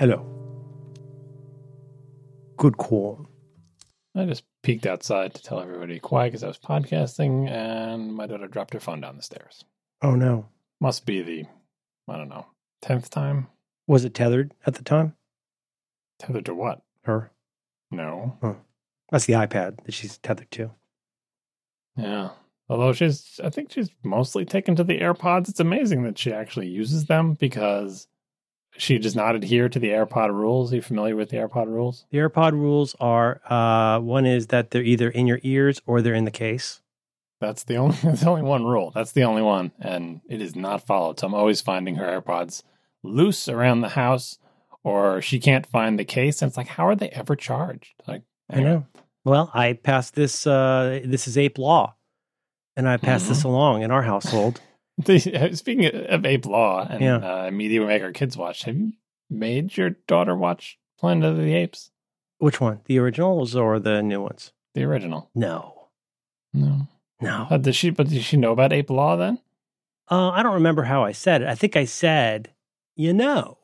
Hello. Good call. I just peeked outside to tell everybody quiet because I was podcasting, and my daughter dropped her phone down the stairs. Oh no. Must be the, I don't know, tenth time. Was it tethered at the time? Tethered to what? Her. No. That's the iPad that she's tethered to. Yeah. Although she's, I think she's mostly taken to the AirPods. It's amazing that she actually uses them because she does not adhere to the AirPod rules. Are you familiar with the AirPod rules? The AirPod rules are uh, one is that they're either in your ears or they're in the case. That's the only that's only one rule. That's the only one, and it is not followed. So I'm always finding her AirPods loose around the house, or she can't find the case. And it's like, how are they ever charged? Like, I know. Well, I passed this. Uh, this is ape law, and I passed this along in our household. The- Speaking of ape law and Yeah. uh, media we make our kids watch, have you made your daughter watch Planet of the Apes, Which one? The originals or the new ones? the original? No, No. no. Uh, does she? But did she know about ape law then? Uh, I don't remember how I said it. I think I said, you know,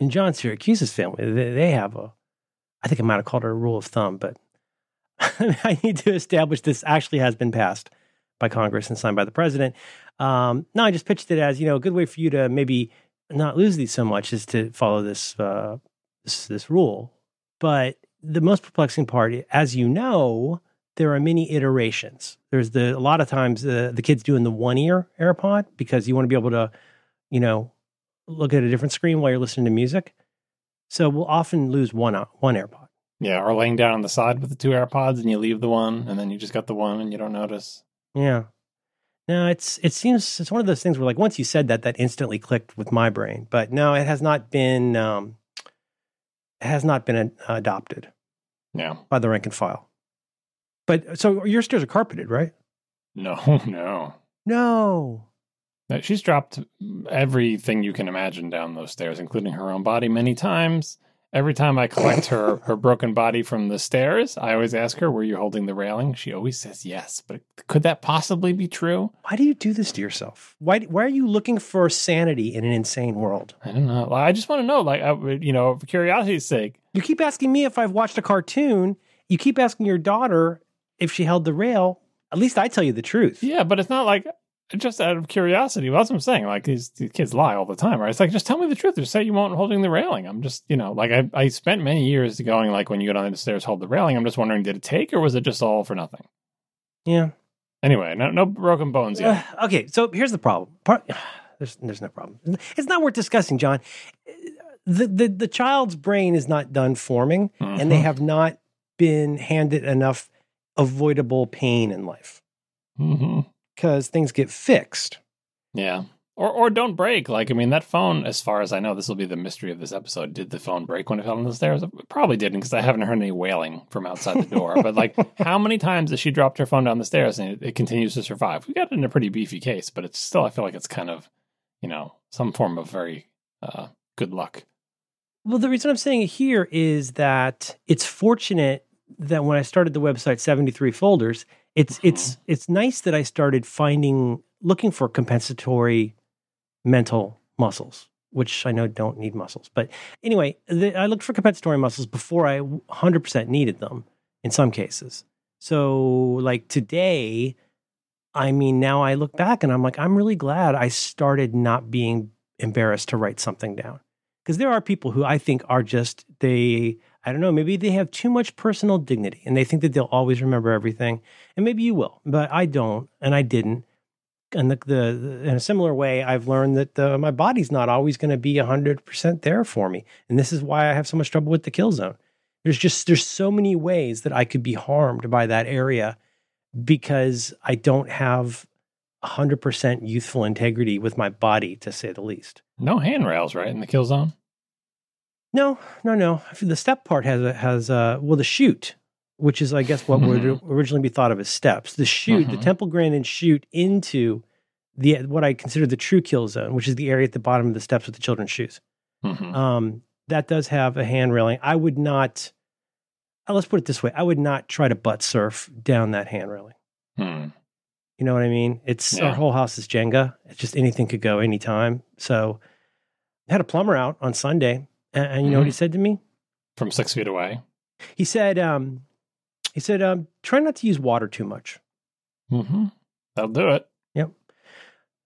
in John Siracusa's family, they, they have a, I think I might have called it a rule of thumb, but I need to establish this actually has been passed by Congress and signed by the president. Um, no, I just pitched it as, you know, a good way for you to maybe not lose these so much is to follow this, uh, this, this rule. But the most perplexing part, as you know, there are many iterations. There's the a lot of times the the kids doing the one ear AirPod because you want to be able to, you know, look at a different screen while you're listening to music. So we'll often lose one uh, one AirPod. Yeah, or laying down on the side with the two AirPods, and you leave the one, and then you just got the one, and you don't notice. Yeah. No, it's it seems it's one of those things where like once you said that, that instantly clicked with my brain. But no, it has not been um, has not been uh, adopted Yeah. by the rank and file. But so your stairs are carpeted, right? No, no. No. No, She's dropped everything you can imagine down those stairs, including her own body, many times. Every time I collect her her broken body from the stairs, I always ask her, "Were you holding the railing?" She always says yes. But could that possibly be true? Why do you do this to yourself? Why why are you looking for sanity in an insane world? I don't know. I just want to know, like, I, you know, for curiosity's sake. You keep asking me if I've watched a cartoon. You keep asking your daughter if she held the rail. At least I tell you the truth. Yeah, but it's not like just out of curiosity. Well, that's what I'm saying. Like these, these kids lie all the time, right? It's like just tell me the truth. Just say you won't holding the railing. I'm just, you know, like I, I spent many years going like when you go down the stairs, hold the railing. I'm just wondering, did it take or was it just all for nothing? Yeah. Anyway, no, no broken bones yet. Uh, okay, so here's the problem. Part, there's there's no problem. It's not worth discussing, John. The the the child's brain is not done forming, and they Mhm. have not been handed enough avoidable pain in life hmm because things get fixed. Yeah. Or or don't break. Like I mean, that phone, as far as I know, this will be the mystery of this episode. Did the phone break when it fell down the stairs? It probably didn't because I haven't heard any wailing from outside the door. but like, how many times has she dropped her phone down the stairs and it, it continues to survive? We got it in a pretty beefy case, but it's still. I feel like it's kind of, you know, some form of very uh, good luck. Well, the reason I'm saying it here is that it's fortunate that when I started the website 73 folders, it's Mhm. it's it's nice that I started finding looking for compensatory mental muscles, which I know don't need muscles. But anyway, the, I looked for compensatory muscles before I 100% needed them in some cases. So like today, I mean, now I look back and I'm like, I'm really glad I started not being embarrassed to write something down because there are people who I think are just they I don't know maybe they have too much personal dignity and they think that they'll always remember everything and maybe you will but I don't and I didn't. And the, the, the in a similar way I've learned that uh, my body's not always going to be 100% there for me and this is why I have so much trouble with the kill zone. There's just there's so many ways that I could be harmed by that area because I don't have 100% youthful integrity with my body to say the least. No handrails, right, in the kill zone. No, no, no. The step part has a, has uh well the chute, which is I guess what would originally be thought of as steps. The chute, the Mhm. Temple Grandin chute into the what I consider the true kill zone, which is the area at the bottom of the steps with the children's shoes. Mhm. Um, that does have a hand railing. I would not. uh, let's put it this way: I would not try to butt surf down that hand railing. Hmm. You know what I mean? It's Yeah. our whole house is Jenga. It's just anything could go anytime. So I had a plumber out on Sunday And, and you know what he said to me? From six feet away. He said, um, he said, um, try not to use water too much. Mm-hmm. That'll do it. Yep.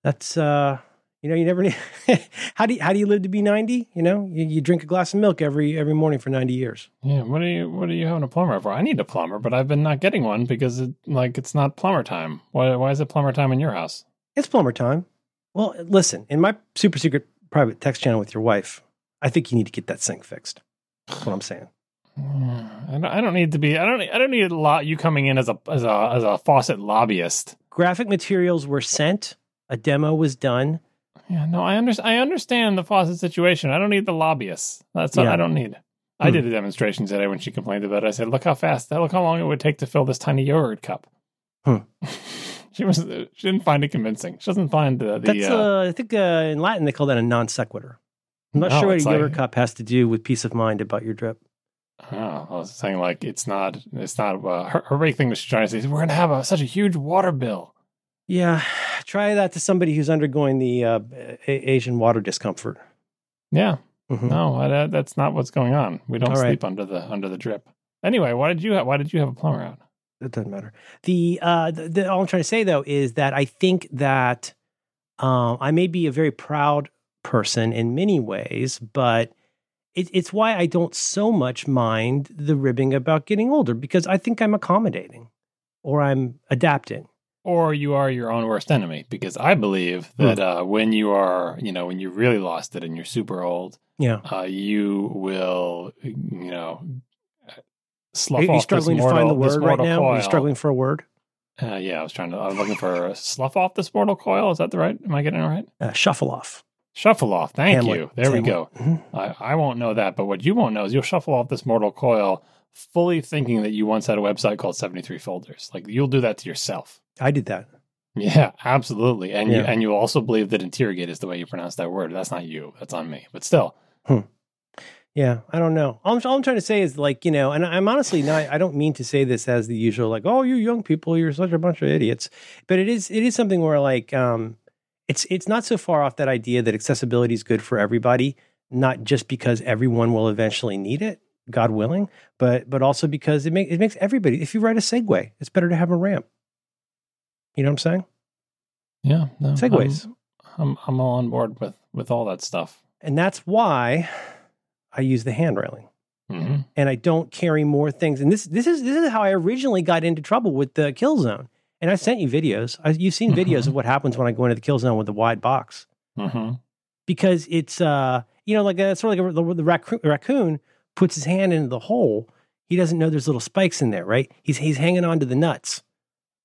That's uh, you know, you never need. how do you, how do you live to be ninety? You know, you, you drink a glass of milk every every morning for ninety years. Yeah. What are you What are you having a plumber for? I need a plumber, but I've been not getting one because it like it's not plumber time. Why Why is it plumber time in your house? It's plumber time. Well, listen, in my super secret private text channel with your wife, I think you need to get that sink fixed. That's what I'm saying. I don't, I don't need to be. I don't. I don't need a lot. You coming in as a as a as a faucet lobbyist. Graphic materials were sent. A demo was done. Yeah. No. I understand. I understand the faucet situation. I don't need the lobbyists. That's Yeah. I don't need. I Hmm. did a demonstration today when she complained about it. I said, "Look how fast. Look how long it would take to fill this tiny yogurt cup." Hmm. she was. She didn't find it convincing. She doesn't find the. the That's uh, uh, I think uh, in Latin they call that a non sequitur. I'm not No, sure what a like- yogurt cup has to do with peace of mind about your drip. Oh, I was saying like it's not it's not uh, her, her big thing was trying to say is we're gonna have a, such a huge water bill. Yeah, try that to somebody who's undergoing the uh, a- Asian water discomfort. Yeah, Mhm. no, I, that, that's not what's going on. We don't All right. sleep under the under the drip. Anyway, why did you have, why did you have a plumber out? It doesn't matter. The, uh, the, the all I'm trying to say though is that I think that um, I may be a very proud person in many ways, but it, it's why I don't so much mind the ribbing about getting older because I think I'm accommodating or I'm adapting. Or you are your own worst enemy because I believe Hmm. that uh, when you are you know when you really lost it and you're super old, Yeah. uh, you will you know slough Are you off struggling this to find the word right mortal now? Are you struggling for a word? Uh, yeah, I was trying to. I was looking for slough off this mortal coil. Is that the right? Am I getting it right? Uh, shuffle off. Shuffle off. Thank Hamlet. you. There we Hamlet. go. I, I won't know that, but what you won't know is you'll shuffle off this mortal coil fully thinking that you once had a website called 73 folders. Like you'll do that to yourself. I did that. Yeah, absolutely. And you and you also believe that interrogate is the way you pronounce that word. That's not you. That's on me. But still. Yeah, I don't know. All I'm, all I'm trying to say is like, you know, and I'm honestly not, I don't mean to say this as the usual, like, oh, you young people, you're such a bunch of idiots. But it is, it is something where like, um, it's, it's not so far off that idea that accessibility is good for everybody, not just because everyone will eventually need it, God willing, but, but also because it makes, it makes everybody, if you ride a Segway, it's better to have a ramp. You know what I'm saying? Yeah. No, Segways. I'm, I'm I'm all on board with with all that stuff. And that's why I use the hand railing. hmm and I don't carry more things. And this this is this is how I originally got into trouble with the kill zone. And I sent you videos. I, you've seen videos Mhm. of what happens when I go into the kill zone with the wide box hmm because it's uh you know like uh, sort of like a, the, the raccoon, raccoon puts his hand into the hole. He doesn't know there's little spikes in there, right? He's he's hanging on to the nuts,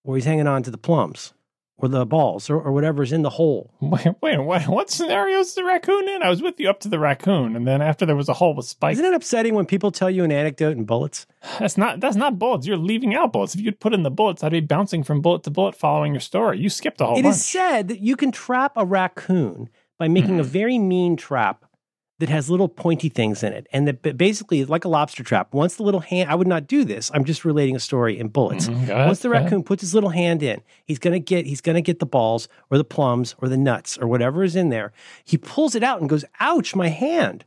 or he's hanging on to the plums, or the balls, or, or whatever's in the hole. Wait, wait, what, what scenario is the raccoon in? I was with you up to the raccoon, and then after there was a hole with spikes. Isn't it upsetting when people tell you an anecdote in bullets? That's not that's not bullets. You're leaving out bullets. If you'd put in the bullets, I'd be bouncing from bullet to bullet following your story. You skipped a whole It bunch. is said that you can trap a raccoon by making a Mhm. very mean trap that has little pointy things in it. And that ba- basically, like a lobster trap, once the little hand, I would not do this. I'm just relating a story in bullets. Mhm, ahead, Once the raccoon puts his little hand in, he's gonna get he's gonna get the balls or the plums or the nuts or whatever is in there. He pulls it out and goes, "Ouch, my hand!"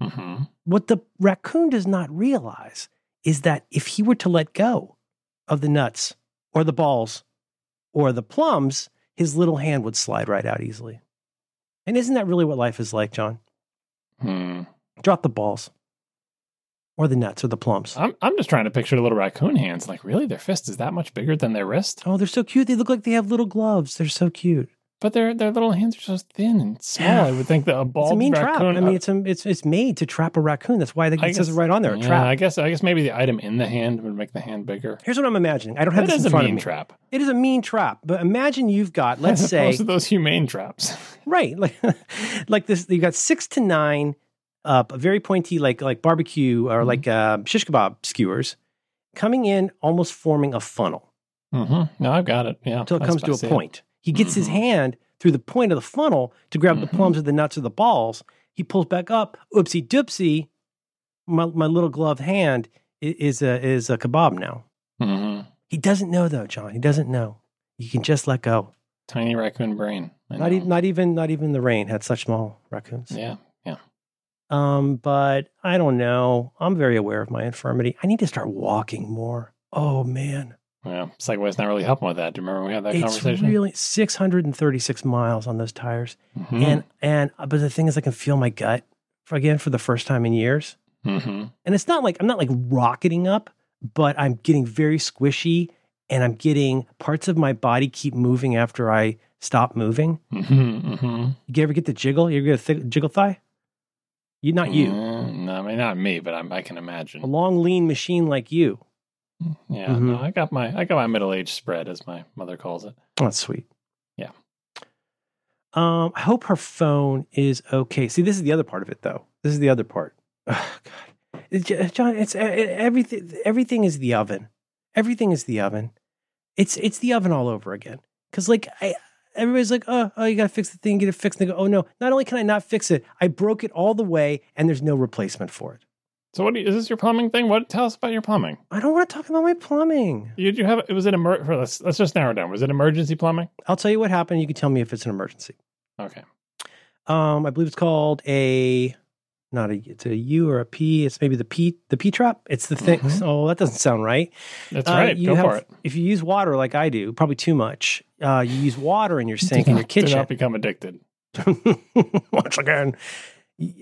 Mhm. What the raccoon does not realize is that if he were to let go of the nuts or the balls or the plums, his little hand would slide right out easily. And isn't that really what life is like, John? Hmm. Drop the balls or the nuts or the plums. I'm I'm just trying to picture the little raccoon hands. Like, really, their fist is that much bigger than their wrist? Oh, they're so cute. They look like they have little gloves. They're so cute. But their their little hands are so thin and small. Yeah. I would think that a bald It's a mean trap. I mean, it's a, it's it's made to trap a raccoon. That's why they, it says it right on there. A yeah, trap. I guess I guess maybe the item in the hand would make the hand bigger. Here's what I'm imagining. I don't have That this is in a front of mean me. trap. It is a mean trap. But imagine you've got, let's As say, those humane traps. Right, like like this. You've got six to nine, uh, very pointy, like like barbecue or Mhm. like uh, shish kebab skewers, coming in, almost forming a funnel Mm-hmm. No, I've got it. Yeah, until it comes to a point. it. He gets his Mhm. hand through the point of the funnel to grab the Mhm. plums or the nuts or the balls. He pulls back up. Oopsie doopsie, my my little gloved hand is a is a kebab now. Mhm. He doesn't know though, John. He doesn't know. You can just let go. Tiny raccoon brain. Not even not even not even the rain had such small raccoons. Yeah, yeah. Um, but I don't know. I'm very aware of my infirmity. I need to start walking more. Oh man, Yeah, Segway's not really helping with that. Do you remember when we had that it's conversation? really 636 miles on those tires, Mhm. and and uh, but the thing is, I can feel my gut for, again for the first time in years. Mhm. And it's not like I'm not like rocketing up, but I'm getting very squishy, and I'm getting parts of my body keep moving after I stop moving. Mhm. Mhm. You ever get the jiggle? You ever get a jiggle thigh? You, not you. Mm, no, I mean not me, but I'm, I can imagine A long, lean machine like you. Yeah, Mhm. no, I got my I got my middle age spread, as my mother calls it. Oh, that's sweet. Yeah. Um, I hope her phone is okay. See, this is the other part of it, though. This is the other part. Oh, God, It- John, it's uh, everything. Everything is the oven. Everything is the oven. It's it's the oven all over again. Because like I, everybody's like, oh, oh, you gotta fix the thing, get it fixed. And they go, oh no, not only can I not fix it, I broke it all the way, and there's no replacement for it. So, what you, is this your plumbing thing? What tell us about your plumbing? I don't want to talk about my plumbing. You, you have it was it emer- for, let's let's just narrow it down. Was it emergency plumbing? I'll tell you what happened. You can tell me if it's an emergency. Okay. Um, I believe it's called a not a it's a U or a P. It's maybe the P the P trap. It's the thing. Mhm. Oh, that doesn't sound right. That's Uh, right. Go have- for it. If you use water like I do, probably too much. Uh, you use water in your sink in your kitchen. Do not become addicted. Once again.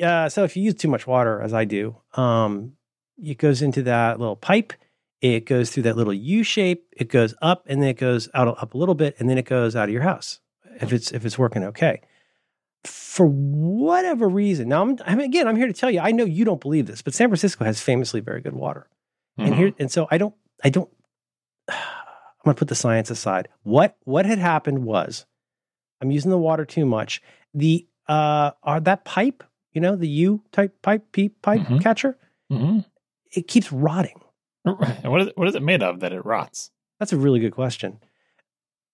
Uh, so if you use too much water, as I do, um, it goes into that little pipe. It goes through that little U shape. It goes up, and then it goes out up a little bit, and then it goes out of your house. If it's if it's working okay. For whatever reason, now I'm, I mean, again, I'm here to tell you. I know you don't believe this, but San Francisco has famously very good water, and Mhm. here and so I don't. I don't. I'm going to put the science aside. What what had happened was, I'm using the water too much. The uh, are that pipe, you know, the U type pipe, P pipe Mhm. catcher, Mhm. it keeps rotting. And what is it, what is it made of that it rots? That's a really good question.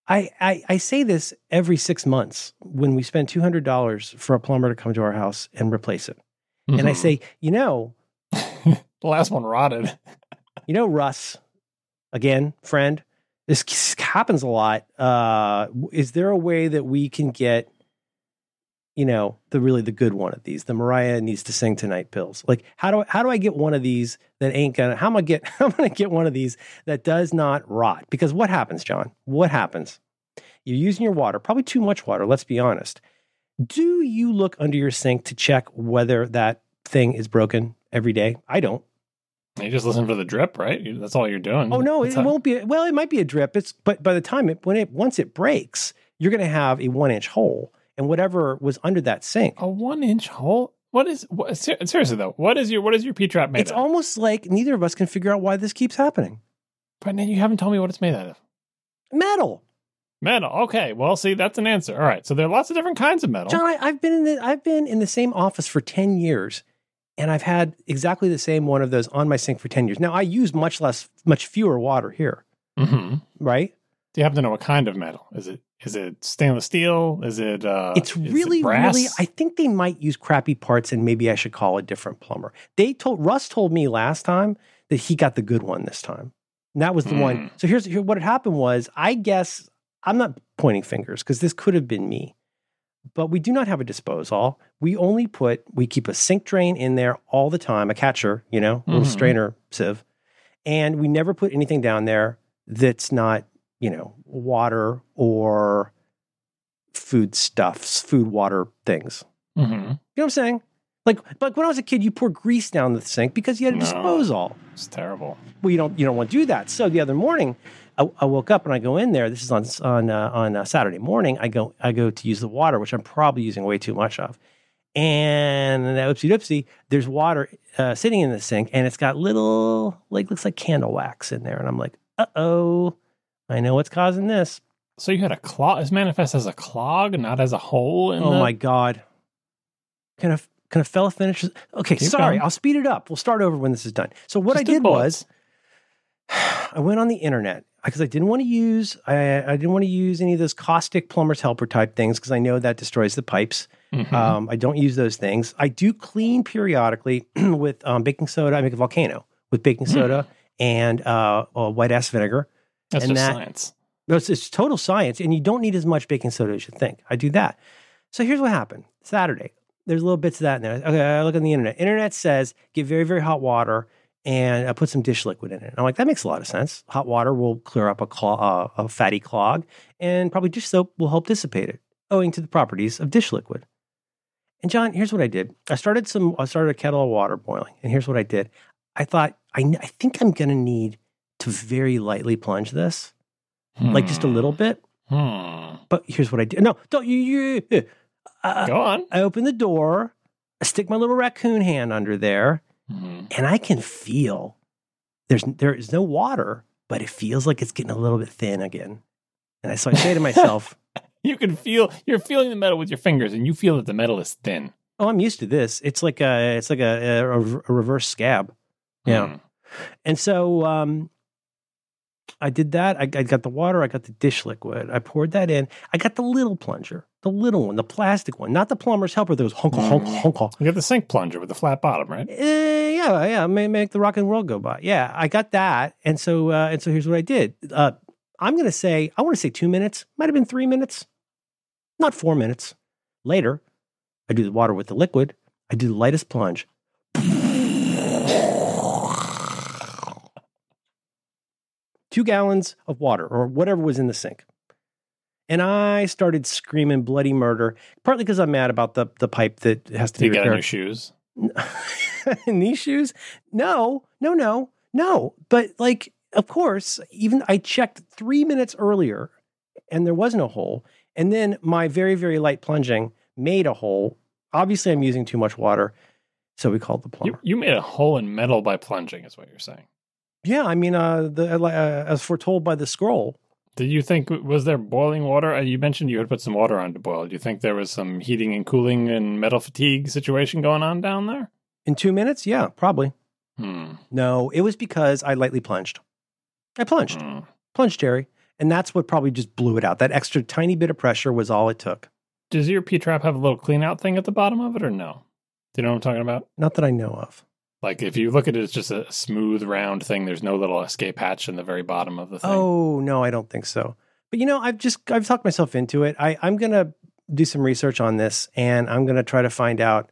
I, I I say this every six months when we spend two hundred dollars for a plumber to come to our house and replace it, and I Mhm. say, you know, the last one rotted. you know, Russ, again, friend, this happens a lot. Uh, is there a way that we can get, you know, the really the good one of these, the Mariah needs to sing tonight pills? Like, how do I, how do I get one of these that ain't gonna? How am I get? How am I gonna get one of these that does not rot? Because what happens, John? What happens? You're using your water, probably too much water. Let's be honest. Do you look under your sink to check whether that thing is broken every day? I don't. You just listen for the drip, right? That's all you're doing. Oh no, That's it how- won't be. Well, it might be a drip. It's but by the time it when it once it breaks, you're going to have a one inch hole, and whatever was under that sink. a one inch hole. What is what, ser- seriously though? What is your what is your P trap made It's of? almost like neither of us can figure out why this keeps happening. but then you haven't told me what it's made out of. Metal, Metal. Okay. Well, see, that's an answer. All right. So there are lots of different kinds of metal. John. I, I've been in the I've been in the same office for ten years, and I've had exactly the same one of those on my sink for ten years. Now I use much less, much fewer water here, hmm right? Do you happen to know what kind of metal? Is it is it stainless steel? Is it? Uh, it's is it really, brass? really. I think they might use crappy parts, and maybe I should call a different plumber. They told Russ told me last time that he got the good one this time. And that was the one. Hmm. So here's here, what had happened was I guess I'm not pointing fingers because this could have been me, but we do not have a disposal. We only put we keep a sink drain in there all the time, a catcher, you know, little Mhm. strainer sieve, and we never put anything down there that's not you know water or food stuffs, food water things. Mhm. You know what I'm saying? Like, like when I was a kid, you pour grease down the sink because you had a No. disposal. It's terrible. Well, you don't you don't want to do that. So the other morning, I, I woke up and I go in there. This is on on uh, on uh, Saturday morning. I go I go to use the water, which I'm probably using way too much of. And oopsie doopsie, there's water uh, sitting in the sink, and it's got little like looks like candle wax in there. And I'm like, uh oh, I know what's causing this. So you had a clog. It's manifest as a clog, not as a hole. In Oh the- my god! Can a can a fella finish? this? Okay, Keep sorry. going. I'll speed it up. We'll start over when this is done. So what Just I did bullets. was, I went on the internet because I didn't want to use I, I didn't want to use any of those caustic plumber's helper type things because I know that destroys the pipes. Mhm. Um, I don't use those things. I do clean periodically with um, baking soda. I make a volcano with baking Hmm. soda and uh, uh, white ass vinegar. That's and just that- science. No, it's, it's total science, and you don't need as much baking soda as you think. I do that. So here's what happened Saturday. there's little bits of that in there. Okay, I look on the internet. Internet says get very, very hot water and I put some dish liquid in it. I'm like, that makes a lot of sense. Hot water will clear up a, clog, uh, a fatty clog, and probably dish soap will help dissipate it, owing to the properties of dish liquid. And John, here's what I did. I started some. I started a kettle of water boiling, and here's what I did. I thought, I, I think I'm going to need to very lightly plunge this, like just a little bit. Hmm. But here's what I do. No, don't you. you uh, Go on. I open the door. I stick my little raccoon hand under there, Mhm. and I can feel there's there is no water, but it feels like it's getting a little bit thin again. And I so I say to myself, You can feel you're feeling the metal with your fingers, and you feel that the metal is thin. "Oh, I'm used to this. It's like a it's like a, a, a reverse scab." Yeah. Hmm. And so um, I did that. I, I got the water. I got the dish liquid. I poured that in. I got the little plunger, the little one, the plastic one, not the plumber's helper that goes honk honk Mm. honk honk. You got the sink plunger with the flat bottom, right? Eh, yeah, yeah, may make the rock and roll go by. Yeah, I got that, and so uh, and so here's what I did. Uh, I'm gonna say I want to say two minutes. Might have been three minutes, not four minutes. Later, I do the water with the liquid. I do the lightest plunge. Two gallons of water or whatever was in the sink. And I started screaming bloody murder, partly because I'm mad about the, the pipe that has to you be repaired new shoes? in these shoes? No, no, no, no. But like, of course, even I checked three minutes earlier and there wasn't a hole. And then my very, very light plunging made a hole. Obviously, I'm using too much water. So we called the You, plumber. you made a hole in metal by plunging, is what you're saying. Yeah, I mean, uh, the, uh, as foretold by the scroll, Did you think was there boiling water? Uh, You mentioned you had put some water on to boil. Do you think there was some heating and cooling and metal fatigue situation going on down there? in two minutes, yeah, probably. Hmm. No, it was because I lightly plunged. I plunged, Hmm. plunged, Jerry. And that's what probably just blew it out. That extra tiny bit of pressure was all it took. Does your P trap have a little clean out thing at the bottom of it, or no? Do you know what I'm talking about? Not that I know of. Like if you look at it, it's just a smooth round thing. There's no little escape hatch in the very bottom of the thing. Oh no, I don't think so. But you know, I've just I've talked myself into it. I, I'm gonna do some research on this, and I'm gonna try to find out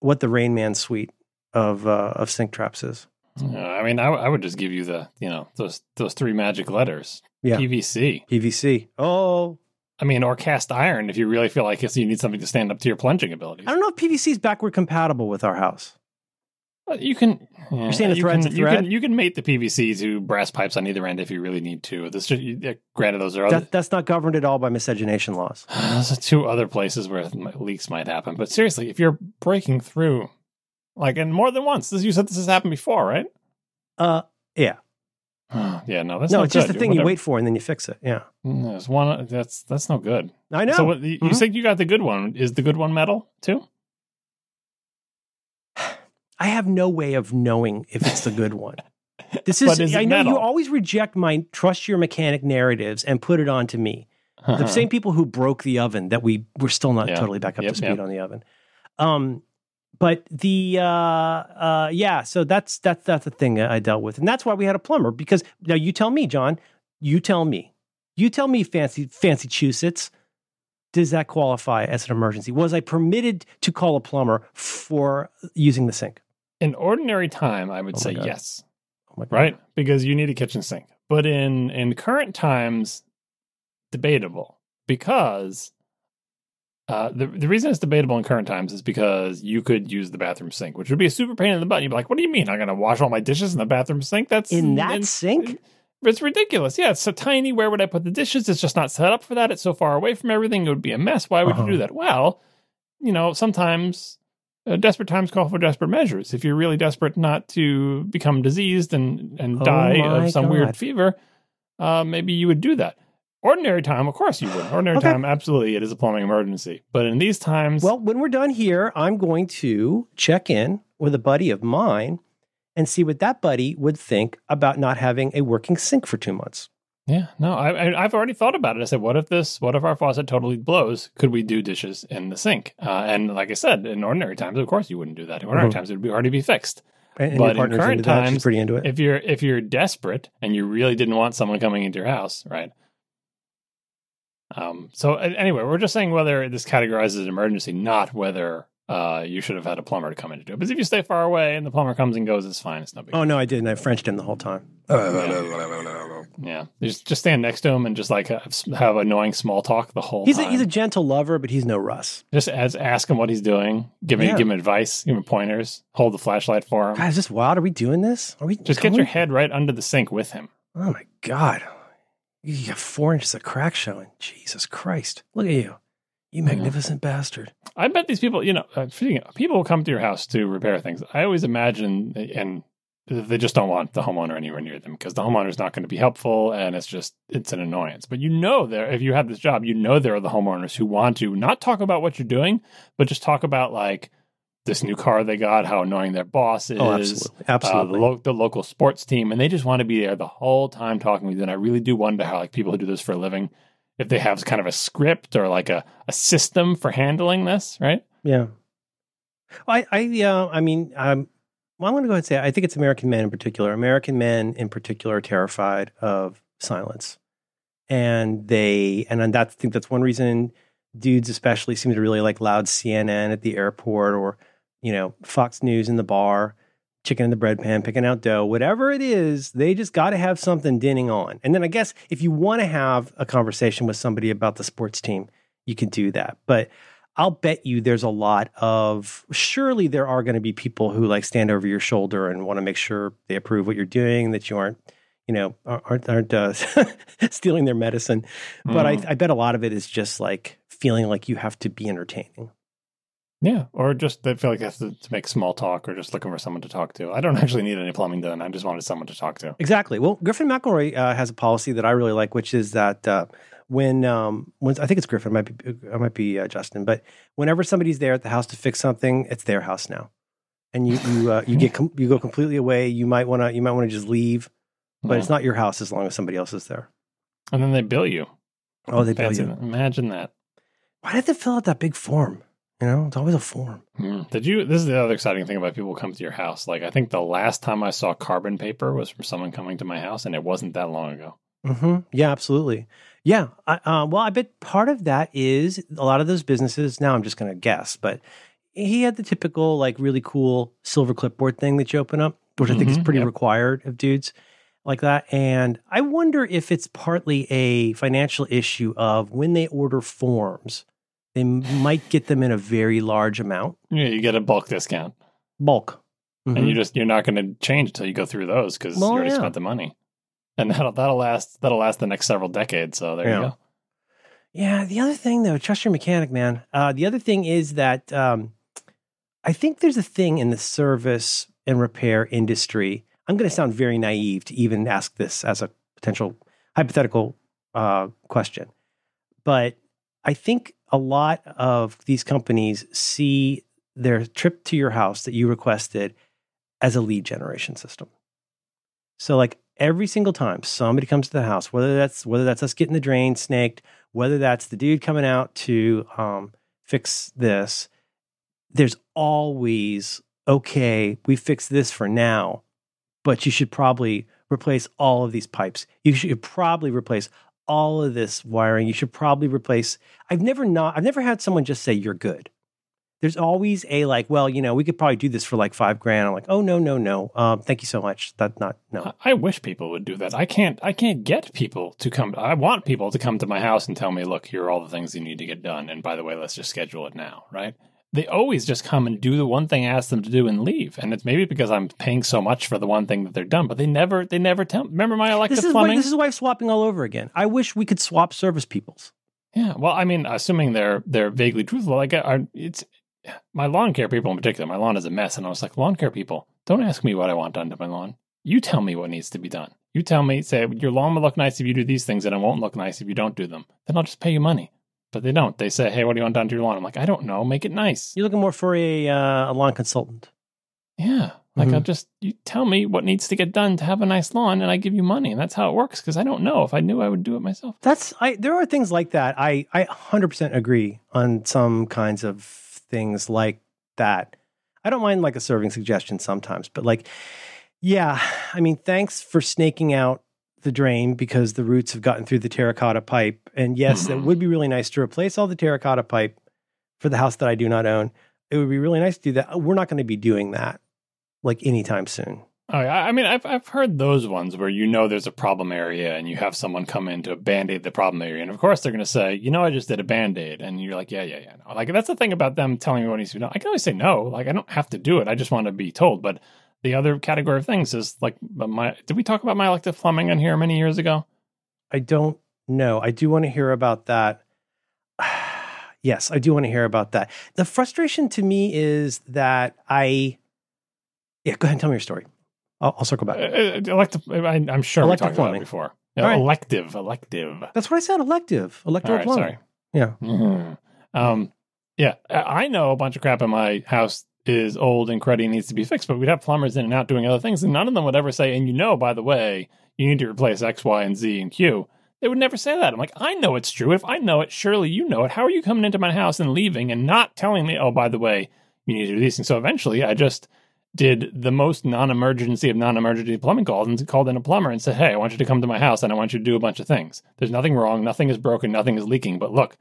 what the Rain Man suite of uh, of sink traps is. Uh, I mean, I, w- I would just give you the you know those those three magic letters. Yeah. PVC. PVC. Oh, I mean, or cast iron if you really feel like it's, you need something to stand up to your plunging abilities. I don't know if PVC is backward compatible with our house. Uh, You can. yeah, saying a you thread's can, a You can, you can mate the PVC to brass pipes on either end if you really need to. This just, you- yeah, granted, those are other, that's not governed at all by miscegenation laws. those are two other places where leaks might happen. But seriously, if you're breaking through, like, and more than once, this, you said this has happened before, right? Uh, yeah. yeah, no, that's no, not it's just good. the thing you wait for and then you fix it. Yeah, Mm, There's one that's that's no good. I know. So what, you, you Mhm. think you got the good one? Is the good one metal too? I have no way of knowing if it's the good one. This is, is I know you always reject my trust your mechanic narratives and put it on to me. The same people who broke the oven that we we're still not Uh-huh. Yeah. totally back up Yep, to speed yep. on the oven. Um, but the uh, uh, yeah, so that's that's that's the thing I dealt with, and that's why we had a plumber. Because now you tell me, John, you tell me, you tell me, fancy fancy Chusets, does that qualify as an emergency? Was I permitted to call a plumber for using the sink? In ordinary time, I would Oh say God. yes, Oh my God. right? Because you need a kitchen sink. But in in current times, debatable because uh, the the reason it's debatable in current times is because you could use the bathroom sink, which would be a super pain in the butt. You'd be like, "What do you mean? I'm going to wash all my dishes in the bathroom sink? That's In that and- sink? It's ridiculous. Yeah, it's so tiny. Where would I put the dishes? It's just not set up for that. It's so far away from everything. It would be a mess. Why would Uh-huh. you do that? Well, you know, sometimes uh, desperate times call for desperate measures. If you're really desperate not to become diseased and and Oh die of some God. weird fever, uh, maybe you would do that. Ordinary time, of course you would. Ordinary Okay. time, absolutely, it is a plumbing emergency. But in these times, Well, when we're done here, I'm going to check in with a buddy of mine and see what that buddy would think about not having a working sink for two months. Yeah, no, I, I, I've already thought about it. I said, what if this, what if our faucet totally blows? Could we do dishes in the sink? Uh, and like I said, in ordinary times, of course, you wouldn't do that. In ordinary Mhm. times, it would be already be fixed. And, But in current. Times, pretty into it. If you're if you're desperate and you really didn't want someone coming into your house, right? Um. So anyway, we're just saying whether this categorizes an emergency, not whether uh, you should have had a plumber to come in to do it. But if you stay far away and the plumber comes and goes, it's fine. It's no big. Oh no, I didn't. I Frenched him the whole time. Yeah, just just stand next to him and just like have, have annoying small talk the whole He's a, he's a gentle lover, but he's no Russ. just as ask him what he's doing, give him Yeah. give him advice, give him pointers, hold the flashlight for him. God, is this wild? Are we doing this? Are we Just get your head right under the sink with him. Oh my god, you got four inches of crack showing. Jesus Christ! Look at you, you magnificent bastard. I bet these people, you know, uh, people will come to your house to repair things. I always imagine, and they just don't want the homeowner anywhere near them because the homeowner's not going to be helpful, and it's just it's an annoyance. But you know, there if you have this job, you know there are the homeowners who want to not talk about what you're doing, but just talk about like this new car they got, how annoying their boss is, Oh, absolutely, uh, absolutely. the, lo- the local sports team, and they just want to be there the whole time talking with you. And I really do wonder how like people who do this for a living, if they have kind of a script or like a, a system for handling this, right? Yeah. I, I, uh, I mean, um, well, I'm going to go ahead and say I think it's American men in particular. American men in particular are terrified of silence, and they, and that, I think that's one reason dudes especially seem to really like loud CNN at the airport or, you know, Fox News in the bar, chicken in the bread pan, picking out dough, whatever it is. They just got to have something dinning on. And then I guess if you want to have a conversation with somebody about the sports team, you can do that, but. I'll bet you there's a lot of surely there are going to be people who like stand over your shoulder and want to make sure they approve what you're doing, that you aren't, you know, aren't aren't uh, stealing their medicine. But I, I bet a lot of it is just like feeling like you have to be entertaining. Yeah, or just they feel like they have to, to make small talk, or just looking for someone to talk to. I don't actually need any plumbing done. I just wanted someone to talk to. Exactly. Well, Griffin McElroy uh, has a policy that I really like, which is that uh, when um, when I think it's Griffin, it might be I might be uh, Justin, but whenever somebody's there at the house to fix something, it's their house now, and you you uh, you get com- you go completely away. You might want to you might want to just leave, but it's not your house as long as somebody else is there. And then they bill you. Oh, they bill Fancy you. that. Imagine that. Why did they fill out that big form? You know, it's always a form. Hmm. Did you? This is the other exciting thing about people come to your house. Like I think the last time I saw carbon paper was from someone coming to my house, and it wasn't that long ago. hmm Yeah, absolutely. Yeah. I, uh, well, I bet part of that is a lot of those businesses. Now I'm just going to guess, but he had the typical, like, really cool silver clipboard thing that you open up, which I think is Mhm, pretty yep. required of dudes like that. And I wonder if it's partly a financial issue of when they order forms, they might get them in a very large amount, Yeah, you get a bulk discount, bulk. and Mhm. you just you're not going to change until you go through those because Well, you already yeah. spent the money, and that'll that'll last that'll last the next several decades. So there Yeah. you go. Yeah. The other thing, though, trust your mechanic, man. Uh, the other thing is that um, I think there's a thing in the service and repair industry. I'm going to sound very naive to even ask this as a potential hypothetical uh, question, but I think a lot of these companies see their trip to your house that you requested as a lead generation system. So like every single time somebody comes to the house, whether that's whether that's us getting the drain snaked, whether that's the dude coming out to um, fix this, there's always okay. We fix this for now, but you should probably replace all of these pipes. You should probably replace all of this wiring. You should probably replace. I've never not. I've never had someone just say you're good. There's always a like, well, you know, we could probably do this for like five grand. I'm like, oh no, no, no. Um, thank you so much. That not no. I I wish people would do that. I can't. I can't get people to come. I want people to come to my house and tell me, "Look, here are all the things you need to get done." And by the way, let's just schedule it now, right? They always just come and do the one thing I ask them to do and leave. And it's maybe because I'm paying so much for the one thing that they're done, but they never. They never tell. Remember my electric plumbing? This is why, plumbing? this is wife swapping all over again. I wish we could swap service peoples. Yeah, well, I mean, assuming they're they're vaguely truthful, like I, it's my lawn care people in particular. My lawn is a mess, and I was like, lawn care people, don't ask me what I want done to my lawn. You tell me what needs to be done. You tell me, say your lawn will look nice if you do these things, and it won't look nice if you don't do them. Then I'll just pay you money. But they don't. They say, hey, what do you want done to your lawn? I'm like, I don't know. Make it nice. You're looking more for a, uh, a lawn consultant. Yeah. Like Mhm. I'll just you tell me what needs to get done to have a nice lawn, and I give you money, and that's how it works. Because I don't know. If I knew, I would do it myself. That's I. There are things like that. I I 100% agree on some kinds of things like that. I don't mind like a serving suggestion sometimes, but like, yeah. I mean, thanks for snaking out the drain because the roots have gotten through the terracotta pipe. And yes, it Mhm. would be really nice to replace all the terracotta pipe for the house that I do not own. it would be really nice to do that. We're not going to be doing that like anytime soon. Oh. I mean, I've I've heard those ones where you know there's a problem area and you have someone come in to band aid the problem area, and of course they're going to say, you know, I just did a band aid, and you're like, yeah, yeah, yeah. No. Like that's the thing about them telling me what needs to be done. I can always say no. Like I don't have to do it. I just want to be told. But the other category of things is like my. Did we talk about my elective plumbing on here many years ago? I don't know. I do want to hear about that. yes, I do want to hear about that. The frustration to me is that I. Yeah, go ahead and tell me your story. I'll, I'll circle back. Uh, elective. I, am sure Elective we talked plumbing. about it before. Yeah, right. Elective, elective. That's what I said. Elective, electoral right, plumbing. sorry. Yeah. Mhm. Um, yeah, I know a bunch of crap in my house is old and cruddy and needs to be fixed, but we'd have plumbers in and out doing other things, and none of them would ever say, and you know, by the way, you need to replace X, Y, and Z and Q. They would never say that. I'm like, I know it's true. If I know it, surely you know it. How are you coming into my house and leaving and not telling me, oh, by the way, you need to do these things? So eventually I just did the most non-emergency of non-emergency plumbing calls and called in a plumber and said, "Hey, I want you to come to my house and I want you to do a bunch of things. There's nothing wrong, nothing is broken, nothing is leaking, but look,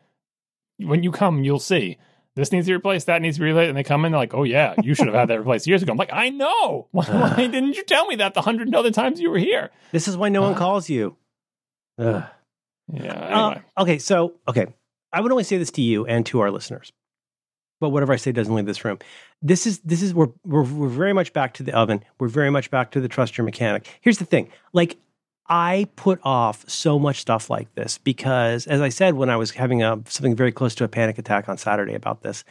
when you come, you'll see this needs to be replaced, that needs to be replaced." And they come in, they're like, "Oh yeah, you should have had that replaced years ago." I'm like, "I know. Why, why didn't you tell me that the hundred other times you were here?" This is why no one calls you. Ugh. Yeah. Uh, okay, so okay, I would only say this to you and to our listeners, but whatever I say doesn't leave this room. This is this is we're we're, we're very much back to the oven. We're very much back to the trust your mechanic. Here's the thing, like. I put off so much stuff like this because, as I said, when I was having a, something very close to a panic attack on Saturday about this,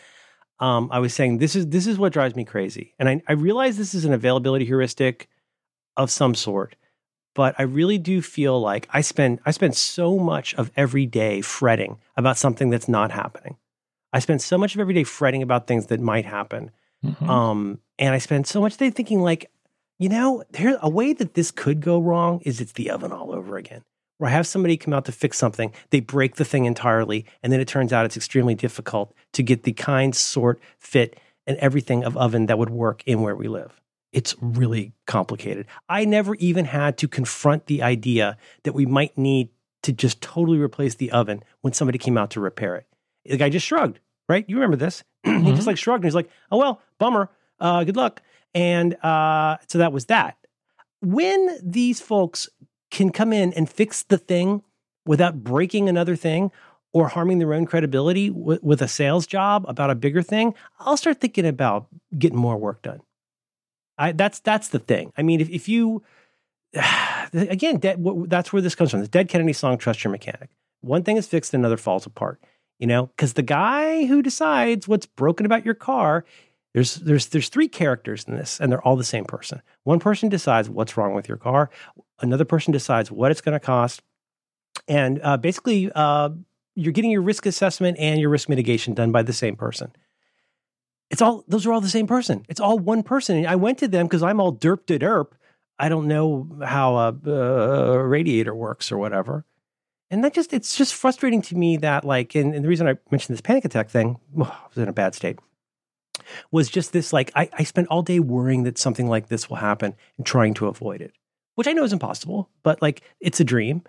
um, I was saying this is this is what drives me crazy, and I, I realize this is an availability heuristic of some sort but I really do feel like I spend I spend so much of every day fretting about something that's not happening. I spend so much of every day fretting about things that might happen. mhm. Um, and I spend so much day thinking like, you know, there a way that this could go wrong is it's the oven all over again. Where I have somebody come out to fix something, they break the thing entirely, and then it turns out it's extremely difficult to get the kind, sort, fit, and everything of oven that would work in where we live. It's really complicated. I never even had to confront the idea that we might need to just totally replace the oven when somebody came out to repair it. The guy just shrugged, right? You remember this. he Mhm. just like shrugged and he's like, oh, well, bummer. Uh, good luck. And uh, so that was that. When these folks can come in and fix the thing without breaking another thing or harming their own credibility w- with a sales job about a bigger thing, I'll start thinking about getting more work done. I, that's that's the thing. I mean, if, if you again, that's where this comes from. The Dead Kennedy song, "Trust Your Mechanic." One thing is fixed, another falls apart. You know, because the guy who decides what's broken about your car, there's there's there's three characters in this, and they're all the same person. One person decides what's wrong with your car. Another person decides what it's going to cost, and uh, basically, uh, you're getting your risk assessment and your risk mitigation done by the same person. It's all those are all the same person. It's all one person. And I went to them because I'm all derp to derp. I don't know how a, a radiator works or whatever. And that just it's just frustrating to me that like and, and the reason I mentioned this panic attack thing, I was in a bad state, was just this like I, I spent all day worrying that something like this will happen and trying to avoid it. Which I know is impossible, but like it's a dream.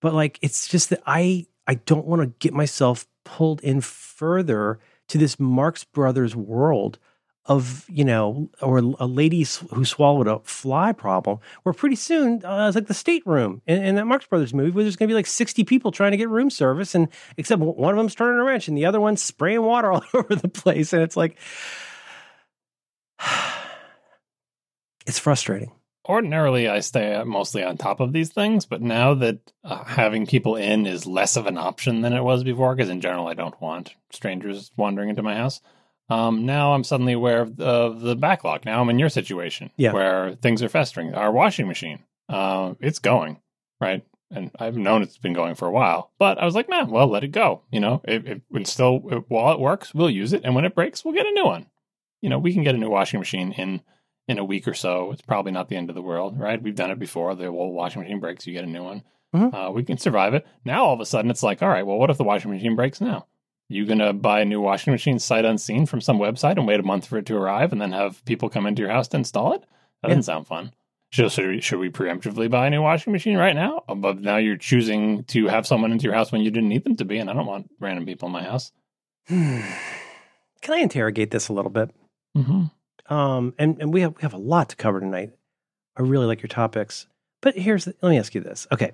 But like it's just that I I don't want to get myself pulled in further to this Marx Brothers world of you know, or a lady who swallowed a fly problem. Where pretty soon uh, it's like the stateroom in, in that Marx Brothers movie, where there's going to be like sixty people trying to get room service, and except one of them's turning a wrench and the other one's spraying water all over the place, and it's like, it's frustrating. ordinarily I stay mostly on top of these things, but now that uh, having people in is less of an option than it was before, because in general I don't want strangers wandering into my house. Um, now I'm suddenly aware of the, of the backlog. Now I'm in your situation, Yeah. where things are festering. Our washing machine, uh, it's going right, and I've known it's been going for a while. But I was like, man, well, let it go. You know, it, it, it's still it, while it works, we'll use it, and when it breaks, we'll get a new one. You know, we can get a new washing machine in in a week or so. It's probably not the end of the world, right? We've done it before. The old washing machine breaks, you get a new one. Mhm. Uh, we can survive it. Now all of a sudden, it's like, all right, well, what if the washing machine breaks now? You gonna buy a new washing machine sight unseen from some website and wait a month for it to arrive, and then have people come into your house to install it? That doesn't sound fun. Should, should, we, should we preemptively buy a new washing machine right now? But now you're choosing to have someone into your house when you didn't need them to be, and I don't want random people in my house. Can I interrogate this a little bit? Mm-hmm. Um, and and we have we have a lot to cover tonight. I really like your topics, but here's the, let me ask you this. Okay,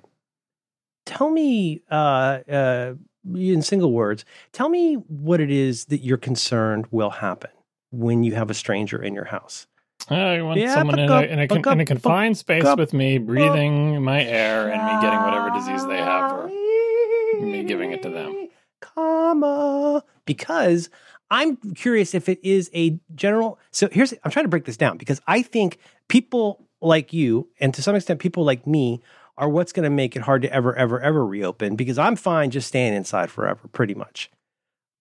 tell me uh, uh, in single words. Tell me what it is that you're concerned will happen when you have a stranger in your house. I want Yeah, someone in a, in, a, con- in a confined space up, with me, breathing my air and me getting whatever disease they have, or me giving it to them. Comma. Because I'm curious if it is a general. So here's, I'm trying to break this down because I think people like you, and to some extent people like me, are what's going to make it hard to ever, ever, ever reopen because I'm fine just staying inside forever, pretty much.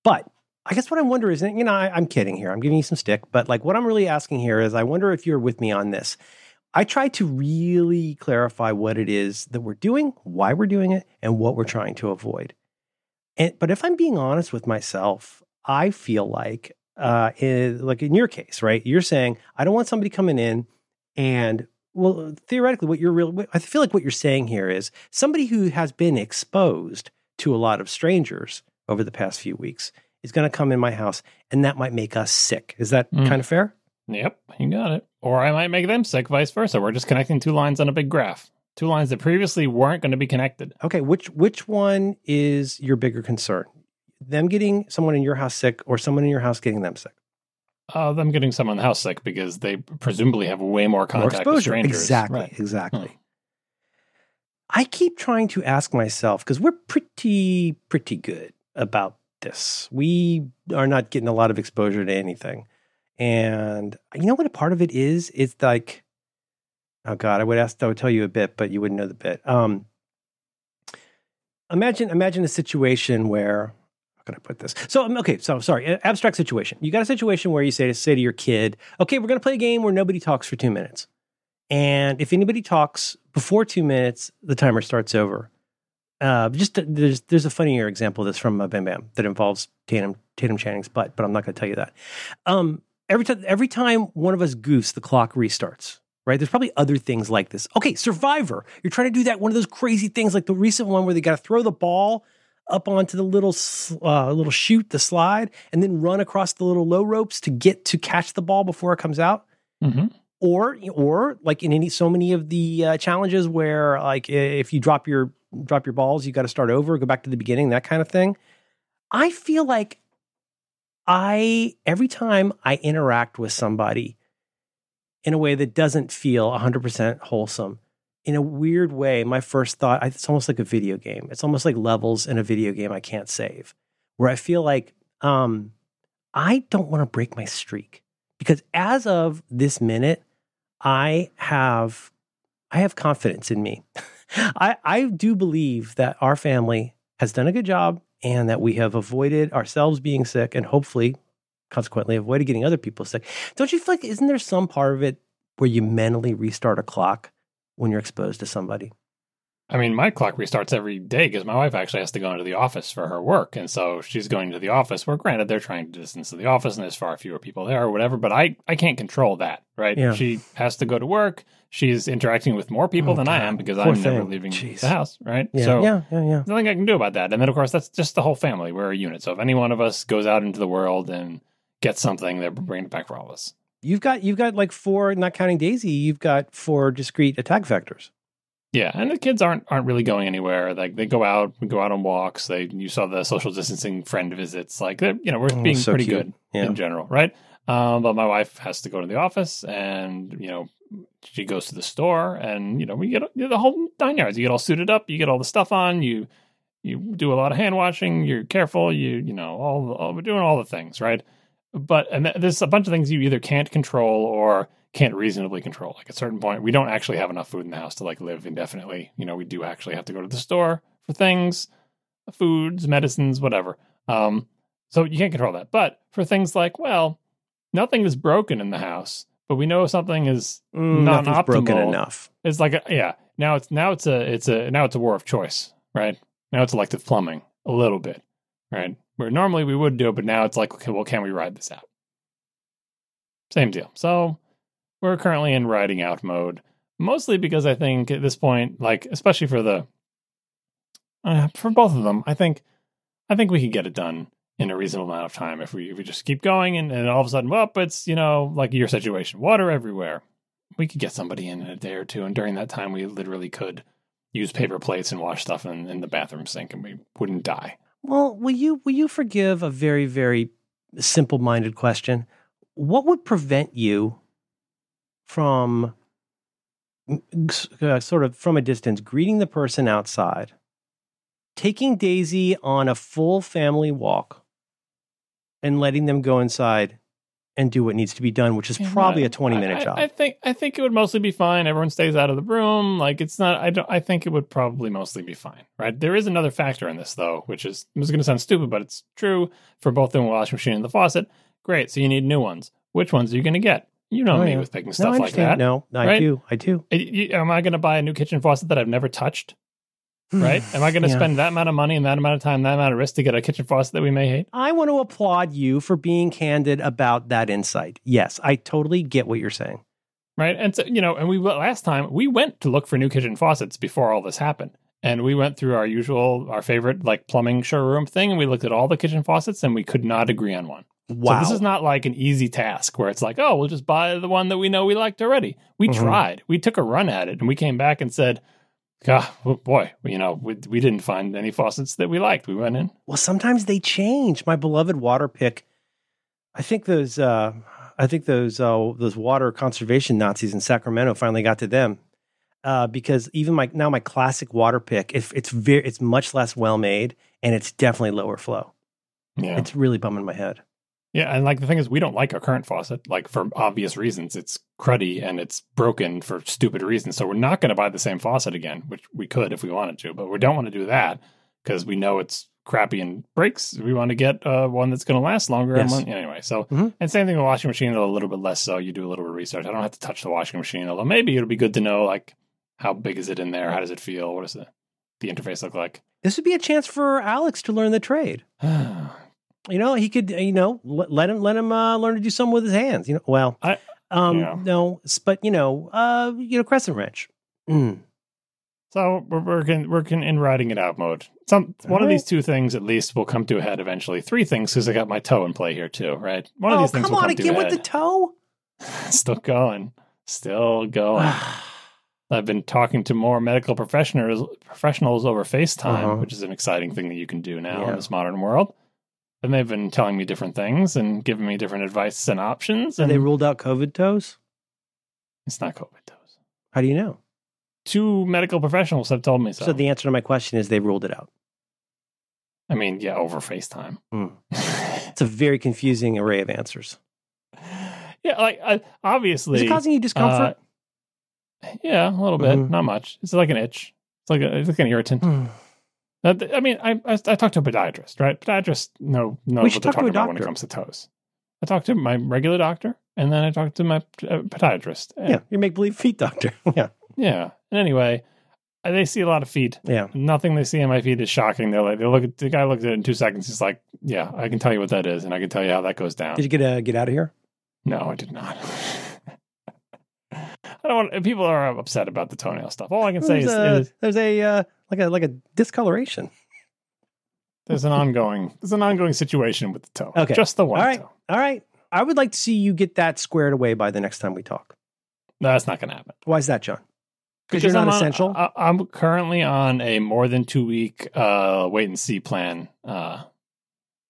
But I guess what I wonder is, you know, I, I'm kidding here. I'm giving you some stick, but like what I'm really asking here is, I wonder if you're with me on this. I try to really clarify what it is that we're doing, why we're doing it, and what we're trying to avoid. And but if I'm being honest with myself, I feel like, uh, in, like in your case, right? You're saying I don't want somebody coming in and well, theoretically, what you're real, I feel like what you're saying here is somebody who has been exposed to a lot of strangers over the past few weeks is going to come in my house, and that might make us sick. Is that Mm. kind of fair? Yep, you got it. Or I might make them sick, vice versa. We're just connecting two lines on a big graph. Two lines that previously weren't going to be connected. Okay, which which one is your bigger concern? Them getting someone in your house sick, or someone in your house getting them sick? Uh, them getting someone in the house sick because they presumably have way more More contact with exposure. strangers. Exactly. Right. Exactly. Hmm. I keep trying to ask myself because we're pretty pretty good about this. We are not getting a lot of exposure to anything, and you know what? A part of it is it's like, oh god, I would ask, I would tell you a bit, but you wouldn't know the bit. Um, imagine imagine a situation where how can I put this? So um, okay, so sorry, abstract situation. You got a situation where you say to say to your kid, okay, we're going to play a game where nobody talks for two minutes, and if anybody talks before two minutes, the timer starts over. Uh, just there's there's a funnier example of this from uh, Bam Bam that involves Tatum Tatum Channing's butt, but I'm not going to tell you that. Um, every time every time one of us goofs, the clock restarts. Right? There's probably other things like this. Okay, Survivor. You're trying to do that one of those crazy things like the recent one where they got to throw the ball up onto the little uh, little chute, the slide, and then run across the little low ropes to get to catch the ball before it comes out. Hmm or or like in any so many of the uh, challenges where like if you drop your drop your balls you got to start over go back to the beginning that kind of thing. I feel like i every time i interact with somebody in a way that doesn't feel 100% wholesome in a weird way my first thought, it's almost like a video game. It's almost like levels in a video game i can't save where i feel like um i don't want to break my streak because as of this minute i have i have confidence in me. I i do believe that our family has done a good job and that we have avoided ourselves being sick and hopefully consequently avoided getting other people sick. Don't you feel like isn't there some part of it where you mentally restart a clock when you're exposed to somebody I mean, my clock restarts every day because my wife actually has to go into the office for her work. And so she's going to the office where, granted, they're trying to distance to the office and there's far fewer people there or whatever, but I, I can't control that, right? Yeah. She has to go to work. She's interacting with more people Oh, than I am because Poor I'm never leaving Jeez. the house, right? yeah So yeah yeah yeah nothing I can do about that. And then, of course, that's just the whole family. We're a unit. So if any one of us goes out into the world and gets something, they're bringing it back for all of us. You've got you've got like four not counting daisy you've got four discrete attack vectors Yeah, and the kids aren't aren't really going anywhere. Like they go out, we go out on walks. They you saw the social distancing friend visits. Like they're you know we're Oh, being so pretty cute. good Yeah. in general, right? Um, but my wife has to go to the office, and you know she goes to the store, and you know we get the whole nine yards. You get all suited up, you get all the stuff on, you you do a lot of hand washing, you're careful, you you know all, the- all we're doing all the things, right? But and th- there's a bunch of things you either can't control or can't reasonably control. Like at a certain point, we don't actually have enough food in the house to like live indefinitely. You know, we do actually have to go to the store for things, foods, medicines, whatever. Um, so you can't control that. But for things like, well, nothing is broken in the house, but we know something is Mm, nothing's broken enough it's like a, yeah. Now it's now it's a it's a now it's a war of choice, right? Now it's elective plumbing a little bit, right? Where normally we would do it, but now it's like, okay, well, can we ride this out? Same deal. So we're currently in riding out mode, mostly because I think at this point, like especially for the uh, for both of them, I think I think we could get it done in a reasonable amount of time if we if we just keep going and, and all of a sudden, well, it's you know like your situation, water everywhere. We could get somebody in in a day or two, and during that time, we literally could use paper plates and wash stuff in, in the bathroom sink, and we wouldn't die. Well, will you will you forgive a very very simple minded question? What would prevent you from uh, sort of from a distance greeting the person outside, taking Daisy on a full family walk, and letting them go inside and do what needs to be done, which is Yeah, probably a twenty minute I, job. I think I think it would mostly be fine. Everyone stays out of the room. Like it's not. I don't. I think it would probably mostly be fine. Right. There is another factor in this though, which is this is going to sound stupid, but it's true for both the washing machine and the faucet. Great. So you need new ones. Which ones are you going to get? You know Oh, me yeah. with picking no, stuff I like that. No, I right? do. I do. Uh, you- Am I going to buy a new kitchen faucet that I've never touched? Right? Am I going to Yeah. spend that amount of money and that amount of time, that amount of risk to get a kitchen faucet that we may hate? I want to applaud you for being candid about that insight. Yes, I totally get what you're saying. right? And so, you know, and we last time we went to look for new kitchen faucets before all this happened, and we went through our usual, our favorite like plumbing showroom thing, and we looked at all the kitchen faucets, and we could not agree on one. Wow. So this is not like an easy task where it's like, oh, we'll just buy the one that we know we liked already. We Mhm. tried, we took a run at it, and we came back and said. God, oh boy, you know, we, we didn't find any faucets that we liked. We went in. well, sometimes they change. My beloved Waterpik. I think those. Uh, I think those uh, those water conservation Nazis in Sacramento finally got to them. Uh, because even my now my classic Waterpik, if it's very, it's much less well made and it's definitely lower flow. Yeah. It's really bumming my head. Yeah, and like the thing is, we don't like our current faucet, like for obvious reasons. It's cruddy and it's broken for stupid reasons. So we're not going to buy the same faucet again, which we could if we wanted to, but we don't want to do that because we know it's crappy and breaks. We want to get uh, one that's going to last longer. Yes. Anyway, so Mhm. and same thing with washing machine, a little bit less so. You do a little bit of research. I don't have to touch the washing machine, although maybe it'll be good to know like how big is it in there? How does it feel? What does the the interface look like? This would be a chance for Alex to learn the trade. You know, he could, you know, let, let him let him uh, learn to do something with his hands. You know, well, I- um, yeah. no, but you know, uh, you know, crescent wrench. Mm. So we're working working in riding it out mode. Some one of these two things at least will come to a head eventually. Three things because I got my toe in play here too, right? One of oh, these things come will on come to again with the toe. Still going, still going. I've been talking to more medical professionals professionals over FaceTime, Uh-huh. which is an exciting thing that you can do now Yeah. in this modern world. And they've been telling me different things and giving me different advice and options. Have And they ruled out COVID toes? it's not COVID toes. How do you know? Two medical professionals have told me so. So the answer to my question is they ruled it out. I mean, yeah, over FaceTime. Hmm. It's a very confusing array of answers. yeah, like I, obviously, Is it causing you discomfort? uh, yeah, a little bit, Mhm. not much. It's like an itch. It's like a, it's like an irritant. Hmm. Uh, I mean, I, I I talked to a podiatrist, right? Podiatrists know know what they're talk talking about when it comes to toes. I talked to my regular doctor, and then I talked to my uh, podiatrist. Yeah, your make believe feet doctor. yeah, yeah. And anyway, uh, they see a lot of feet. yeah. Nothing they see in my feet is shocking. They're like, they look at the guy looked at it in two seconds. He's like, yeah, I can tell you what that is, and I can tell you how that goes down. Did you get uh, get out of here? No, I did not. I don't want. People are upset about the toenail stuff. All I can say There's is, a, is there's a uh, like a like a discoloration. there's an ongoing there's an ongoing situation with the toe. Okay. just the one All right. toe. All right. I would like to see you get that squared away by the next time we talk. No, that's not going to happen. Why is that, John? Because you're not I'm on- essential. I, I'm currently on a more than two week uh, wait and see plan, uh,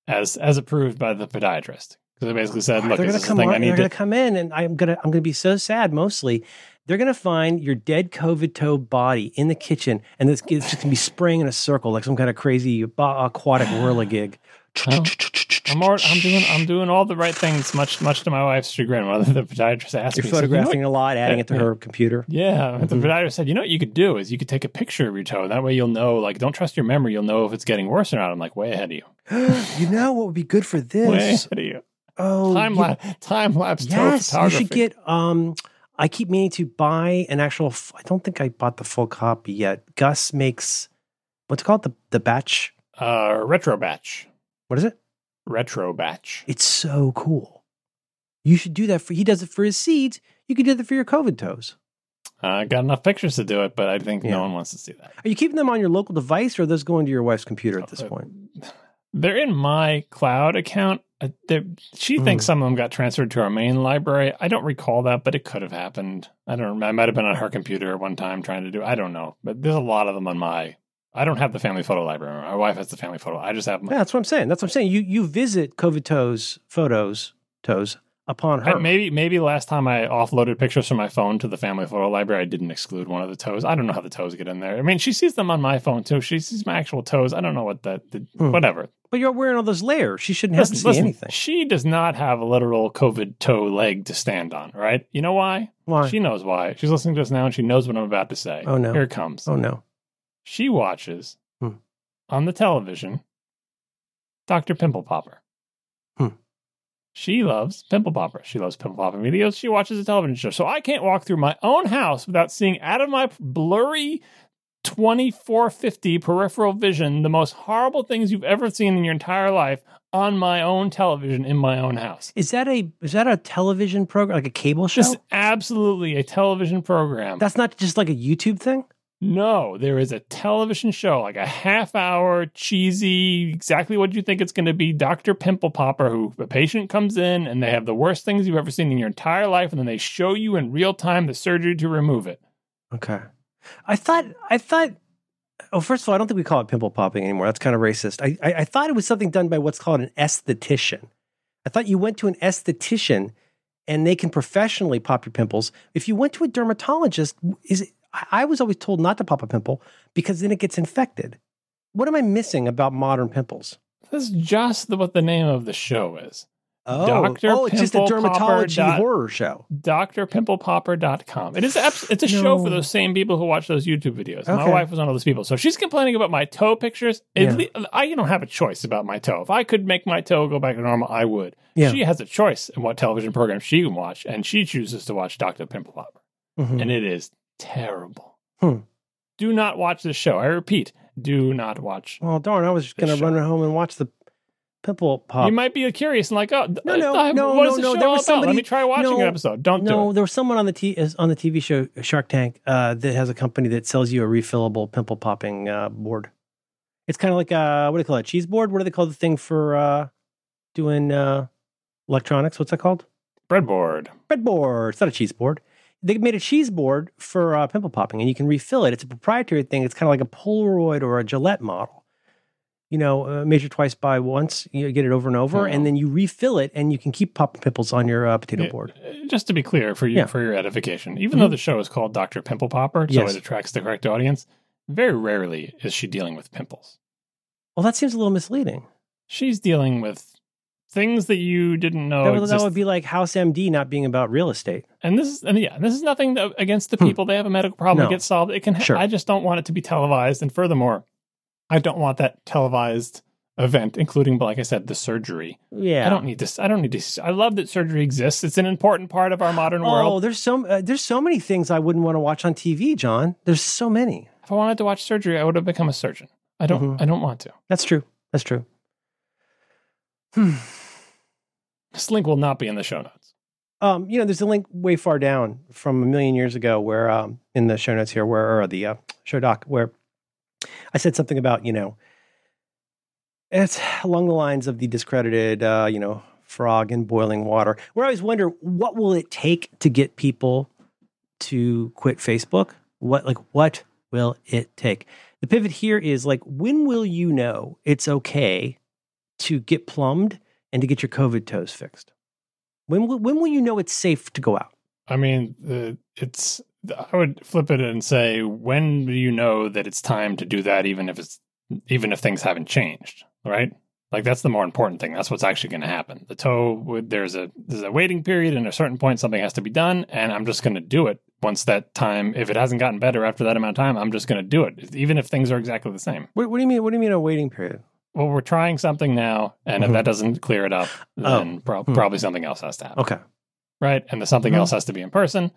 as as approved by the podiatrist. Because I basically said, look, they're is the come thing on, I they're need gonna to. come in and I'm gonna I'm gonna be so sad mostly. They're gonna find your dead COVID toe body in the kitchen and this it's just gonna be spraying in a circle like some kind of crazy aquatic whirligig. Oh. I'm, already, I'm doing I'm doing all the right things, much much to my wife's chagrin. Of the podiatrist asked You're me, said, "You know photographing a lot, adding it to Yeah. her computer. Yeah, the Mhm. podiatrist said, you know what you could do is you could take a picture of your toe. That way you'll know, like, don't trust your memory. You'll know if it's getting worse or not. I'm like, way ahead of you. you know what would be good for this? Way ahead of you. Oh, Time lapse, time lapse toe Yes, you should get. Um, I keep meaning to buy an actual. f- I don't think I bought the full copy yet. Gus makes what's it called the the batch. uh, Retrobatch. What is it? Retrobatch. It's so cool. You should do that for. He does it for his seeds. You can do that for your COVID toes. I got enough pictures to do it, but I think Yeah. no one wants to see that. Are you keeping them on your local device, or are those going to your wife's computer at this Uh, point? They're in my cloud account. Uh, she Hmm. thinks some of them got transferred to our main library. I don't recall that, but it could have happened. I don't. remember. I might have been on her computer one time trying to do. I don't know, but there's a lot of them on my. I don't have the family photo library. My wife has the family photo. I just have my. Yeah, that's what I'm saying. That's what I'm saying. You you visit COVID toes photos toes upon her. Maybe maybe last time I offloaded pictures from my phone to the family photo library, I didn't exclude one of the toes. I don't know how the toes get in there. I mean, she sees them on my phone too. She sees my actual toes. I don't know what that. The, Hmm. Whatever. but you're wearing all those layers. She shouldn't have Listen, to see listen, anything. She does not have a literal COVID toe leg to stand on. Right? You know why? Why? She knows why. She's listening to us now, and she knows what I'm about to say. Oh, no. Here it comes. oh no. She watches Hmm. on the television Dr. Pimple Popper. She loves Pimple Popper. She loves Pimple Popper videos. She watches a television show. So I can't walk through my own house without seeing out of my blurry 2450 peripheral vision the most horrible things you've ever seen in your entire life on my own television in my own house. Is that a is that a television program like a cable show? Just absolutely a television program. That's not just like a YouTube thing. No, there is a television show, like a half hour, cheesy, exactly what you think it's going to be. Dr. Pimple Popper, who a patient comes in and they have the worst things you've ever seen in your entire life, and then they show you in real time the surgery to remove it. Okay. I thought I thought oh first of all, I don't think we call it pimple popping anymore. That's kind of racist. I, I I thought it was something done by what's called an esthetician. I thought you went to an esthetician and they can professionally pop your pimples. If you went to a dermatologist, is it, I I was always told not to pop a pimple because then it gets infected. What am I missing about modern pimples? That's just the, what the name of the show is. Oh, Dr. oh it's just a dermatology dot- horror show. drpimplepopper.com. It is abs- it's a show for those same people who watch those YouTube videos. My wife was one of those people. So she's complaining about my toe pictures. Yeah. I don't have a choice about my toe. If I could make my toe go back to normal, I would. Yeah. She has a choice in what television program she can watch, and she chooses to watch Dr. Pimple Popper. Mhm. And it is terrible. Hmm. Do not watch this show. I repeat, do not watch. Well, darn, I was just going to run home and watch the pimple pop. You might be curious and like, oh, No, no, uh, no, what is no, this no, show there was about? Let somebody- me try watching no, an episode. Don't do no, it. there was someone on the t- on the TV show Shark Tank uh, that has a company that sells you a refillable pimple popping uh, board. It's kind of like uh, what do they call it? Cheese board? What do they call the thing for uh, doing uh, electronics? What's that called? Breadboard. Breadboard. It's not a cheese board. They made a cheese board for uh, pimple popping, and you can refill it. It's a proprietary thing. It's kind of like a Polaroid or a Gillette model. You know, uh, measure twice buy once. You get it over and over, Oh. and then you refill it, and you can keep popping pimples on your uh, potato board. uh, Just to be clear for you, Yeah. for your edification, even Mhm. though the show is called Doctor Pimple Popper, so Yes. it attracts the correct audience. Very rarely is she dealing with pimples. Well, that seems a little misleading. She's dealing with things that you didn't know. that, would, that would be like House MD not being about real estate. and this is, and yeah, this is nothing against the Hmm. people. They have a medical problem. No. It gets solved. It can. Sure. I just don't want it to be televised. And furthermore, I don't want that televised event, including, like I said, the surgery. Yeah, I don't need this. I don't need this. I love that surgery exists. It's an important part of our modern Oh, world. Oh, there's so uh, there's so many things I wouldn't want to watch on TV, John. There's so many. If I wanted to watch surgery, I would have become a surgeon. I don't. Mhm. I don't want to. That's true. That's true. Hmm. This link will not be in the show notes. Um, you know, there's a link way far down from a million years ago where um, in the show notes here, where or the uh, show doc, where I said something about you know, it's along the lines of the discredited, uh, you know, frog in boiling water. Where I always wonder, what will it take to get people to quit Facebook? What like what will it take? The pivot here is like, when will you know it's okay to get plumbed and to get your COVID toes fixed? When will, when will you know it's safe to go out? I mean, it's. I would flip it and say, when do you know that it's time to do that? Even if it's, even if things haven't changed, right? Like that's the more important thing. That's what's actually going to happen. The toe, would- there's a there's a waiting period, and at a certain point, something has to be done, and I'm just going to do it once that time. If it hasn't gotten better after that amount of time, I'm just going to do it, even if things are exactly the same. What, what do you mean? What do you mean a waiting period? Well, we're trying something now, and Mhm. if that doesn't clear it up, then prob- Hmm. probably something else has to happen. Okay. right? And the something Mhm. else has to be in person,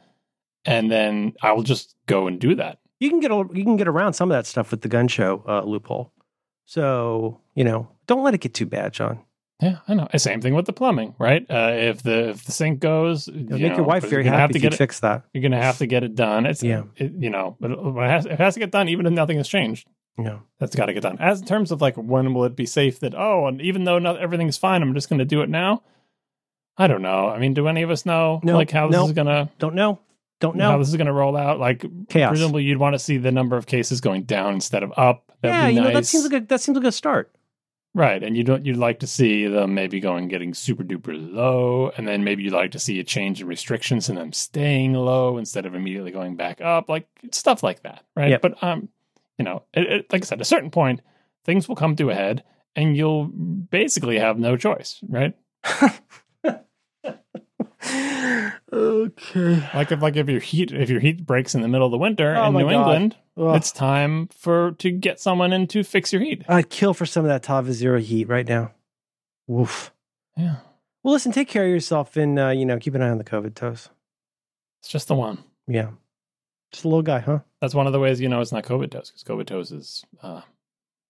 and then I will just go and do that. You can get a- you can get around some of that stuff with the gun show uh, loophole. So you know, don't let it get too bad, John. Yeah, I know. Same thing with the plumbing, right? Uh, if the if the sink goes, you make know, your wife very gonna have to get it. fix that. You're gonna have to get it done. It's Yeah. it, you know, but it has, it has to get done, even if nothing has changed. Yeah. That's got to get done. As in terms of like when will it be safe that oh, and even though not everything's fine, I'm just going to do it now. I don't know. I mean, do any of us know No, like how this is gonna Don't know. Don't know how this is gonna roll out? Like Chaos. presumably you'd want to see the number of cases going down instead of up. That'd yeah, be you know that seems like a that seems like a start. Right, and you don't you'd like to see them maybe going getting super duper low, and then maybe you'd like to see a change in restrictions and them staying low instead of immediately going back up, like stuff like that, right? Yep. But um, you know, it, it, like I said, at a certain point, things will come to a head, and you'll basically have no choice, right? okay. Like if like if your heat if your heat breaks in the middle of the winter Oh in New God. England, Ugh. it's time for to get someone in to fix your heat. I'd kill for some of that Tava Zero heat right now. Woof. Yeah, Well, listen, take care of yourself and uh, you know keep an eye on the COVID toes. it's just the one. Yeah, just a little guy, huh? That's one of the ways you know it's not COVID toes because COVID toes is uh,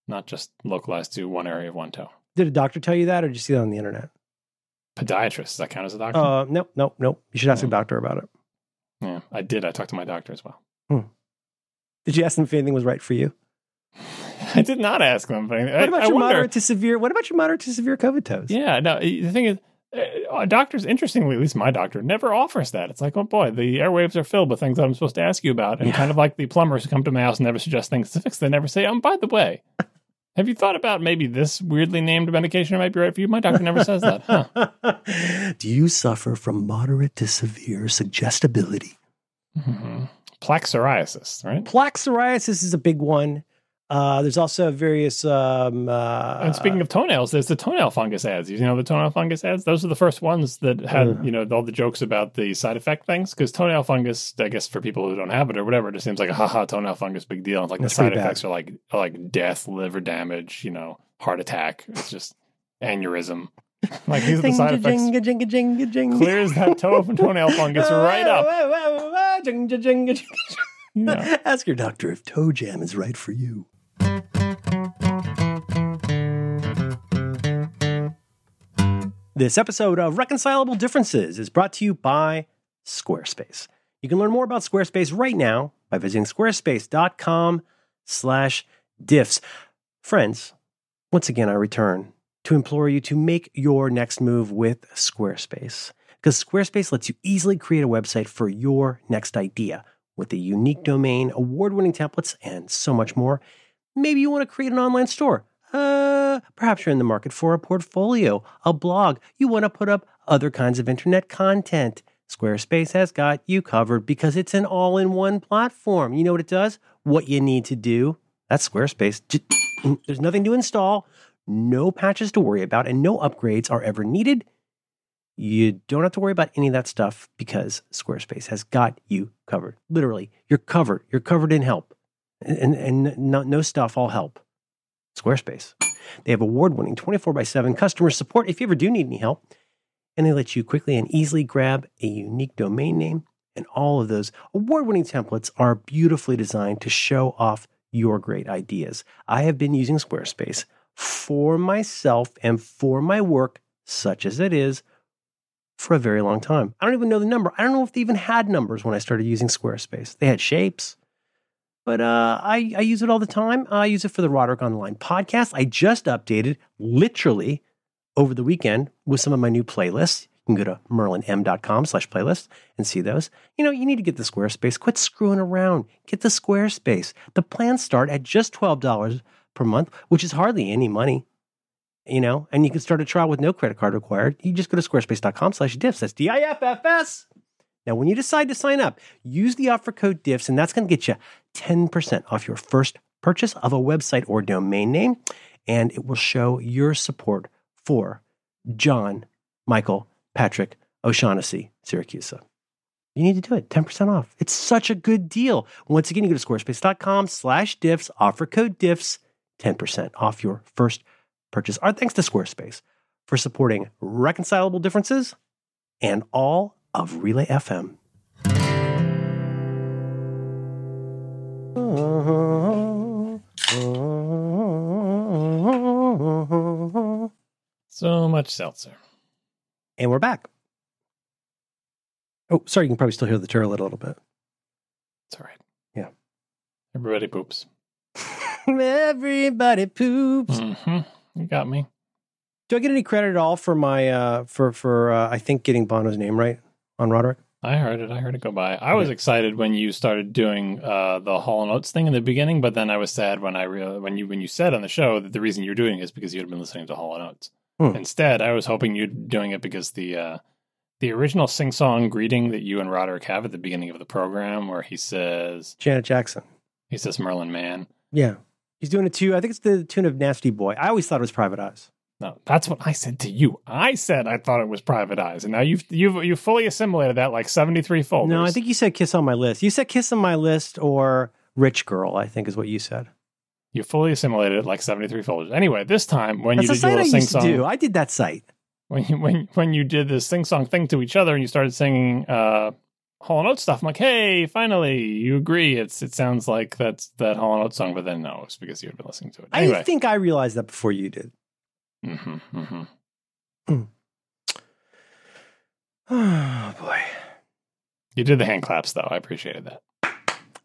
not just localized to one area of one toe. Did a doctor tell you that, or did you see that on the internet? Podiatrist, does that count as a doctor? Uh, nope, nope, nope. You should ask a Hmm. doctor about it. yeah, I did. I talked to my doctor as well. Did you ask them if anything was right for you? I did not ask them. But What about I your wonder, moderate to severe? What about your moderate to severe COVID toes? Yeah, no. The thing is, doctors, interestingly, at least my doctor, never offers that. It's like, oh boy, the airwaves are filled with things that I'm supposed to ask you about, and Yeah. kind of like the plumbers who come to my house and never suggest things to fix. They never say, um, by the way. Have you thought about maybe this weirdly named medication might be right for you? My doctor never says that. Huh. Do you suffer from moderate to severe suggestibility? hmm Plaque psoriasis, right? Plaque psoriasis is a big one. Uh, there's also various. Um, uh, And speaking of toenails, there's the toenail fungus ads. You know the toenail fungus ads? Those are the first ones that had, Ugh. you know, all the jokes about the side effect things. Because toenail fungus, I guess for people who don't have it or whatever, it just seems like a haha toenail fungus big deal. It's like That's the side pretty bad. effects are like are like death, liver damage, you know, heart attack. It's just aneurysm. like these are the side effects. Jinga, jinga, jinga, jinga. Clears that toe from toenail fungus right up. You know. Ask your doctor if toe jam is right for you. This episode of Reconcilable Differences is brought to you by Squarespace. You can learn more about Squarespace right now by visiting squarespace.com slash diffs. Friends, once again, I return to implore you to make your next move with Squarespace because Squarespace lets you easily create a website for your next idea with a unique domain, award winning templates, and so much more. Maybe you want to create an online store. Uh, perhaps you're in the market for a portfolio, a blog. You want to put up other kinds of internet content. Squarespace has got you covered because it's an all in one platform. You know what it does? What you need to do. That's Squarespace. There's nothing to install, no patches to worry about, and no upgrades are ever needed. You don't have to worry about any of that stuff because Squarespace has got you covered. Literally, you're covered. You're covered in help. And, and no, no stuff, all help. Squarespace. They have award winning 24 by 7 customer support if you ever do need any help. And they let you quickly and easily grab a unique domain name. And all of those award winning templates are beautifully designed to show off your great ideas. I have been using Squarespace for myself and for my work, such as it is, for a very long time. I don't even know the number. I don't know if they even had numbers when I started using Squarespace. They had shapes, but uh, I, I use it all the time. I use it for the Roderick Online podcast. I just updated literally over the weekend with some of my new playlists. You can go to merlinm.com slash playlist and see those. You know, you need to get the Squarespace. Quit screwing around. Get the Squarespace. The plans start at just $12 per month, which is hardly any money you know, and you can start a trial with no credit card required. You just go to squarespace.com slash diffs. That's D-I-F-F-S. Now, when you decide to sign up, use the offer code diffs, and that's going to get you 10% off your first purchase of a website or domain name, and it will show your support for John, Michael, Patrick, O'Shaughnessy, Siracusa. You need to do it. 10% off. It's such a good deal. Once again, you go to squarespace.com slash diffs, offer code diffs, 10% off your first purchase. Our thanks to Squarespace for supporting reconcilable differences and all of Relay FM. So much seltzer. And we're back. Oh, sorry, you can probably still hear the turlet a little bit. It's all right. Yeah. Everybody poops. Everybody poops. hmm You got me. Do I get any credit at all for my uh for for uh, I think getting Bono's name right on Roderick? I heard it. I heard it go by. I was excited when you started doing uh, the Hall and Oates thing in the beginning, but then I was sad when I real when you when you said on the show that the reason you're doing it is because you had been listening to Hall and Oates. Hmm. Instead, I was hoping you're doing it because the uh, the original sing song greeting that you and Roderick have at the beginning of the program, where he says Janet Jackson. he says Merlin Mann. Yeah. He's doing it too. I think it's the tune of Nasty Boy. I always thought it was Private Eyes. No, that's what I said to you. I said I thought it was Private Eyes, and now you've you've you fully assimilated that like seventy three folders. No, I think you said Kiss on My List. You said Kiss on My List or Rich Girl, I think is what you said. you fully assimilated it like seventy three folders. Anyway, this time when That's you did your site I little sing song, do. I did that site. when you when when you did this sing song thing to each other and you started singing uh Hall and Oates stuff, I'm like, hey, finally, you agree. It's it sounds like that's that Hall and Oates song, but then no, it's because you had been listening to it. I think I realized that before you did. Hmm hmm Oh boy. You did the hand claps though. I appreciated that.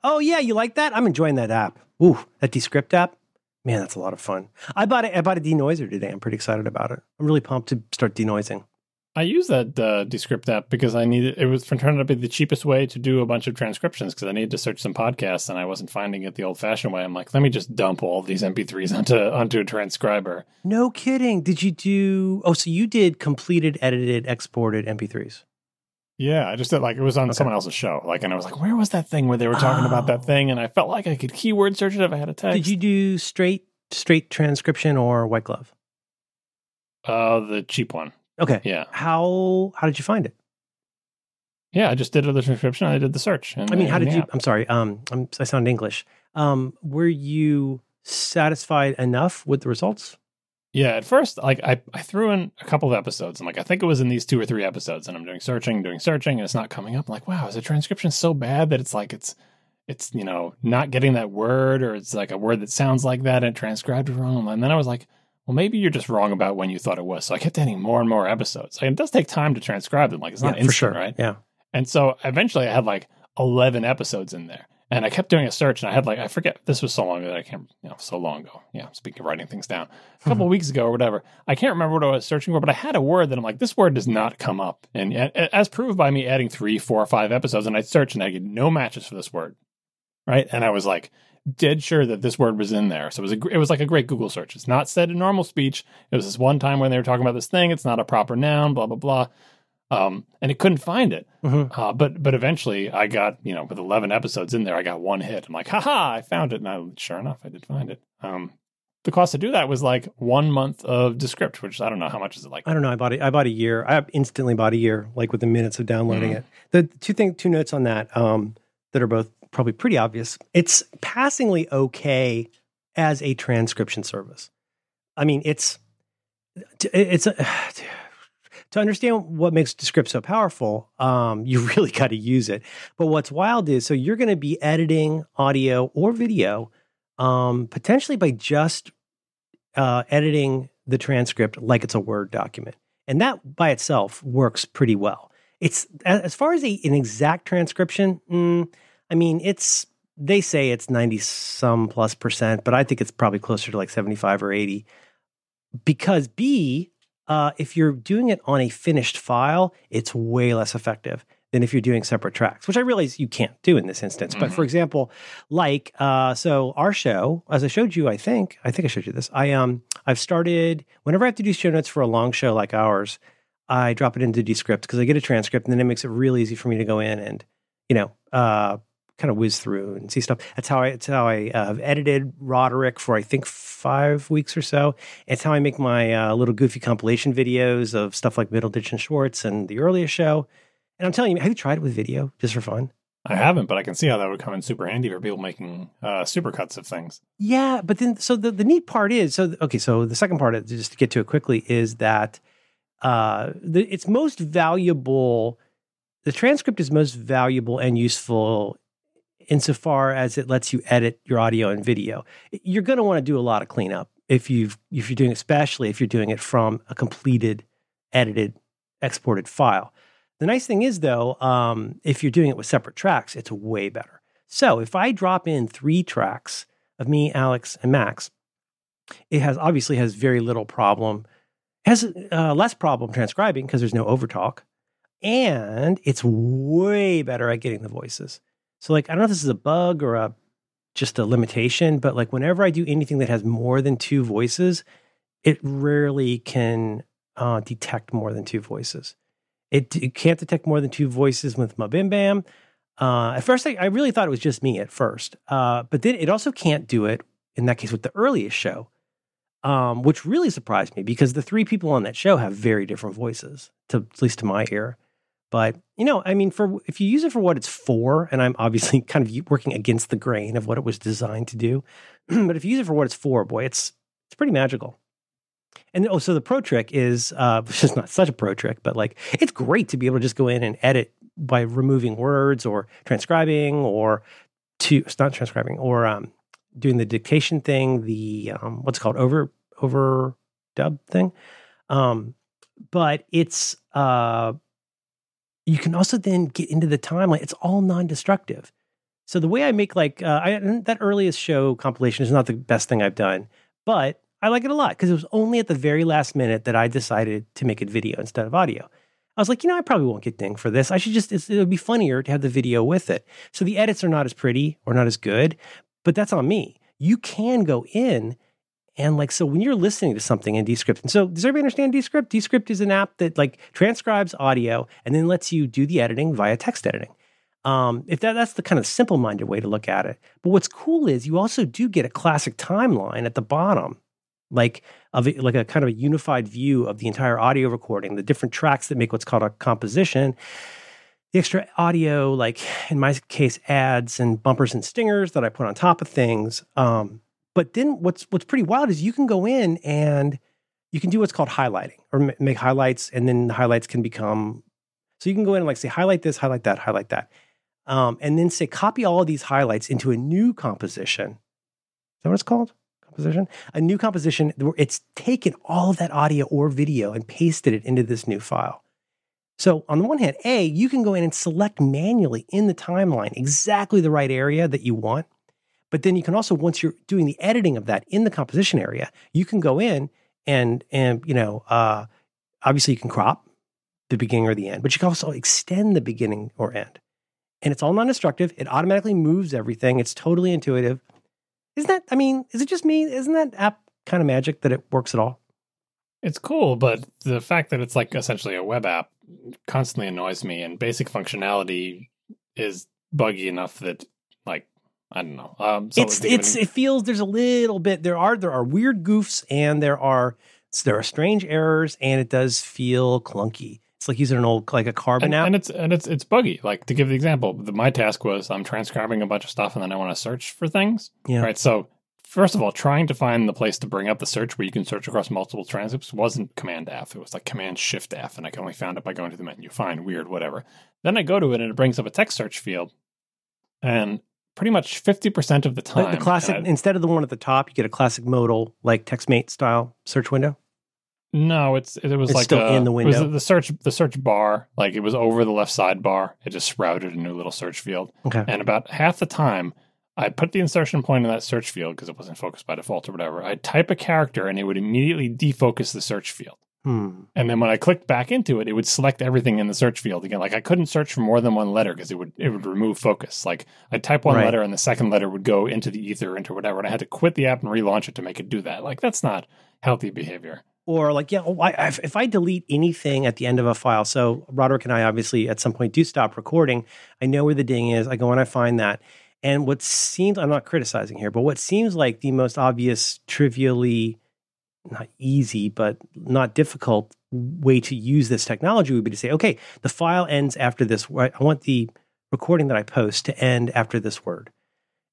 Oh yeah, you like that? I'm enjoying that app. Ooh, that Descript app. Man, that's a lot of fun. I bought it. I bought a denoiser today. I'm pretty excited about it. I'm really pumped to start denoising. I use that uh, Descript app because I needed it was turned out to be the cheapest way to do a bunch of transcriptions because I needed to search some podcasts and I wasn't finding it the old fashioned way. I'm like, let me just dump all these MP3s onto onto a transcriber. No kidding. Did you do? Oh, so you did completed, edited, exported MP3s. Yeah, I just did like it was on Okay. someone else's show. Like, and I was like, where was that thing where they were talking about Oh. that thing? And I felt like I could keyword search it if I had a text. Did you do straight straight transcription or white glove? Uh, the cheap one. Okay. Yeah, How how did you find it? yeah. I just did the transcription. I did the search. I mean, how did you? app. I'm sorry. Um, I'm, I sound English. Um, were you satisfied enough with the results? Yeah, at first, like I, I threw in a couple of episodes. I'm like, I think it was in these two or three episodes, and I'm doing searching, doing searching, and it's not coming up. I'm like, wow, is the transcription so bad that it's like it's it's you know not getting that word, or it's like a word that sounds like that and transcribed wrong. And then I was like, well, maybe you're just wrong about when you thought it was. So I kept adding more and more episodes. Like, it does take time to transcribe them. Like it's not yeah, instant, for sure. right? Yeah. And so eventually I had like 11 episodes in there. And I kept doing a search and I had like, I forget, this was so long ago that I can't, you know, so long ago. Yeah, speaking of writing things down, a couple of weeks ago or whatever. I can't remember what I was searching for, but I had a word that I'm like, this word does not come up. And, and as proved by me adding three, four, five episodes, and I'd search and I get no matches for this word. Right. And I was like, dead sure that this word was in there. So it was a, it was like a great Google search. It's not said in normal speech. It was this one time when they were talking about this thing. It's not a proper noun, blah, blah, blah. Um, and it couldn't find it. Mhm. Uh, but but eventually I got you know with eleven episodes in there I got one hit. I'm like, haha, I found it, and I, sure enough I did find it. Um, the cost to do that was like one month of Descript, which I don't know how much is it like. I don't know. I bought it. I bought a year. I instantly bought a year, like within minutes of downloading Mhm. it. The two thing, two notes on that um, that are both probably pretty obvious. It's passingly okay as a transcription service. I mean, it's it's a, to understand what makes Descript so powerful. Um, you really got to use it. But what's wild is so you're going to be editing audio or video, um, potentially by just uh, editing the transcript like it's a Word document. And that by itself works pretty well. It's as far as a, an exact transcription, mm, I mean, it's they say it's 90 some plus percent, but I think it's probably closer to like 75 or 80. Because B, uh, if you're doing it on a finished file, it's way less effective than if you're doing separate tracks, which I realize you can't do in this instance. But for example, like uh, so our show, as I showed you, I think I think I showed you this. I um I've started whenever I have to do show notes for a long show like ours, I drop it into Descript because I get a transcript and then it makes it real easy for me to go in and you know uh, kind of whiz through and see stuff. That's how I that's how I uh, have edited Roderick for I think five weeks or so. It's how I make my uh, little goofy compilation videos of stuff like Middleditch and Schwartz and the earliest show. And I'm telling you, have you tried it with video just for fun? I haven't, but I can see how that would come in super handy for people making uh, supercuts of things. Yeah, but then so the, the neat part is so okay. So the second part, just to get to it quickly, is that uh, the, it's most valuable. The transcript is most valuable and useful insofar as it lets you edit your audio and video. You're going to want to do a lot of cleanup if you've if you're doing, especially if you're doing it from a completed, edited, exported file. The nice thing is though, um, if you're doing it with separate tracks, it's way better. So if I drop in three tracks of me, Alex, and Max, it has obviously has very little problem. Has uh, less problem transcribing because there's no overtalk, and it's way better at getting the voices. So like I don't know if this is a bug or a just a limitation, but like whenever I do anything that has more than two voices, it rarely can uh, detect more than two voices. It, it, can't detect more than two voices with MaBimBam. Uh, at first, I, I, really thought it was just me at first, uh, but then it also can't do it in that case with the earliest show, um, which really surprised me because the three people on that show have very different voices, to at least to my ear. But you know, I mean, for if you use it for what it's for, and I'm obviously kind of working against the grain of what it was designed to do, but if you use it for what it's for, boy, it's it's pretty magical. And oh, so the pro trick is, uh, which is not such a pro trick, but like it's great to be able to just go in and edit by removing words or transcribing or to it's not transcribing or um, doing the dictation thing, the um, what's called over over dub thing. Um, but it's uh, you can also then get into the timeline. It's all non-destructive. So the way I make like uh, I, that earliest show compilation is not the best thing I've done, but I like it a lot because it was only at the very last minute that I decided to make it video instead of audio. I was like, you know, I probably won't get dinged for this. I should just, it would be funnier to have the video with it. So the edits are not as pretty or not as good, but that's on me. You can go in and like, so when you're listening to something in Descript, and so does everybody understand Descript? Descript is an app that like transcribes audio and then lets you do the editing via text editing. Um, if that, that's the kind of simple minded way to look at it. But what's cool is you also do get a classic timeline at the bottom, like of like a kind of a unified view of the entire audio recording, the different tracks that make what's called a composition, the extra audio, like in my case, ads and bumpers and stingers that I put on top of things. Um, but then what's what's pretty wild is you can go in and you can do what's called highlighting or make highlights, and then the highlights can become. So you can go in and like say highlight this, highlight that, highlight that, um, and then say copy all of these highlights into a new composition. Is that what it's called? Composition. A new composition where it's taken all of that audio or video and pasted it into this new file. So on the one hand, A, you can go in and select manually in the timeline exactly the right area that you want but then you can also, once you're doing the editing of that in the composition area, you can go in and and you know, uh, obviously you can crop the beginning or the end, but you can also extend the beginning or end. And it's all non-destructive. It automatically moves everything. It's totally intuitive. Isn't that? I mean, is it just me? Isn't that app kind of magic that it works at all? It's cool, but the fact that it's like essentially a web app constantly annoys me. And basic functionality is buggy enough that I don't know. Um, it's it's it feels there's a little bit there are there are weird goofs and there are there are strange errors and it does feel clunky. It's like using an old like a carbon and, app, and it's and it's it's buggy. Like to give the example, the, my task was I'm transcribing a bunch of stuff and then I want to search for things. Yeah. Right. So first of all, trying to find the place to bring up the search where you can search across multiple transcripts wasn't Command F. It was like Command Shift F, and I only found it by going to the menu. Fine, weird, whatever. Then I go to it and it brings up a text search field, and pretty much 50% of the time. But the classic, uh, instead of the one at the top, you get a classic modal, like TextMate style search window? No, it's it was it's like still a, in the window. The search the search bar, like it was over the left sidebar. It just sprouted a new little search field. Okay. And about half the time, I put the insertion point in that search field because it wasn't focused by default or whatever. I'd type a character and it would immediately defocus the search field. Hmm. And then when I clicked back into it, it would select everything in the search field again. Like I couldn't search for more than one letter because it would it would remove focus. Like I'd type one Right. letter and the second letter would go into the ether into whatever, and I had to quit the app and relaunch it to make it do that. Like that's not healthy behavior. Or like, yeah, oh, I, if I delete anything at the end of a file, so Roderick and I obviously at some point do stop recording. I know where the ding is. I go and I find that. And what seems, I'm not criticizing here, but what seems like the most obvious, trivially, not easy, but not difficult way to use this technology would be to say, okay, the file ends after this. I want the recording that I post to end after this word.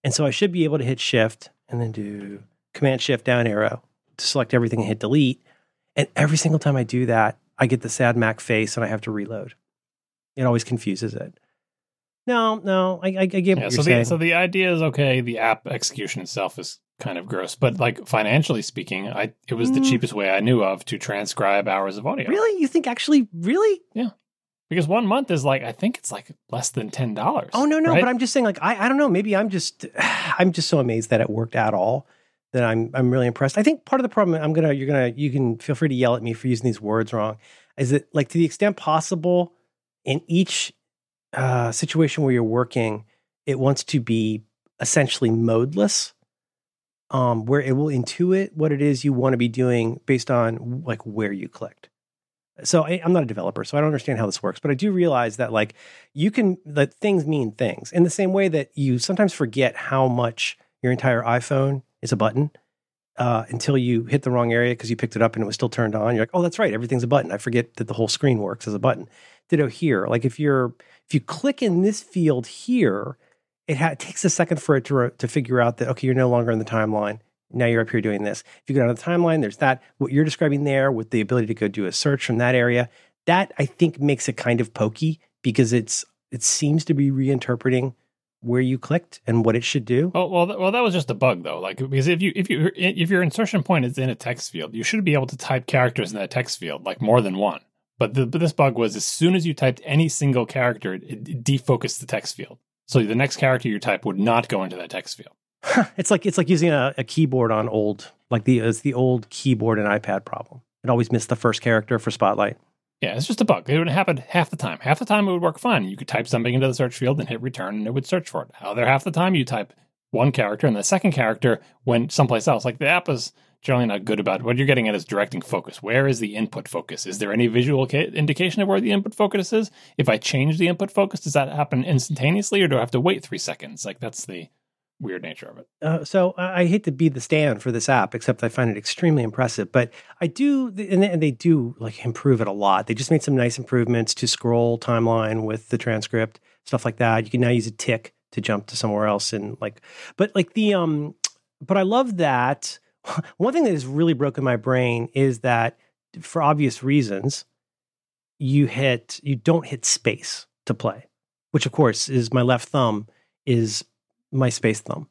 And so I should be able to hit shift and then do command shift down arrow to select everything and hit delete. And every single time I do that, I get the sad Mac face and I have to reload. It always confuses it. No, no, I, I, I get Yeah, what you're so saying. so the idea is okay. The app execution itself is kind of gross, but like financially speaking, I it was the Mm. cheapest way I knew of to transcribe hours of audio. really? You think actually, really? Yeah. because one month is like I think it's like less than ten dollars. Oh no, no, right? but I'm just saying, like, I, I don't know. Maybe I'm just, I'm just so amazed that it worked at all that I'm, I'm really impressed. I think part of the problem, I'm gonna, you're gonna, you can feel free to yell at me for using these words wrong, is that like to the extent possible, in each uh, situation where you're working, it wants to be essentially modeless, um, where it will intuit what it is you want to be doing based on like where you clicked. So I, I'm not a developer, so I don't understand how this works, but I do realize that like you can that things mean things in the same way that you sometimes forget how much your entire iPhone is a button uh, until you hit the wrong area because you picked it up and it was still turned on. You're like, oh, that's right, everything's a button. I forget that the whole screen works as a button. Ditto here. Like if you're if you click in this field here, it, ha- it takes a second for it to re- to figure out that okay, you're no longer in the timeline. Now you're up here doing this. If you go down the timeline, there's that what you're describing there with the ability to go do a search from that area. That I think makes it kind of pokey because it's it seems to be reinterpreting where you clicked and what it should do. Oh well, th- well, that was just a bug though. Like because if you if you if your insertion point is in a text field, you should be able to type characters in that text field, like more than one. But, the, but this bug was as soon as you typed any single character, it, it defocused the text field. So the next character you type would not go into that text field. it's like it's like using a, a keyboard on old like the it's the old keyboard and iPad problem. It always missed the first character for Spotlight. Yeah, it's just a bug. It would happen half the time. Half the time it would work fine. You could type something into the search field and hit return, and it would search for it. Other half the time, you type one character, and the second character went someplace else. Like the app is generally not good about what you're getting at is directing focus. Where is the input focus? Is there any visual ca- indication of where the input focus is? If I change the input focus, does that happen instantaneously, or do I have to wait three seconds? Like that's the weird nature of it. Uh, so I, hate to be the stand for this app, except I find it extremely impressive. But I do, and they do like improve it a lot. They just made some nice improvements to scroll timeline with the transcript, stuff like that. You can now use a tick to jump to somewhere else, and like, but like the um, but I love that. One thing that has really broken my brain is that, for obvious reasons, you hit you don't hit space to play, which of course is my left thumb is my space thumb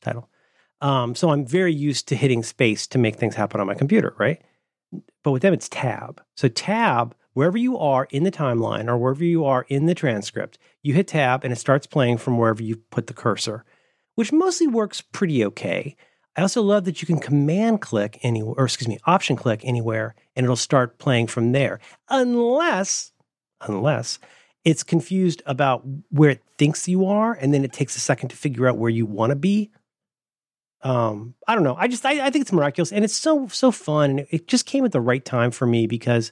title. Um, so I'm very used to hitting space to make things happen on my computer, right? But with them, it's tab. So tab, wherever you are in the timeline or wherever you are in the transcript, you hit tab and it starts playing from wherever you put the cursor, which mostly works pretty okay. I also love that you can command click anywhere, or excuse me, option click anywhere, and it'll start playing from there. Unless, unless it's confused about where it thinks you are, and then it takes a second to figure out where you want to be. Um, I don't know. I just I, I think it's miraculous, and it's so so fun, and it, it just came at the right time for me because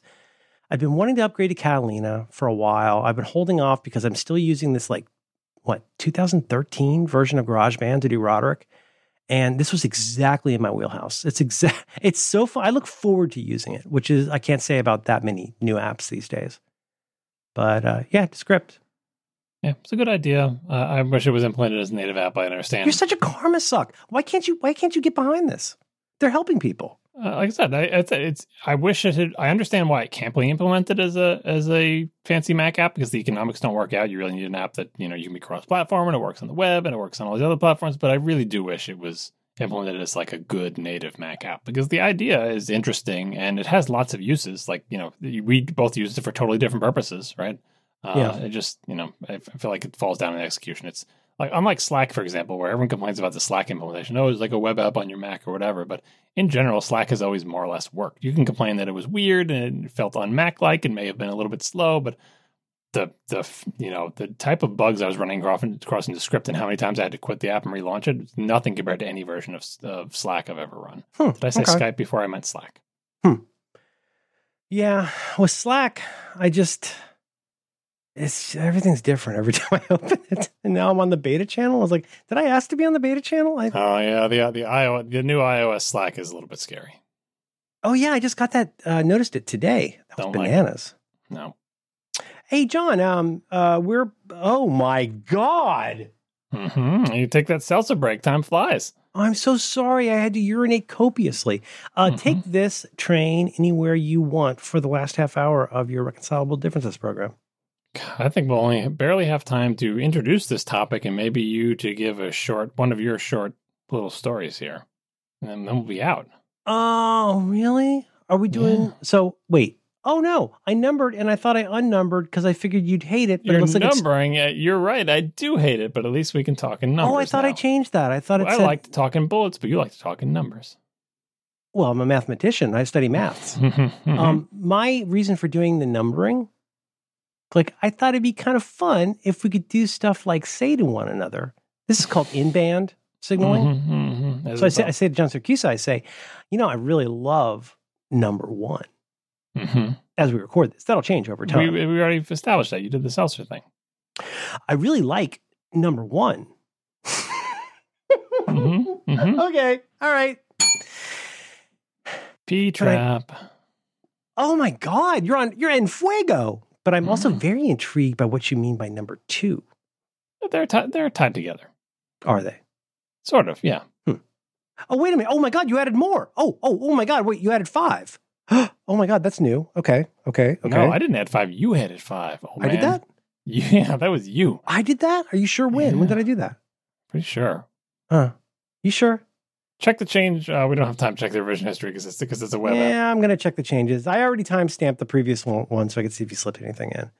I've been wanting to upgrade to Catalina for a while. I've been holding off because I'm still using this like what 2013 version of GarageBand to do Roderick, and this was exactly in my wheelhouse. It's exact. It's so fun. I look forward to using it, which is I can't say about that many new apps these days. But uh, yeah, Descript. Yeah, it's a good idea. Uh, I wish it was implemented as a native app. I understand. You're such a karma suck. Why can't you? Why can't you get behind this? They're helping people. Uh, like I said, I, it's, it's. I wish it had. I understand why it can't be implemented as a as a fancy Mac app because the economics don't work out. You really need an app that you know you can be cross platform and it works on the web and it works on all these other platforms. But I really do wish it was implemented as like a good native Mac app because the idea is interesting and it has lots of uses. Like you know, we both use it for totally different purposes, right? Uh, Yeah. It just you know, I feel like it falls down in execution. It's like unlike Slack, for example, where everyone complains about the Slack implementation. Oh, it's like a web app on your Mac or whatever. But in general, Slack has always more or less worked. You can complain that it was weird and it felt on Mac like and may have been a little bit slow, but the the you know the type of bugs I was running across, across into script and how many times I had to quit the app and relaunch it, nothing compared to any version of, of Slack I've ever run. Hmm, Did I say okay. Skype before I meant Slack? Hmm. Yeah, with Slack, I just it's everything's different every time I open it. And now I'm on the beta channel. I was like, did I ask to be on the beta channel? I, Oh yeah, the the iOS, the new iOS Slack is a little bit scary. oh yeah, I just got that. Uh, noticed it today. That Don't like it. bananas. No. Hey John, um, uh, we're oh my god. Mm-hmm. You take that seltzer break, time flies. I'm so sorry. I had to urinate copiously. Uh, Mhm. Take this train anywhere you want for the last half hour of your reconcilable differences program. I think we'll only barely have time to introduce this topic and maybe you to give a short one of your short little stories here. And then we'll be out. Oh, really? Are we doing Yeah. so? Wait, Oh no, I numbered and I thought I unnumbered because I figured you'd hate it. But You're it looks like it's. numbering it. You're right. I do hate it, but at least we can talk in numbers. Oh, I thought I changed that. I thought it I said. like to talk in bullets, but you like to talk in numbers. Well, I'm a mathematician. I study maths. Um, my reason for doing the numbering, like I thought it'd be kind of fun if we could do stuff like say to one another. This is called in band signaling. Mhm, mhm. So I say, I say to John Siracusa, I say, you know, I really love number one Mhm. as we record this. That'll change over time. we already established that. You did the seltzer thing. I really like number one. Mhm, mhm. Okay. All right. P trap. Oh my God. You're on, you're in fuego. But I'm also Mm. very intrigued by what you mean by number two. They're ti they're tied together, Are they? sort of. Yeah. Oh, wait a minute. Oh my God, you added more. Oh, oh, oh my God. Wait, you added five. oh my God, that's new. Okay. Okay. Okay. No, I didn't add five. You added five. Oh, I did that? Yeah, that was you. I did that? Are you sure when? When did I do that? Pretty sure. Huh. You sure? Check the change. Uh, we don't have time to check the revision history because it's because it's a web app. yeah, I'm going to check the changes. I already time stamped the previous one, one so I could see if you slipped anything in.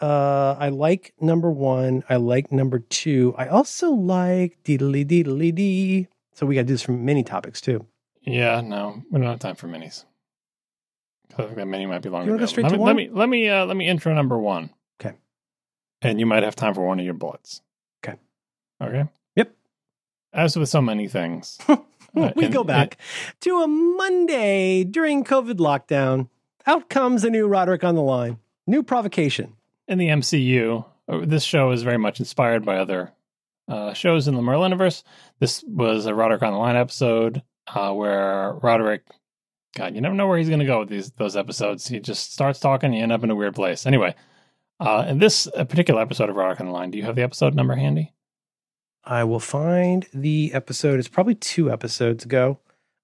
Uh, I like number one. I like number two. I also like deedly deedly dee. So we got to do this from mini topics too. Yeah, no, we don't have time for minis. I think that mini might be longer. You wanna go straight let to me, one? Let me let me uh, let me intro number one. Okay. And you might have time for one of your bullets. Okay. Okay. As with so many things, Uh, we and go it- back to a Monday during COVID lockdown. Out comes a new Roderick on the line. New provocation. in the MCU, uh, this show is very much inspired by other uh, shows in the Marvel universe. This was a Roderick on the Line episode uh, where Roderick, God, you never know where he's going to go with these those episodes. He just starts talking, you end up in a weird place. Anyway, uh, in this uh, particular episode of Roderick on the Line, do you have the episode number handy? I will find the episode. It's probably two episodes ago.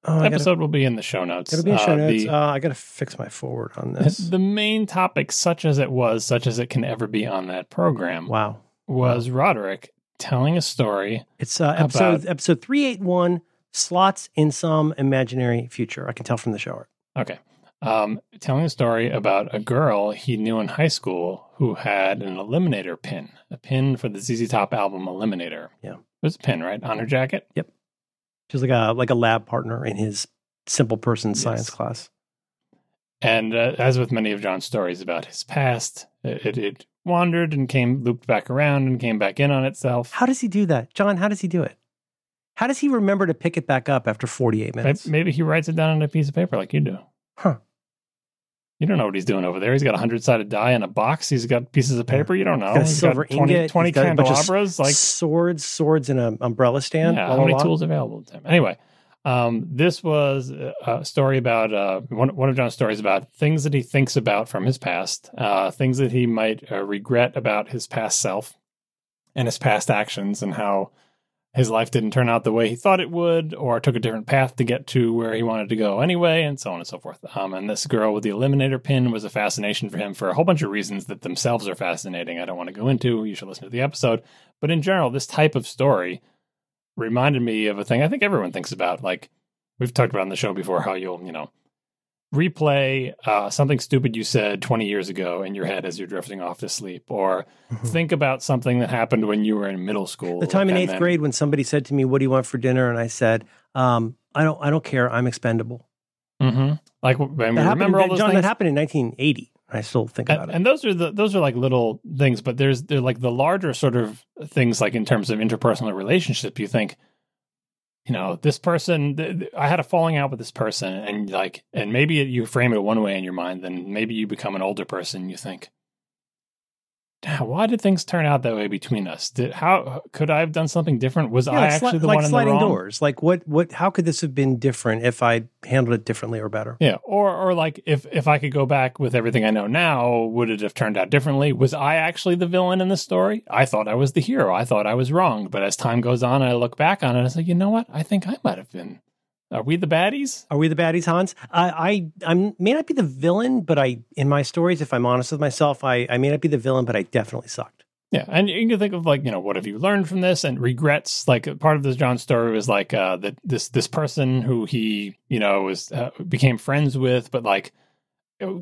Oh, I gotta, episode will be in the show notes. it'll be in show Uh, notes. the- uh, I got to fix my forward on this. the main topic, such as it was, such as it can ever be on that program, wow. was Roderick telling a story It's uh, episode About- episode 381 slots in some imaginary future. I can tell from the show art. Okay. Um, telling a story about a girl he knew in high school who had an eliminator pin, a pin for the ZZ Top album Eliminator. Yeah. It was a pin, right? On her jacket. Yep. She's like a like a lab partner in his simple person science class. And uh, as with many of John's stories about his past, it, it, it wandered and came, looped back around and came back in on itself. How does he do that? John, how does he do it? How does he remember to pick it back up after 48 minutes? maybe he writes it down on a piece of paper like you do. Huh. You don't know what he's doing over there. He's got a hundred sided die in a box. He's got pieces of paper. You don't know. got a He's silver 20, ingot. 20 He's got a bunch of candelabras. Like swords, swords in an umbrella stand. Yeah, blah, how many blah, blah. tools available to him? Anyway, um, this was a story about uh, one, one of John's stories about things that he thinks about from his past, uh, things that he might uh, regret about his past self and his past actions, and how his life didn't turn out the way he thought it would, or took a different path to get to where he wanted to go anyway, and so on and so forth. Um, and this girl with the eliminator pin was a fascination for him for a whole bunch of reasons that themselves are fascinating. I don't want to go into. You should listen to the episode. But in general, this type of story reminded me of a thing I think everyone thinks about. Like we've talked about on the show before, how you'll, you know, replay uh, something stupid you said 20 years ago in your head as you're drifting off to sleep, or Mhm. think about something that happened when you were in middle school. The time in eighth then- grade when somebody said to me, "What do you want for dinner?" and I said, um, "I don't, I don't care. I'm expendable." Mhm. Like, we That happened, remember all those John. things. That happened in 1980. I still think about and, it. and those are the those are like little things, but there's they're like the larger sort of things, like in terms of interpersonal relationship. You think, you know, this person. Th- th- I had a falling out with this person, and like, and maybe you frame it one way in your mind, then maybe you become an older person. You think, "Damn, why did things turn out that way between us? Did how could I have done something different? Was Yeah, I like, sli- actually the like one in the sliding wrong? doors. Like what? What? How could this have been different if I handled it differently or better? Yeah, or or like if if I could go back with everything I know now, would it have turned out differently? Was I actually the villain in the story? I thought I was the hero. I thought I was wrong. But as time goes on, I look back on it, and I say, you know what? I think I might have been. Are we the baddies? Are we the baddies, Hans? I, I, I may not be the villain, but I, in my stories, if I'm honest with myself, I, I may not be the villain, but I definitely sucked. Yeah, and you can think of like you know what have you learned from this and regrets. Like part of this John story was like uh, that this this person who he you know was uh, became friends with, but like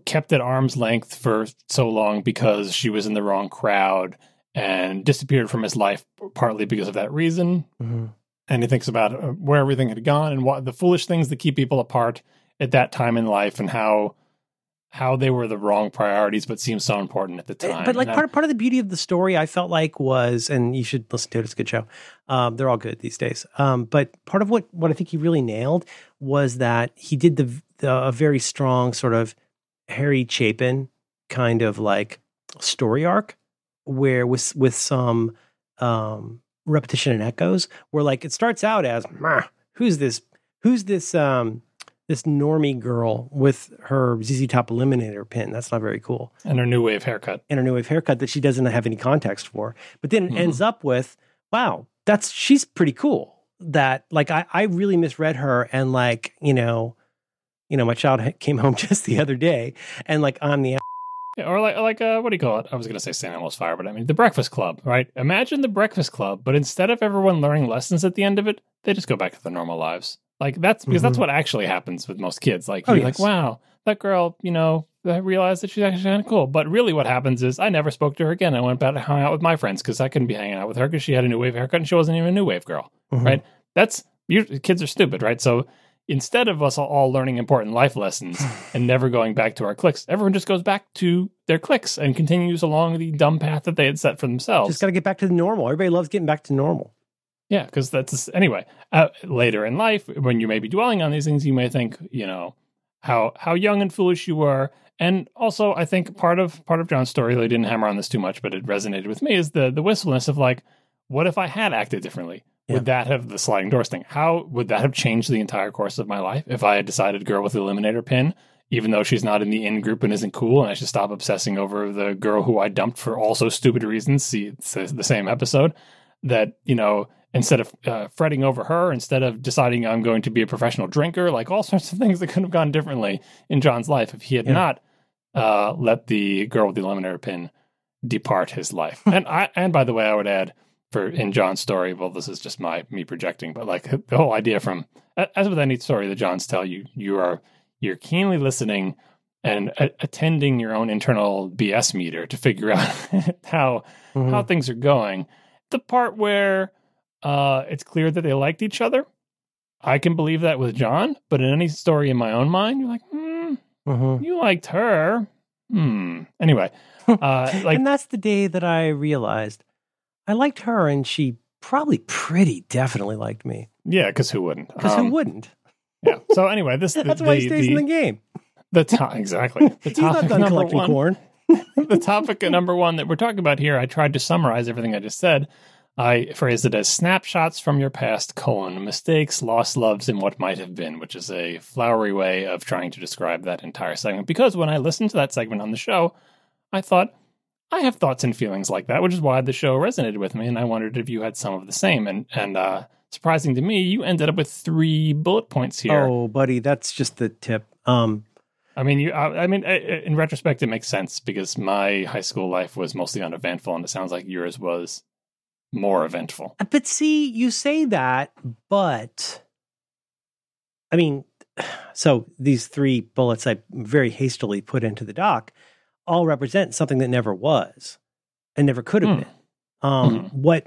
kept at arm's length for so long because she was in the wrong crowd and disappeared from his life partly because of that reason. Mm-hmm. And he thinks about uh, where everything had gone and what the foolish things that keep people apart at that time in life and how how they were the wrong priorities but seemed so important at the time. But like And part part of the beauty of the story, I felt like was, and you should listen to it. It's a good show. Um, they're all good these days. Um, but part of what what I think he really nailed was that he did the, the a very strong sort of Harry Chapin kind of like story arc, where with with some um, repetition and echoes, where like it starts out as who's this who's this um this normie girl with her ZZ Top Eliminator pin. That's not very cool and her new wave haircut. and her new wave haircut that she doesn't have any context for. But then it Mhm. ends up with, wow, that's she's pretty cool. That like I I really misread her and like you know, you know my child came home just the other day and like on the Yeah, or like like uh, what do you call it? I was going to say St. Elmo's Fire, but I mean the Breakfast Club, right? Imagine the Breakfast Club, but instead of everyone learning lessons at the end of it, they just go back to their normal lives. Like that's because that's Mhm. what actually happens with most kids. Like Oh, you're yes. like, wow, that girl, you know, I realized that she's actually kind of cool. But really, what happens is I never spoke to her again. I went back to hang out with my friends because I couldn't be hanging out with her because she had a new wave haircut and she wasn't even a new wave girl. Mhm. Right. That's you kids are stupid, right? So instead of us all learning important life lessons and never going back to our cliques, everyone just goes back to their cliques and continues along the dumb path that they had set for themselves. just got to get back to the normal. Everybody loves getting back to normal. Yeah, because that's anyway. Uh, later in life, when you may be dwelling on these things, you may think, you know, how how young and foolish you were. And also, I think part of part of John's story, they didn't hammer on this too much, but it resonated with me, is the the wistfulness of like, what if I had acted differently? Yeah. Would that have the sliding doors thing? How would that have changed the entire course of my life if I had decided girl with the eliminator pin, even though she's not in the in group and isn't cool, and I should stop obsessing over the girl who I dumped for also stupid reasons? See, it's the same episode that you know instead of uh, fretting over her, instead of deciding I'm going to be a professional drinker, like all sorts of things that could have gone differently in John's life if he had Yeah. not uh, let the girl with the eliminator pin depart his life. and I, and by the way, I would add for in John's story, well, this is just my me projecting, but like the whole idea from as with any story that John's tell you, you are you're keenly listening and a- attending your own internal BS meter to figure out how Mhm. how things are going. The part where uh, it's clear that they liked each other, I can believe that with John. But in any story in my own mind, you're like, hmm, Mhm. you liked her. Hmm. Anyway, uh, like and that's the day that I realized I liked her, and she probably pretty definitely liked me. yeah, because who wouldn't? Because Um, who wouldn't? Yeah. So anyway, this That's the, why he the, stays in the, the game. the exactly the He's not topic done number collecting one. corn. the topic number one that we're talking about here, I tried to summarize everything I just said. I phrased it as snapshots from your past, colon, mistakes, lost loves, and what might have been, which is a flowery way of trying to describe that entire segment. Because when I listened to that segment on the show, I thought, I have thoughts and feelings like that, which is why the show resonated with me. And I wondered if you had some of the same. And, and, uh, surprising to me, you ended up with three bullet points here. Oh, buddy, that's just the tip. Um, I mean, you. I, I mean, uh, in retrospect, it makes sense because my high school life was mostly uneventful, and it sounds like yours was more eventful. but see, you say that, but I mean, so these three bullets I very hastily put into the doc all represent something that never was and never could have Hmm. been. Um, Mhm. What,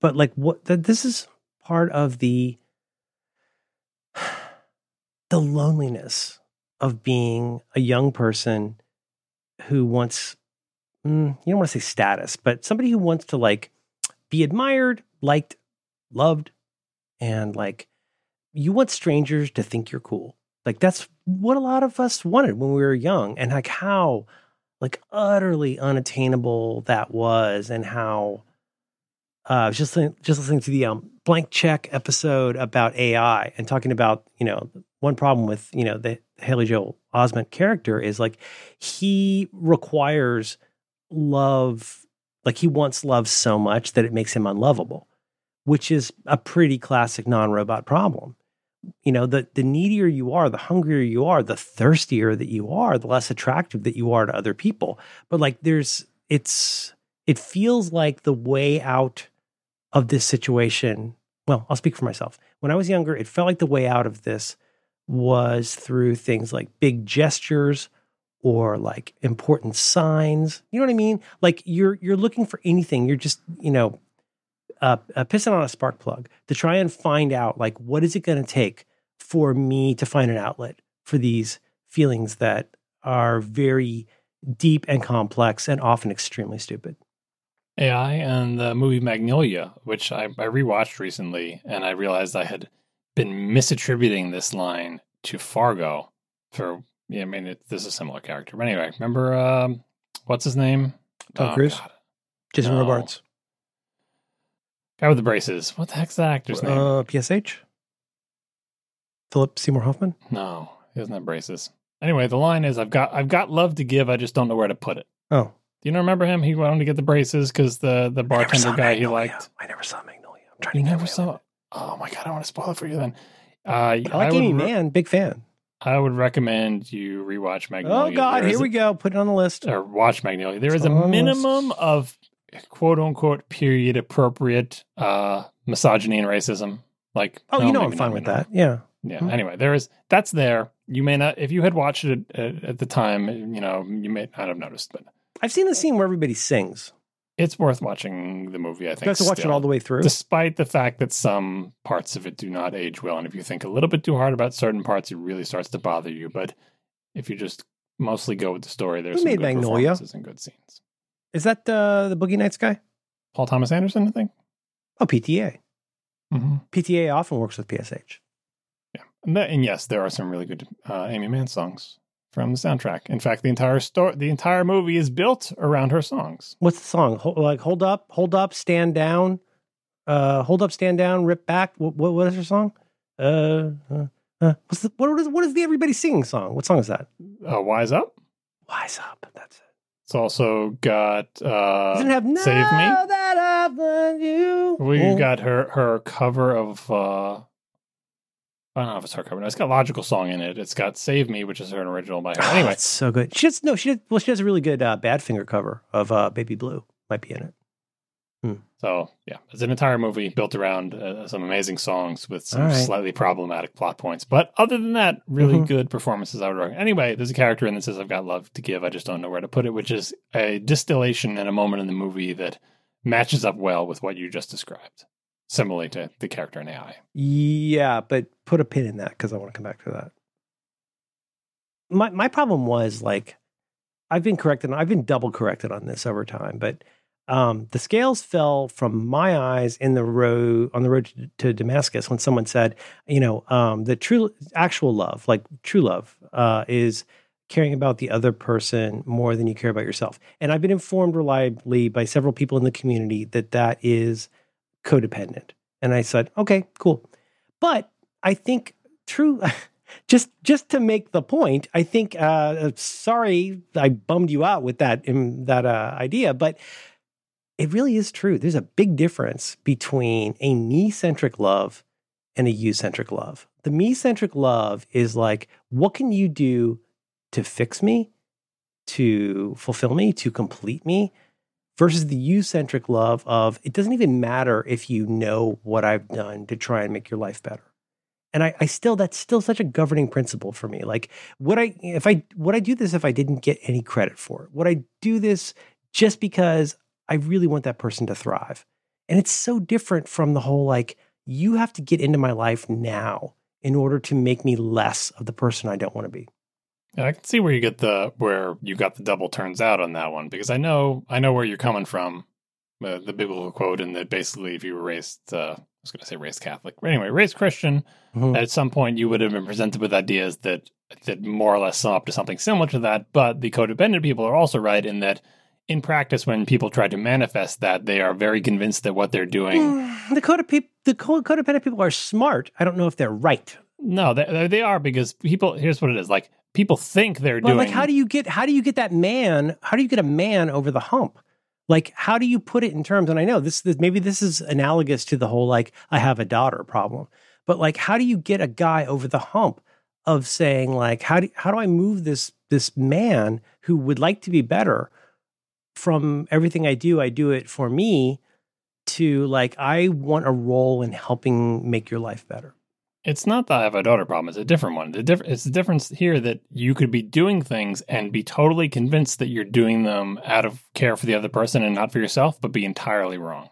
but like, what? Th- this is part of the the loneliness of being a young person who wants mm, you don't want to say status, but somebody who wants to like be admired, liked, loved, and like you want strangers to think you're cool. Like that's what a lot of us wanted when we were young, and like how like utterly unattainable that was, and how uh, just just listening to the um, blank check episode about AI and talking about you know one problem with you know the Haley Joel Osment character is like he requires love like he wants love so much that it makes him unlovable which is a pretty classic non-robot problem you know the the needier you are the hungrier you are the thirstier that you are the less attractive that you are to other people but like there's it's it feels like the way out of this situation well i'll speak for myself when i was younger it felt like the way out of this was through things like big gestures or like important signs. You know what I mean? Like you're you're looking for anything. You're just you know uh, uh, pissing on a spark plug to try and find out like what is it going to take for me to find an outlet for these feelings that are very deep and complex and often extremely stupid. AI and the movie Magnolia, which I, I rewatched recently, and I realized I had been misattributing this line to Fargo for yeah, I mean it, this is a similar character. But anyway, remember um, what's his name? Tom Cruise, God. Jason No. Robards, Guy with the braces. What the heck's that actor's name? uh, PSH, Philip Seymour Hoffman. No, he doesn't have braces. Anyway, the line is I've got I've got love to give, I just don't know where to put it. Oh, Do you remember him? He wanted to get the braces because the the bartender guy he liked. I never saw Magnolia. I'm trying You to never saw with Oh my god, I want to spoil it for you then. Uh, it. I like Aimee re- Man, big fan. I would recommend you rewatch Magnolia. Oh God, There here is we go. Put it on the list. or watch Magnolia. There is It's a on the minimum of quote unquote period appropriate uh, misogyny and racism. Like, Oh, no, you know I'm fine with that. Yeah. Yeah. Mhm. Anyway, there is that's there. You may not if you had watched it at, at the time. You know, you may not have noticed, but I've seen the scene where everybody sings. it's worth watching the movie. I think You have to watch it all the way through. despite the fact that some parts of it do not age well. And if you think a little bit too hard about certain parts, it really starts to bother you. But if you just mostly go with the story, there's Who some made good Magnolia? performances and good scenes. Is that uh, the Boogie Nights guy? Paul Thomas Anderson, I think. Oh, PTA. Mm-hmm. PTA often works with PSH. Yeah, and, that, and yes, there are some really good uh, Aimee Mann songs from the soundtrack. In fact, the entire story, the entire movie is built around her songs. What's the song? Hold, like hold up, hold up, stand down, uh, hold up, stand down, rip back. What what, what is her song? Uh, uh, uh what's the, what is what is the everybody singing song? What song is that? Uh, Wise Up. Wise up. That's it. It's also got uh, Doesn't have Save Me. That I've loved you. We've Oh. got her her cover of uh I don't know if it's her cover. No, it's got logical song in it. It's got Save Me, which is her original by her. Oh, Anyway, it's so good. She does no. She did, well. She has a really good uh, Badfinger cover of uh, Baby Blue. Might be in it. So yeah, it's an entire movie built around uh, some amazing songs with some right. slightly problematic plot points. But other than that, really Mhm. good performances. I would recommend. Anyway, there's a character in that says, "I've got love to give. I just don't know where to put it," which is a distillation and a moment in the movie that matches up well with what you just described. Similarly to the character in AI. Yeah, but put a pin in that because I want to come back to that. My my problem was like I've been corrected. I've been double corrected on this over time, but um, the scales fell from my eyes in the road on the road to, to Damascus when someone said, you know, um, the true actual love, like true love, uh, is caring about the other person more than you care about yourself. And I've been informed reliably by several people in the community that that is codependent. And I said, okay, cool. But I think true, just just to make the point, I think. Uh, sorry, I bummed you out with that in, that uh, idea, but it really is true. There's a big difference between a me centric love and a you centric love. The me centric love is like, what can you do to fix me, to fulfill me, to complete me? versus the you centric love of it doesn't even matter if you know what I've done to try and make your life better. And I, I still that's still such a governing principle for me. Like would I if I would I do this if I didn't get any credit for it? Would I do this just because I really want that person to thrive? And it's so different from the whole like you have to get into my life now in order to make me less of the person I don't want to be. Yeah, I can see where you get the where you got the double turns out on that one because I know I know where you're coming from. Uh, the biblical quote, and that basically, if you were raised, uh, I was going to say raised Catholic, but anyway, raised Christian, Mhm. at some point you would have been presented with ideas that that more or less sum up to something similar to that. But the codependent people are also right in that, in practice, when people try to manifest that, they are very convinced that what they're doing. Mm, the codep- the co- codependent people are smart. I don't know if they're right. No, they, they are because people. Here's what it is: like people think they're But doing. like, how do you get how do you get that man? How do you get a man over the hump? Like, how do you put it in terms? And I know this, this maybe this is analogous to the whole like I have a daughter problem, but like, how do you get a guy over the hump of saying like how do how do I move this this man who would like to be better from everything I do? I do it for me to like I want a role in helping make your life better. It's not that I have a daughter problem. It's a different one. The diff- it's the difference here that you could be doing things and be totally convinced that you're doing them out of care for the other person and not for yourself, but be entirely wrong.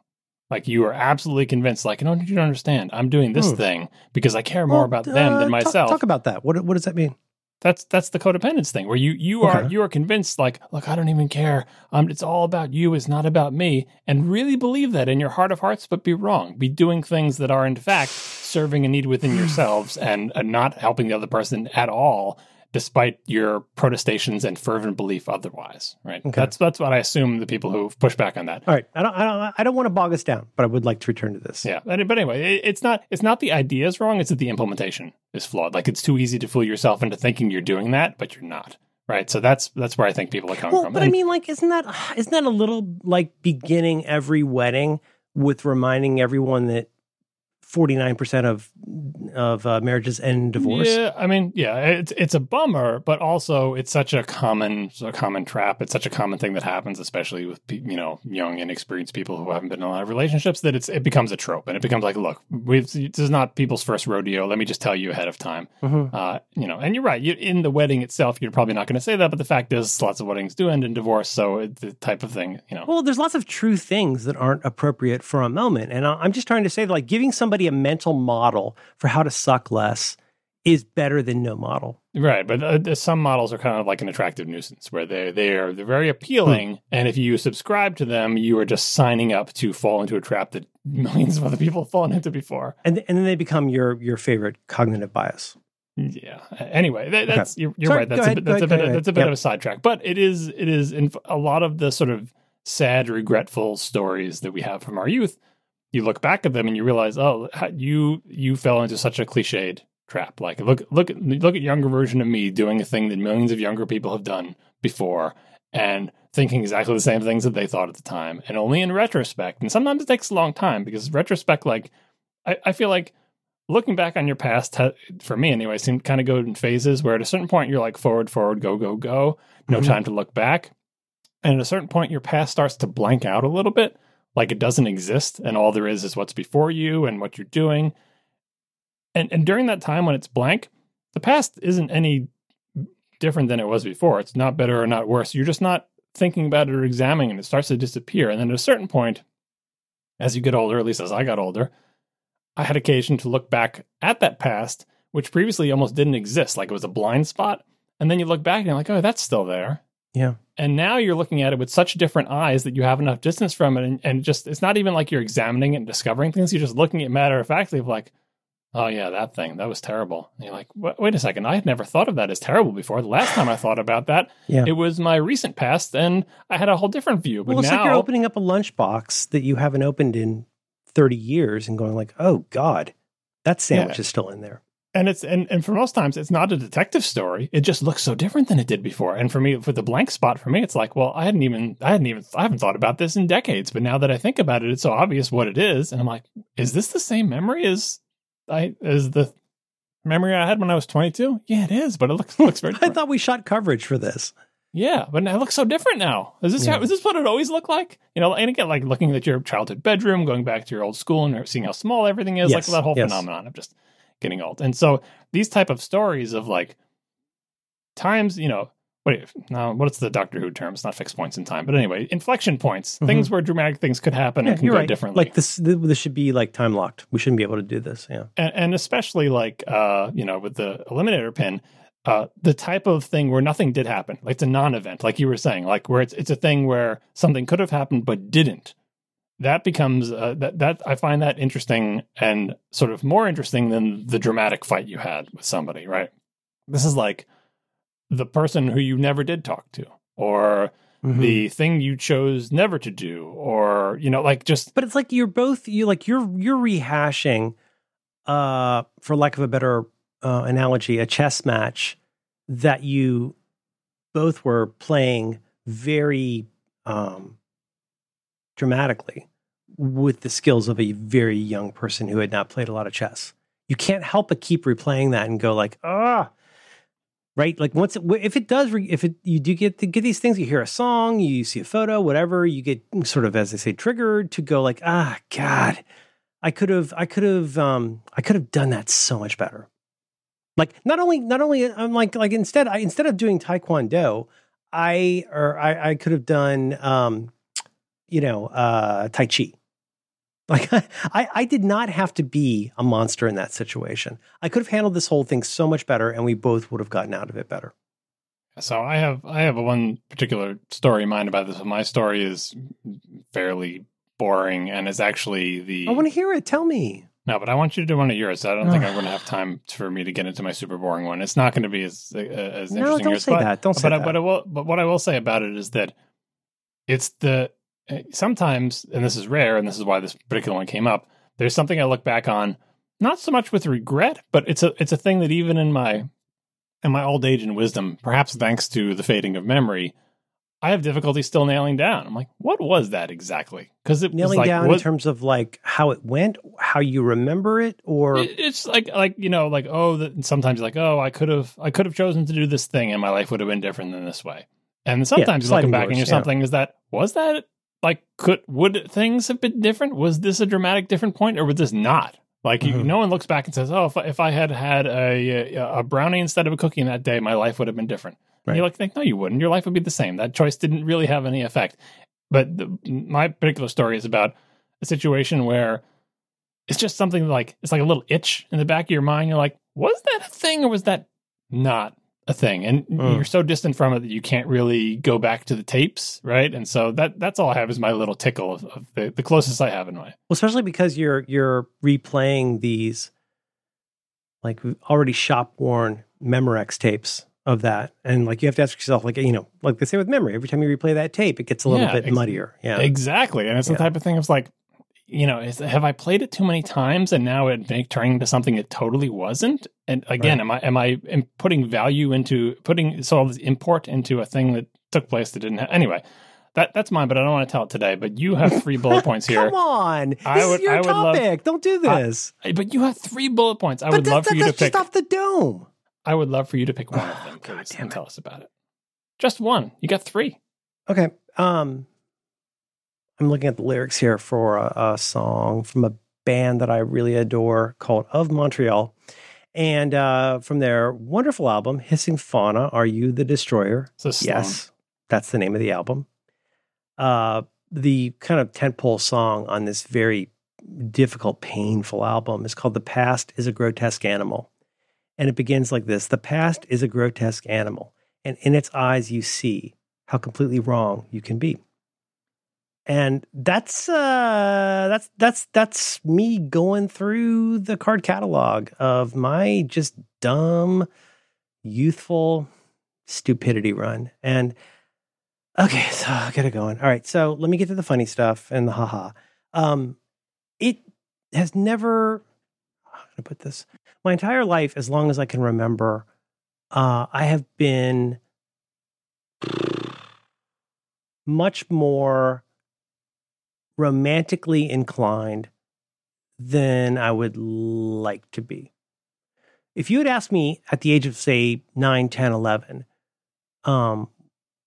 Like you are absolutely convinced, like, no, you don't understand. I'm doing this Hmm. thing because I care more Well, about them uh, than talk- myself. Talk, about that. What what does that mean? That's that's the codependence thing where you you are Okay. you are convinced like look I don't even care. Um it's all about you it's not about me and really believe that in your heart of hearts but be wrong. Be doing things that are in fact serving a need within yourselves and, and not helping the other person at all despite your protestations and fervent belief otherwise right Okay. that's that's what I assume the people who push back on that All right. I don't I don't I don't want to bog us down, but I would like to return to this. yeah, but anyway, it's not it's not the idea is wrong. It's that the implementation is flawed. Like it's too easy to fool yourself into thinking you're doing that, but you're not. Right. So that's that's where I think people are coming Well, from. but I mean, like, isn't that isn't that a little like beginning every wedding with reminding everyone that forty nine percent of of uh, marriages end in divorce? Yeah, I mean, yeah, it's it's a bummer, but also it's such a common a common trap. It's such a common thing that happens, especially with you know young inexperienced people who haven't been in a lot of relationships. That it's it becomes a trope, and it becomes like, look, we've, this is not people's first rodeo. Let me just tell you ahead of time. Mhm. Uh, you know, and you're right. You, in the wedding itself, you're probably not going to say that, but the fact is, lots of weddings do end in divorce. So it's the type of thing, you know. Well, there's lots of true things that aren't appropriate for a moment, and I- I'm just trying to say that, like, giving somebody a mental model for how to suck less is better than no model. Right, but uh, some models are kind of like an attractive nuisance, where they they are they're very appealing, and if you subscribe to them, you are just signing up to fall into a trap that millions of other people have fallen into before. and and then they become your your favorite cognitive bias. Yeah. Anyway, that, that's you're, you're Sorry, right. That's a ahead, that's a bit ahead. that's a bit Yep. of a sidetrack, but it is it is in a lot of the sort of sad, regretful stories that we have from our youth. You look back at them and you realize, oh, you you fell into such a cliched trap. Like look look at look at younger version of me doing a thing that millions of younger people have done before and thinking exactly the same things that they thought at the time. And only in retrospect, and sometimes it takes a long time because retrospect, like I, I feel like looking back on your past, for me anyway, seemed kind of go in phases where at a certain point you're like forward, forward, go, go, go, no Mhm. time to look back. And at a certain point, your past starts to blank out a little bit, like it doesn't exist, and all there is is what's before you and what you're doing. And and during that time when it's blank, the past isn't any different than it was before. It's not better or not worse. You're just not thinking about it or examining it. It starts to disappear. And then at a certain point, as you get older, at least as I got older, I had occasion to look back at that past, which previously almost didn't exist. Like it was a blind spot. And then you look back and you're like, oh, that's still there. Yeah. And now you're looking at it with such different eyes that you have enough distance from it. And, and just, it's not even like you're examining it and discovering things. You're just looking at matter of factly of like, oh, yeah, that thing, that was terrible. And you're like, wait a second. I had never thought of that as terrible before. The last time I thought about that, Yeah. it was my recent past and I had a whole different view. But well, it's now, like you're opening up a lunchbox that you haven't opened in 30 years and going like, "Oh God, that sandwich Yeah. is still in there." And it's and, and for most times it's not a detective story. It just looks so different than it did before. And for me for the blank spot for me it's like well i hadn't even i hadn't even i haven't thought about this in decades. But now that i think about it it's so obvious what it is. And i'm like is this the same memory as i as the memory i had when i was 22 yeah it is but it looks looks very I thought we shot coverage for this. yeah but now it looks so different now. Is this Yeah. how, is this what it always looked like? You know and again like looking at your childhood bedroom going back to your old school and seeing how small everything is Yes, like that whole yes. phenomenon of just getting old and so these type of stories of like times you know what no what's the doctor who term it's not fixed points in time but anyway inflection points Mhm. things where dramatic things could happen Yeah, and can go right. differently Like this, this should be like time locked. We shouldn't be able to do this. Yeah. and, and especially like uh you know with the eliminator pin uh the type of thing where nothing did happen like it's a non-event like you were saying like where it's it's a thing where something could have happened but didn't that becomes uh, that that I find that interesting and sort of more interesting than the dramatic fight you had with somebody right this is like the person who you never did talk to or Mhm. the thing you chose never to do or you know like just but it's like you're both you like you're you're rehashing, uh, for lack of a better uh, analogy, a chess match that you both were playing very um, dramatically with the skills of a very young person who had not played a lot of chess. You can't help but keep replaying that and go like, ah, right? Like once, it, if it does, if it you do get to get these things, you hear a song, you see a photo, whatever, you get sort of, as they say, triggered to go like, ah, God, I could have I could have um I could have done that so much better. Like not only not only I'm like like instead I instead of doing taekwondo, I or I I could have done um you know uh tai chi. Like I I did not have to be a monster in that situation. I could have handled this whole thing so much better and we both would have gotten out of it better. So I have I have a one particular story in mind about this. My story is fairly boring and is actually the I want to hear it. Tell me. No, but I want you to do one of yours. I don't think I'm going to have time for me to get into my super boring one. It's not going to be as uh, as No, interesting. don't as, say but, that. Don't say but that. but I will. But what I will say about it is that it's the sometimes, and this is rare, and this is why this particular one came up. There's something I look back on, not so much with regret, but it's a it's a thing that even in my in my old age and wisdom, perhaps thanks to the fading of memory, I have difficulty still nailing down. I'm like, what was that exactly? Because it Nailing was like, down what- in terms of like how it went, how you remember it, or It- it's like like you know like oh that sometimes like oh I could have I could have chosen to do this thing and my life would have been different than this way. And sometimes sliding looking back doors, and you're yeah. something is that was that like could would things have been different? Was this a dramatic different point or was this not? Like you, Mhm. no one looks back and says oh if I, if I had had a, a a brownie instead of a cookie in that day my life would have been different. And Right. You're like think no you wouldn't. Your life would be the same. That choice didn't really have any effect. But the, my particular story is about a situation where it's just something like it's like a little itch in the back of your mind. You're like, was that a thing or was that not a thing? And Mm. you're so distant from it that you can't really go back to the tapes, right? And so that that's all I have is my little tickle of, of the, the closest I have in my. well, especially because you're you're replaying these like already shop worn Memorex tapes of that, and like you have to ask yourself, like you know, like they say with memory, every time you replay that tape, it gets a little Yeah, bit ex- muddier. Yeah, Exactly, and it's Yeah. the type of thing. It's like, you know, is, have I played it too many times and now it make, turning into something it totally wasn't? And again, am I am I am putting value into putting so all this import into a thing that took place that didn't? have Anyway, that that's mine, but I don't want to tell it today. But you have three bullet points here. Come on, this I would- is your I would love- topic. Don't do I- this. But you have three bullet points. I but would love for you to pick. that's pick. just off the dome. I would love for you to pick one of them, God please, damn and tell us about it. Just one. You got three. Okay. Um, I'm looking at the lyrics here for a, a song from a band that I really adore called Of Montreal. And uh, from their wonderful album, Hissing Fauna, Are You the Destroyer? Yes, that's the name of the album. Uh, the kind of tentpole song on this very difficult, painful album is called The Past is a Grotesque Animal. And it begins like this The past is a grotesque animal, and in its eyes you see how completely wrong you can be. And that's uh that's that's that's me going through the card catalog of my just dumb youthful stupidity run. And okay, so I gotta go on. All right, so let me get to the funny stuff and the haha. Um, it has never. How can I put this? My entire life, as long as I can remember, uh, I have been much more romantically inclined than I would like to be. If you had asked me at the age of, say, 9, 10, 11, um,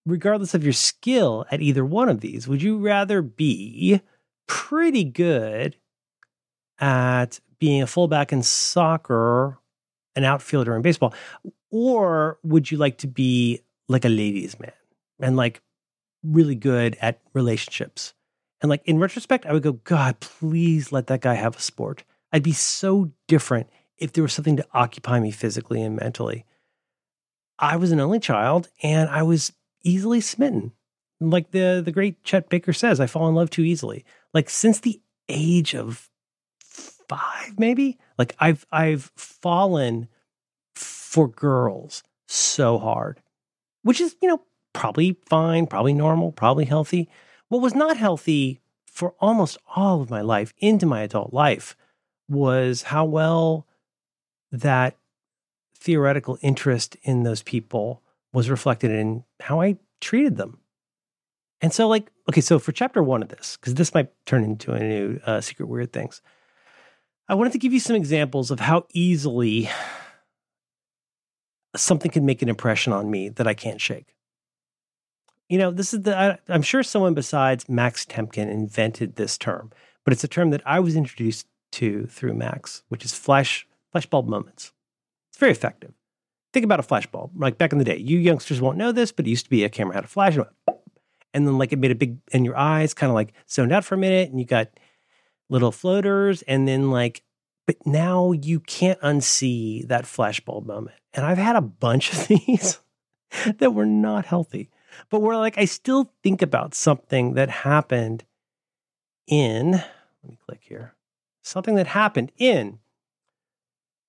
regardless of your skill at either one of these, would you rather be pretty good at being a fullback in soccer, an outfielder in baseball, or would you like to be like a ladies' man and like really good at relationships? And like in retrospect, I would go, God, please let that guy have a sport. I'd be so different if there was something to occupy me physically and mentally. I was an only child and I was easily smitten. Like the the great Chet Baker says, I fall in love too easily. Like since the age of five, maybe, like I've I've fallen for girls so hard. Which is, you know, probably fine, probably normal, probably healthy. What was not healthy for almost all of my life into my adult life was how well that theoretical interest in those people was reflected in how I treated them. And so, like, okay, so for chapter one of this, because this might turn into a new uh, secret weird things, I wanted to give you some examples of how easily something can make an impression on me that I can't shake. You know, this is the, I, I'm sure someone besides Max Temkin invented this term, but it's a term that I was introduced to through Max, which is flash flashbulb moments. It's very effective. Think about a flashbulb. Like back in the day, you youngsters won't know this, but it used to be a camera had a flash and, went, and then like it made a big and your eyes kind of like zoned out for a minute, and you got little floaters, and then like, but now you can't unsee that flashbulb moment. And I've had a bunch of these that were not healthy, but where like I still think about something that happened in. Let me click here. Something that happened in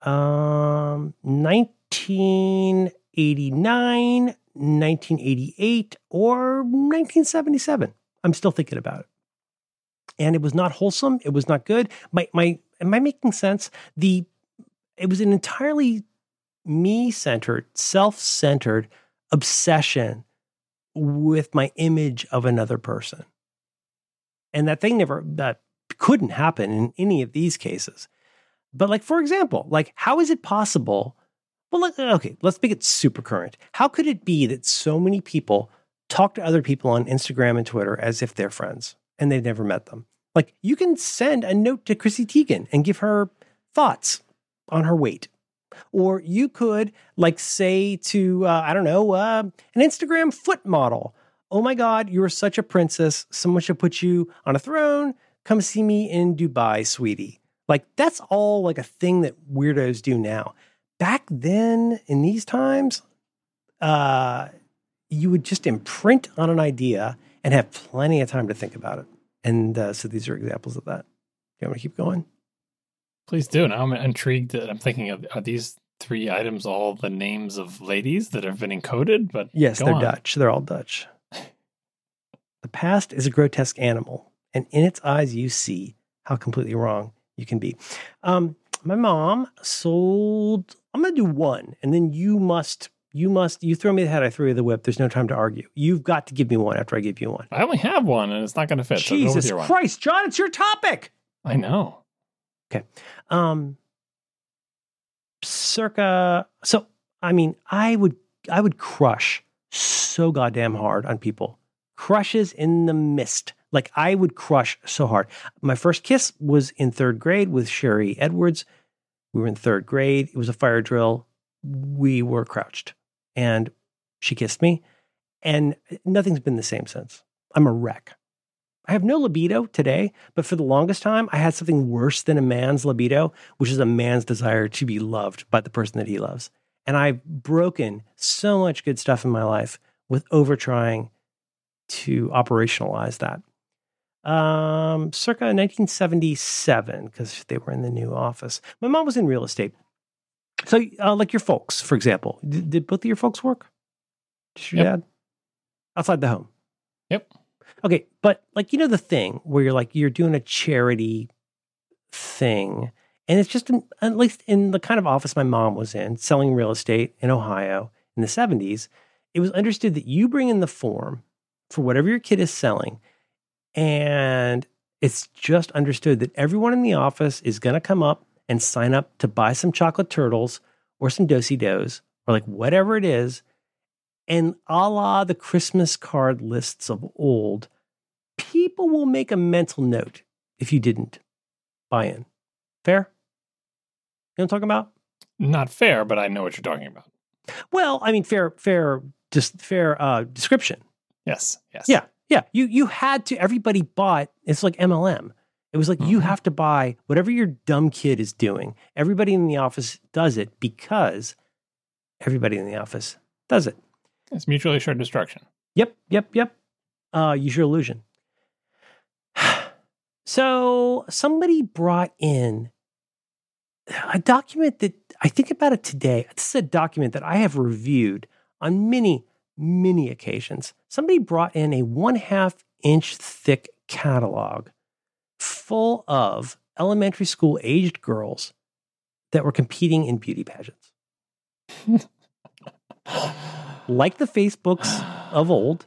um 1989, 1988, or 1977. I'm still thinking about it. And it was not wholesome. It was not good. My my am I making sense? The it was an entirely me-centered, self-centered obsession with my image of another person. And that thing never that couldn't happen in any of these cases. But like for example, like how is it possible well, let, uh, okay, let's make it super current. How could it be that so many people talk to other people on Instagram and Twitter as if they're friends and they've never met them? Like, you can send a note to Chrissy Teigen and give her thoughts on her weight. Or you could, like, say to, uh, I don't know, uh, an Instagram foot model, Oh my God, you're such a princess. Someone should put you on a throne. Come see me in Dubai, sweetie. Like, that's all like a thing that weirdos do now back then in these times, uh, you would just imprint on an idea and have plenty of time to think about it. And uh, so these are examples of that. Do you want me to keep going? Please do. Now I'm intrigued. That I'm thinking of are these three items all the names of ladies that have been encoded? But yes, they're on. Dutch. They're all Dutch. the past is a grotesque animal, and in its eyes you see how completely wrong you can be. Um, my mom sold I'm going to do one, and then you must you must you throw me the head, I throw you the whip. There's no time to argue. You've got to give me one after I give you one. I only have one, and it's not going to fit. Jesus so Christ, John, it's your topic. I know. Okay. Um. Circa. So I mean, I would I would crush so goddamn hard on people. Crushes in the mist. Like I would crush so hard. My first kiss was in third grade with Sherry Edwards. We were in third grade. It was a fire drill. We were crouched and she kissed me. And nothing's been the same since. I'm a wreck. I have no libido today, but for the longest time, I had something worse than a man's libido, which is a man's desire to be loved by the person that he loves. And I've broken so much good stuff in my life with over trying to operationalize that um, circa 1977, because they were in the new office. My mom was in real estate. So, uh, like your folks, for example, did, did, both of your folks work? Just your yep. dad? Outside the home? Yep. Okay, but like, you know, the thing where you're like, you're doing a charity thing, and it's just, at least in the kind of office my mom was in, selling real estate in Ohio in the 70s, it was understood that you bring in the form for whatever your kid is selling and it's just understood that everyone in the office is going to come up and sign up to buy some chocolate turtles or some Do-si-dos or like whatever it is. And a la the Christmas card lists of old, people will make a mental note if you didn't buy in. Fair? You know what I'm talking about? Not fair, but I know what you're talking about. Well, I mean, fair, fair, just fair uh, description. Yes. Yes. Yeah. Yeah, you you had to. Everybody bought. It's like MLM. It was like mm-hmm. you have to buy whatever your dumb kid is doing. Everybody in the office does it because everybody in the office does it. It's mutually assured destruction. Yep, yep, yep. Uh, use your illusion. so somebody brought in a document that I think about it today. This is a document that I have reviewed on many, many occasions. Somebody brought in a one half inch thick catalog full of elementary school aged girls that were competing in beauty pageants. like the Facebooks of old,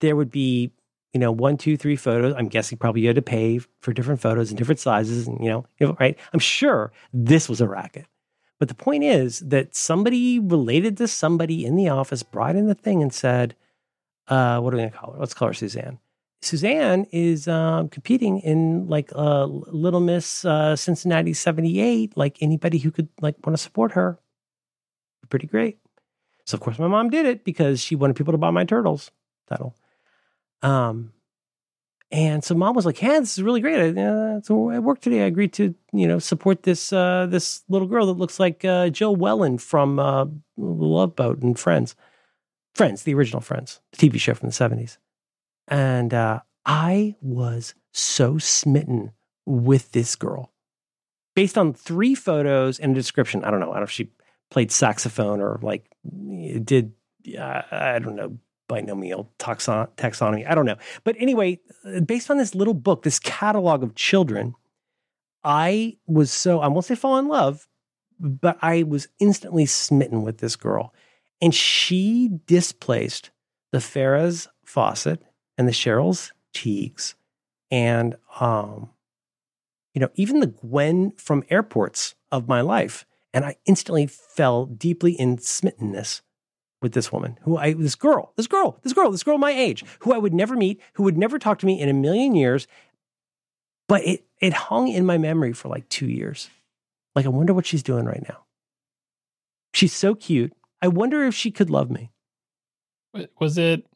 there would be, you know, one, two, three photos. I'm guessing probably you had to pay for different photos and different sizes, and you know, right? I'm sure this was a racket. But the point is that somebody related to somebody in the office brought in the thing and said, uh, what are we going to call her? Let's call her Suzanne. Suzanne is um, competing in like uh, Little Miss uh, Cincinnati '78. Like anybody who could like want to support her, pretty great. So of course my mom did it because she wanted people to buy my turtles title. Um, and so mom was like, "Yeah, this is really great. I, Uh, so at work today, I agreed to you know support this uh, this little girl that looks like uh, Jill Whelan from uh, Love Boat and Friends, Friends, the original Friends, the TV show from the seventies." And uh, I was so smitten with this girl, based on three photos and a description. I don't know. I don't know if she played saxophone or like did uh, I don't know binomial taxon- taxonomy. I don't know. But anyway, based on this little book, this catalog of children, I was so, I won't say fall in love, but I was instantly smitten with this girl. And she displaced the Farrah's Fawcett and the Cheryl's Tiegs and, um, you know, even the Gwen from airports of my life. And I instantly fell deeply in smittenness with this woman who I, this girl, this girl, this girl, this girl my age, who I would never meet, who would never talk to me in a million years. But it, it hung in my memory for like two years. Like, I wonder what she's doing right now. She's so cute. I wonder if she could love me. Was it,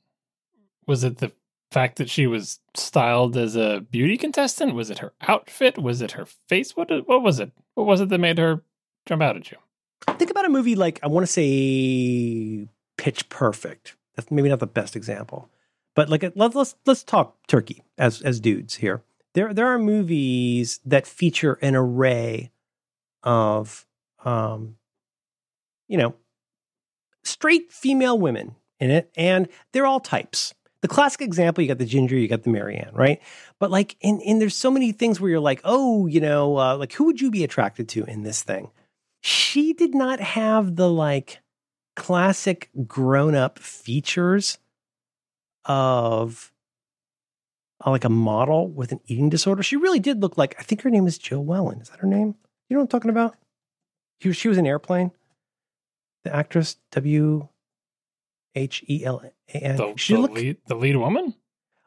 was it the fact that she was styled as a beauty contestant? Was it her outfit? Was it her face? What, what was it? What was it that made her jump out at you? Think about a movie like I want to say Pitch Perfect. That's maybe not the best example, but like let's let's let's talk Turkey as as dudes here. There there are movies that feature an array of um you know straight female women in it and they're all types the classic example you got the ginger you got the marianne right but like and, and there's so many things where you're like oh you know uh, like who would you be attracted to in this thing she did not have the like classic grown up features of uh, like a model with an eating disorder. She really did look like, I think her name is Jill Whelan. Is that her name? You know what I'm talking about? She, she was in Airplane, the actress W H E L A N. The, lead, the lead woman?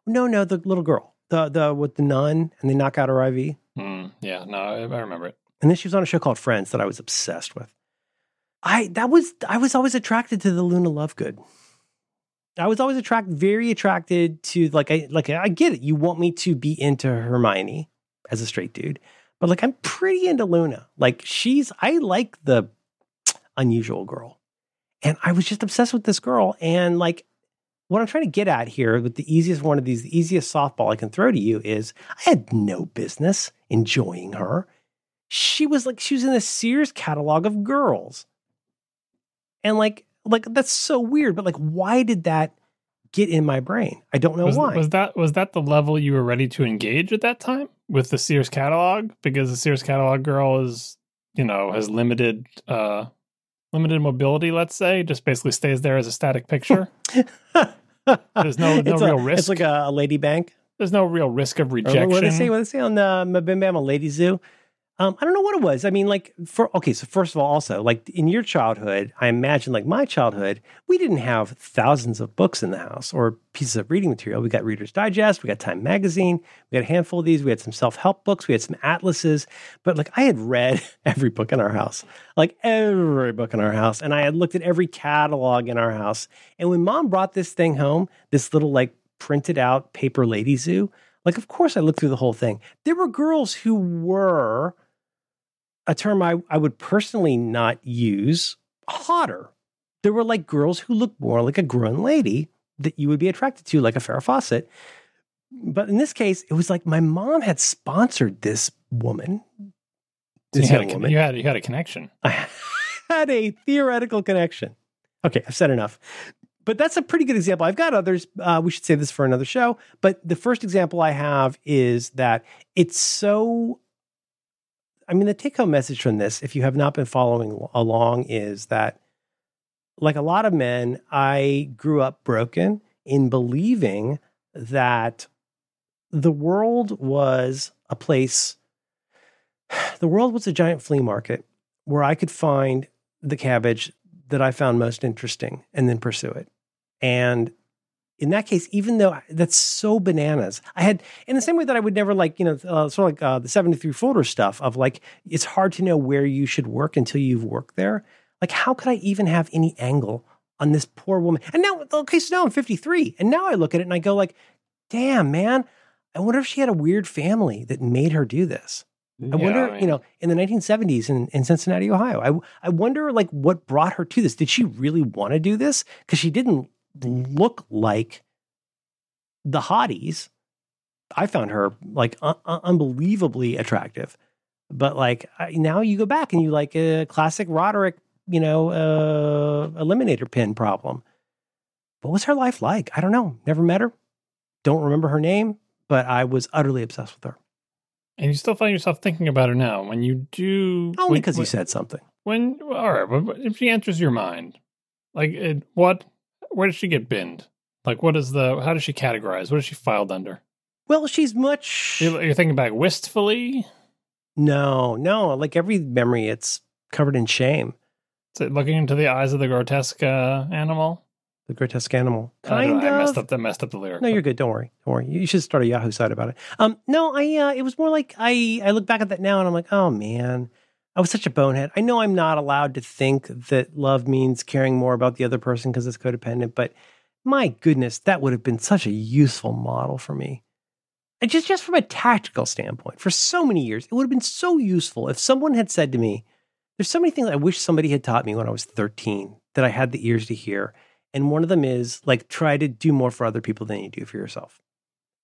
No, no, the little girl, the the with the nun, and they knock out her IV. Mm, yeah, no, I, I remember it. And then she was on a show called Friends that I was obsessed with. I that was I was always attracted to the Luna Lovegood. I was always attracted, very attracted to like I like I get it. You want me to be into Hermione as a straight dude, but like I'm pretty into Luna. Like she's I like the unusual girl, and I was just obsessed with this girl. And like what I'm trying to get at here with the easiest one of these, the easiest softball I can throw to you is I had no business enjoying her she was like she was in the Sears catalog of girls. And like like that's so weird, but like why did that get in my brain? I don't know was, why. Was that was that the level you were ready to engage at that time with the Sears catalog? Because the Sears catalog girl is, you know, has limited uh limited mobility, let's say, just basically stays there as a static picture. There's no no it's real a, risk. It's like a, a lady bank. There's no real risk of rejection. Or what do they say? What do they say on the uh, Bim Bam, a lady zoo? Um, I don't know what it was. I mean, like, for okay, so first of all, also, like in your childhood, I imagine, like my childhood, we didn't have thousands of books in the house or pieces of reading material. We got Reader's Digest, we got Time Magazine, we had a handful of these, we had some self help books, we had some atlases, but like I had read every book in our house, like every book in our house, and I had looked at every catalog in our house. And when mom brought this thing home, this little like printed out paper lady zoo, like, of course, I looked through the whole thing. There were girls who were a term I, I would personally not use, hotter. There were like girls who looked more like a grown lady that you would be attracted to, like a Farrah Fawcett. But in this case, it was like my mom had sponsored this woman. This you, had a, woman. you had you had a connection. I had a theoretical connection. Okay, I've said enough. But that's a pretty good example. I've got others. Uh, we should save this for another show. But the first example I have is that it's so I mean, the take home message from this, if you have not been following along, is that like a lot of men, I grew up broken in believing that the world was a place, the world was a giant flea market where I could find the cabbage that I found most interesting and then pursue it. And in that case, even though that's so bananas, I had in the same way that I would never like you know uh, sort of like uh, the seventy three folder stuff of like it's hard to know where you should work until you've worked there. Like, how could I even have any angle on this poor woman? And now, okay, so now I'm fifty three, and now I look at it and I go like, damn, man, I wonder if she had a weird family that made her do this. I wonder, I you know, in the 1970s in, in Cincinnati, Ohio, I, I wonder like what brought her to this. Did she really want to do this? Because she didn't look like the hotties. I found her like un- un- unbelievably attractive. But like I, now you go back and you like a classic Roderick, you know, uh, eliminator pin problem. What was her life like? I don't know. Never met her. Don't remember her name, but I was utterly obsessed with her. And you still find yourself thinking about her now when you do. Only because you said something. When all right, if she enters your mind, like it, what, where does she get binned? Like what is the? How does she categorize? What is she filed under? Well, she's much. You're, thinking back wistfully. No, no. Like every memory, it's covered in shame. Is it looking into the eyes of the grotesque uh, animal? The grotesque animal. Kind don't of. I messed up. That messed up the lyric. No, you're good. Don't worry. Don't worry. You should start a Yahoo site about it. Um, no, I. Uh, it was more like I. I look back at that now and I'm like, oh man, I was such a bonehead. I know I'm not allowed to think that love means caring more about the other person because it's codependent, but my goodness, that would have been such a useful model for me. And just just from a tactical standpoint, for so many years, it would have been so useful if someone had said to me, "There's so many things I wish somebody had taught me when I was 13 that I had the ears to hear." And one of them is like try to do more for other people than you do for yourself.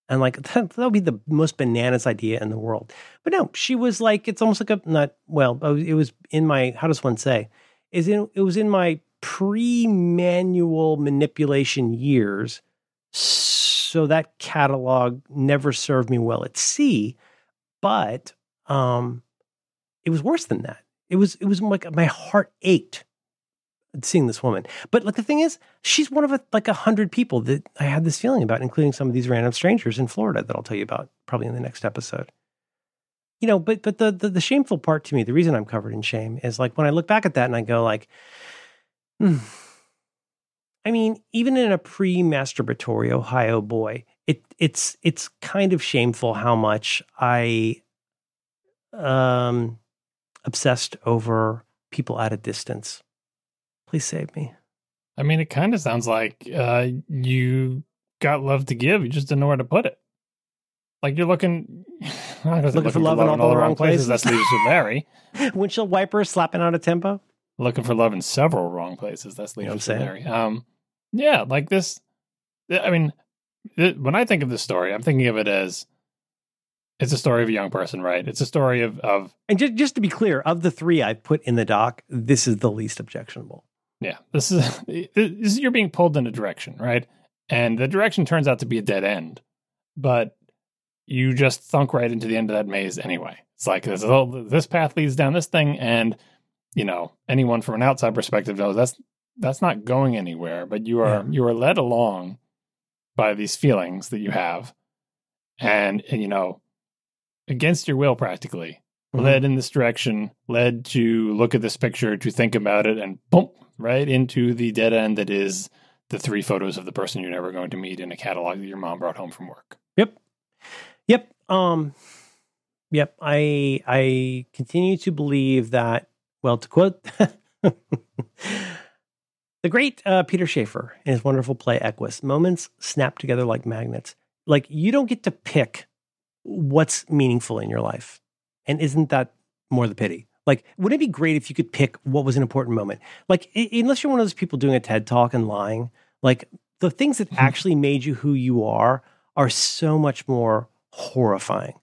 And like that, would be the most bananas idea in the world. But no, she was like it's almost like a not well. It was in my how does one say? Is in it was in my pre-manual manipulation years. So that catalog never served me well at sea, but um, it was worse than that. It was it was like my heart ached seeing this woman. But like the thing is, she's one of a, like a hundred people that I had this feeling about, including some of these random strangers in Florida that I'll tell you about probably in the next episode. You know, but but the, the the shameful part to me, the reason I'm covered in shame is like when I look back at that and I go like, hmm. I mean, even in a pre-masturbatory Ohio boy, it it's it's kind of shameful how much I um obsessed over people at a distance. Please save me. I mean, it kind of sounds like uh, you got love to give. You just didn't know where to put it. Like you're looking, looking, Looking for love in all the wrong places. That's leaves with Mary. Windshield wiper slapping out a tempo. looking for love in several wrong places. That's You know with Mary. Um, yeah, like this. I mean, th- when I think of this story, I'm thinking of it as it's a story of a young person, right? It's a story of of And just just to be clear, of the three I put in the doc, this is the least objectionable. Yeah, this is, this is you're being pulled in a direction, right? And the direction turns out to be a dead end, but you just thunk right into the end of that maze anyway. It's like this, this path leads down this thing, and you know anyone from an outside perspective knows that's that's not going anywhere. But you are Yeah. you are led along by these feelings that you have, and, and you know against your will, practically Mhm. led in this direction, led to look at this picture, to think about it, and boom, right into the dead end that is the three photos of the person you're never going to meet in a catalog that your mom brought home from work. Yep. Yep. Um yep. I I continue to believe that well to quote the great uh, Peter Shaffer in his wonderful play Equus, moments snap together like magnets. Like you don't get to pick what's meaningful in your life. And isn't that more the pity? Like, wouldn't it be great if you could pick what was an important moment? Like, i- unless you're one of those people doing a TED talk and lying, like the things that mm-hmm. actually made you who you are are so much more horrifying.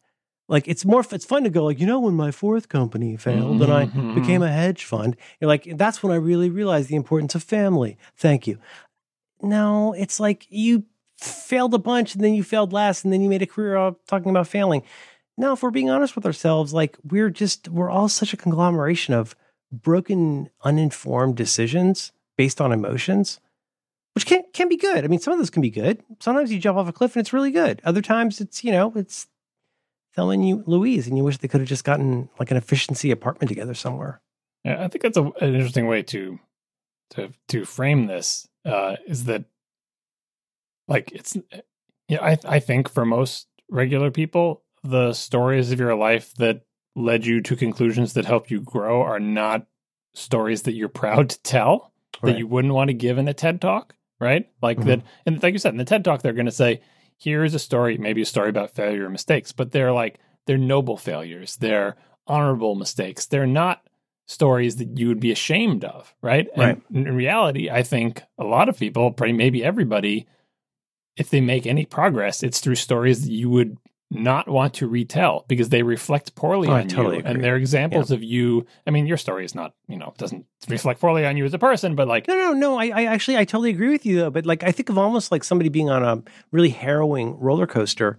Like it's more it's fun to go like, you know, when my fourth company failed and I became a mm-hmm. hedge fund, you're like, that's when I really realized the importance of family. Thank you. No, it's like you failed a bunch and then you failed last and then you made a career of talking about failing. Now, if we're being honest with ourselves, like we're just we're all such a conglomeration of broken, uninformed decisions based on emotions, which can can be good. I mean, some of those can be good. Sometimes you jump off a cliff and it's really good. Other times it's, you know, it's and you Louise, and you wish they could have just gotten like an efficiency apartment together somewhere. Yeah, I think that's a, an interesting way to to to frame this. Uh, is that like it's yeah i i think for most regular people the stories of your life that led you to conclusions that helped you grow are not stories that you're proud to tell Right. that you wouldn't want to give in a TED talk, right? Like Mhm. that and like you said in the TED talk they're going to say here's a story, maybe a story about failure or mistakes, but they're like they're noble failures. They're honorable mistakes. They're not stories that you would be ashamed of, right? Right. And in reality, I think a lot of people, probably maybe everybody, if they make any progress, it's through stories that you would not want to retell because they reflect poorly Oh, on totally you. agree. And they're examples of you. I mean, your story is not, you know, doesn't reflect poorly on you as a person, but like, No, no, no. I, I actually, I totally agree with you though. But like, I think of almost like somebody being on a really harrowing roller coaster,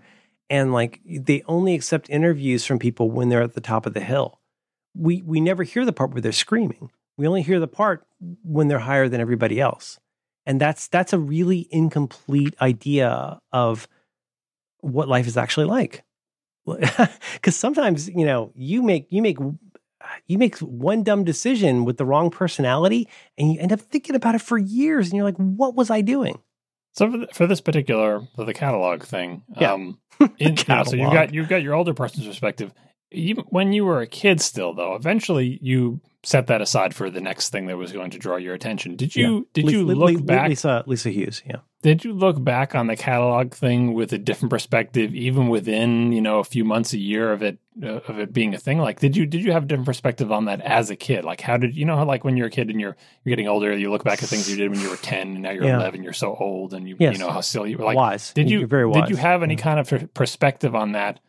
and like they only accept interviews from people when they're at the top of the hill. We we never hear the part where they're screaming. We only hear the part when they're higher than everybody else, and that's that's a really incomplete idea of what life is actually like. Because sometimes you know you make you make you make one dumb decision with the wrong personality and you end up thinking about it for years and you're like what was i doing so for, th- for this particular, for the catalog thing, Yeah. um, in, you know, so you've got, you've got your older person's perspective. Even when you were a kid still though, eventually you set that aside for the next thing that was going to draw your attention. Did you, did you look back lisa lisa hughes yeah Did you look back on the catalog thing with a different perspective, even within you know a few months, a year of it uh, of it being a thing? Like, did you did you have a different perspective on that as a kid? Like, how did you know how like when you're a kid and you're you're getting older, you look back at things you did when you were ten, and now you're Yeah. eleven, you're so old, and you Yes. you know how silly you were. Like, wise did you you're very wise did you have any Yeah. kind of perspective on that?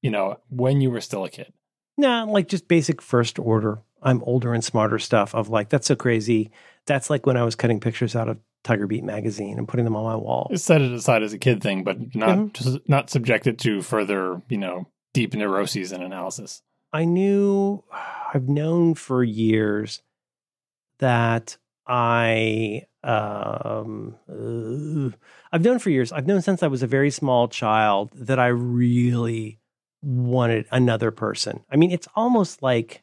You know, when you were still a kid. no like just basic first order i'm older and smarter stuff of like that's so crazy that's like when i was cutting pictures out of tiger beat magazine and putting them on my wall Set it aside as a kid thing, but not Mhm. just not subjected to further you know deep neuroses and analysis. I knew, I've known for years that I, um, uh, I've known for years, I've known since I was a very small child that I really wanted another person. I mean, it's almost like,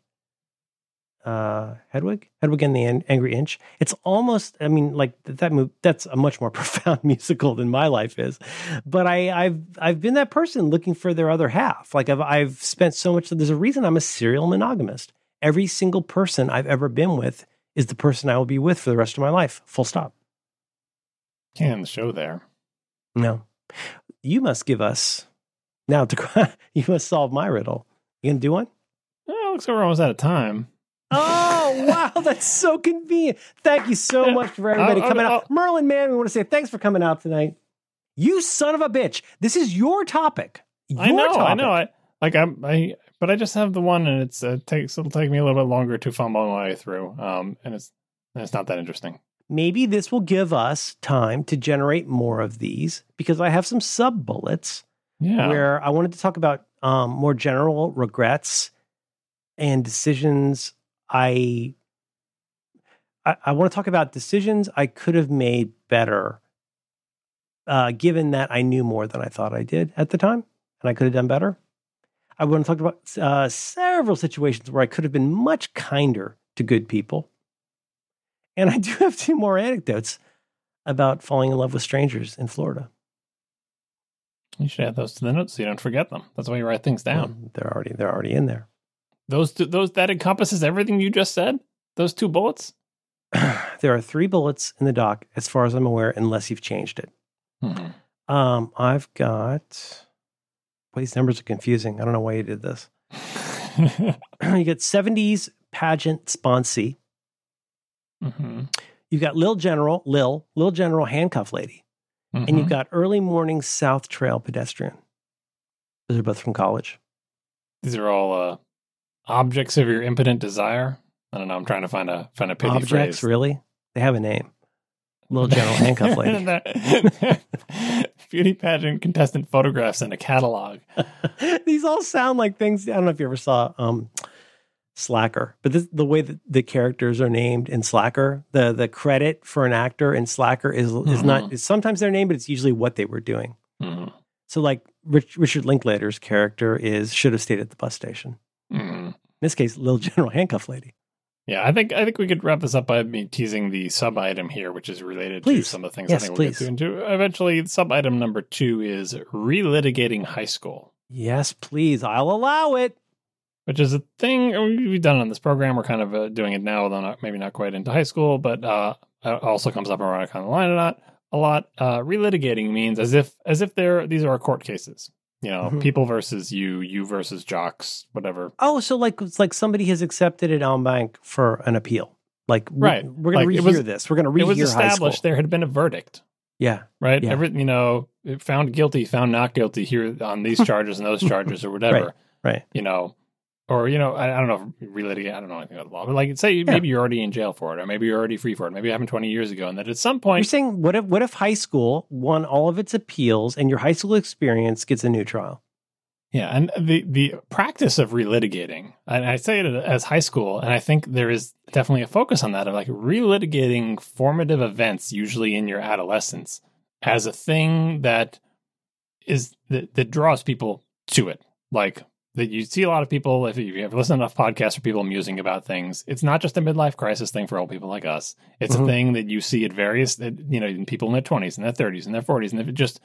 uh, Hedwig, Hedwig and the An- Angry Inch. It's almost, I mean, like th- that move. That's a much more profound musical than my life is. But I, I've, I've been that person looking for their other half. Like I've, I've spent so much. There's a reason I'm a serial monogamist. Every single person I've ever been with is the person I will be with for the rest of my life. Full stop. Can't the show there. No, you must give us now. To you must solve my riddle. You gonna do one? Oh, looks like we're almost out of time. Oh, wow. That's so convenient. Thank you so much for everybody I'll- coming I'll- out. Merlin Mann, we want to say thanks for coming out tonight. You son of a bitch. This is your topic. Your I know, I know. I like I'm I but I just have the one and it's uh, takes it'll take me a little bit longer to fumble my way through. Um and it's and it's not that interesting. Maybe this will give us time to generate more of these because I have some sub bullets Yeah. where I wanted to talk about um, more general regrets and decisions I, I I want to talk about decisions I could have made better, uh, given that I knew more than I thought I did at the time, and I could have done better. I want to talk about uh, several situations where I could have been much kinder to good people, and I do have two more anecdotes about falling in love with strangers in Florida. you should add those to the notes so you don't forget them. That's why you write things down. Um, they're already they're already in there. Those two, those that encompasses everything you just said. Those two bullets. there are three bullets in the dock, as far as I'm aware, unless you've changed it. Mhm. Um, I've got. Well, these numbers are confusing. I don't know why you did this. you got 70s pageant sponsee. Mhm. You've got Lil General, Lil, Lil General handcuff lady. And Mhm. you've got early morning South Trail pedestrian. Those are both from college. These are all uh, objects of your impotent desire. I don't know. I'm trying to find a find a pithy Objects, phrase. really? They have a name. Little General handcuff lady. Beauty pageant contestant photographs in a catalog. These all sound like things. I don't know if you ever saw um, Slacker, but this, the way that the characters are named in Slacker, the the credit for an actor in Slacker is is not. Is sometimes their name, but it's usually what they were doing. Mhm. So, like Rich, Richard Linklater's character is should have stayed at the bus station. Mhm. In this case, Little General Handcuff Lady. Yeah, I think I think we could wrap this up by me teasing the sub item here, which is related Please. to some of the things Yes, I think we'll please. get to into. Eventually, sub item number two is relitigating high school, Yes, please. I'll allow it. which is a thing we've done on this program. We're kind of uh, doing it now, although not, maybe not quite into high school, but uh, it also comes up around kind of line a lot. A lot. Uh, relitigating means as if as if they're these are court cases. You know, Mhm. people versus you, you versus jocks, whatever. Oh, so like it's like somebody has accepted at Elm Bank for an appeal. Like we- Right. we're gonna Like, rehear was- this. We're gonna it rehear was high established there had been a verdict. Yeah. right? Yeah. Every you know, found guilty, found not guilty here on these charges and those charges or whatever. Right. You know, or you know, I, I don't know, if relitigate. I don't know anything about the law, but like, say maybe you're already in jail for it, or maybe you're already free for it. Maybe it happened 20 years ago, and that at some point, You're saying what if what if high school won all of its appeals and your high school experience gets a new trial? yeah, and the the practice of relitigating, and I say it as high school, and I think there is definitely a focus on that of like relitigating formative events, usually in your adolescence, as a thing that is that, that draws people to it. Like that you see a lot of people, if you have listened to enough podcasts or people musing about things, it's not just a midlife crisis thing for old people like us. It's Mhm. a thing that you see at various, you know, in people in their 20s and their 30s and their 40s, and if it just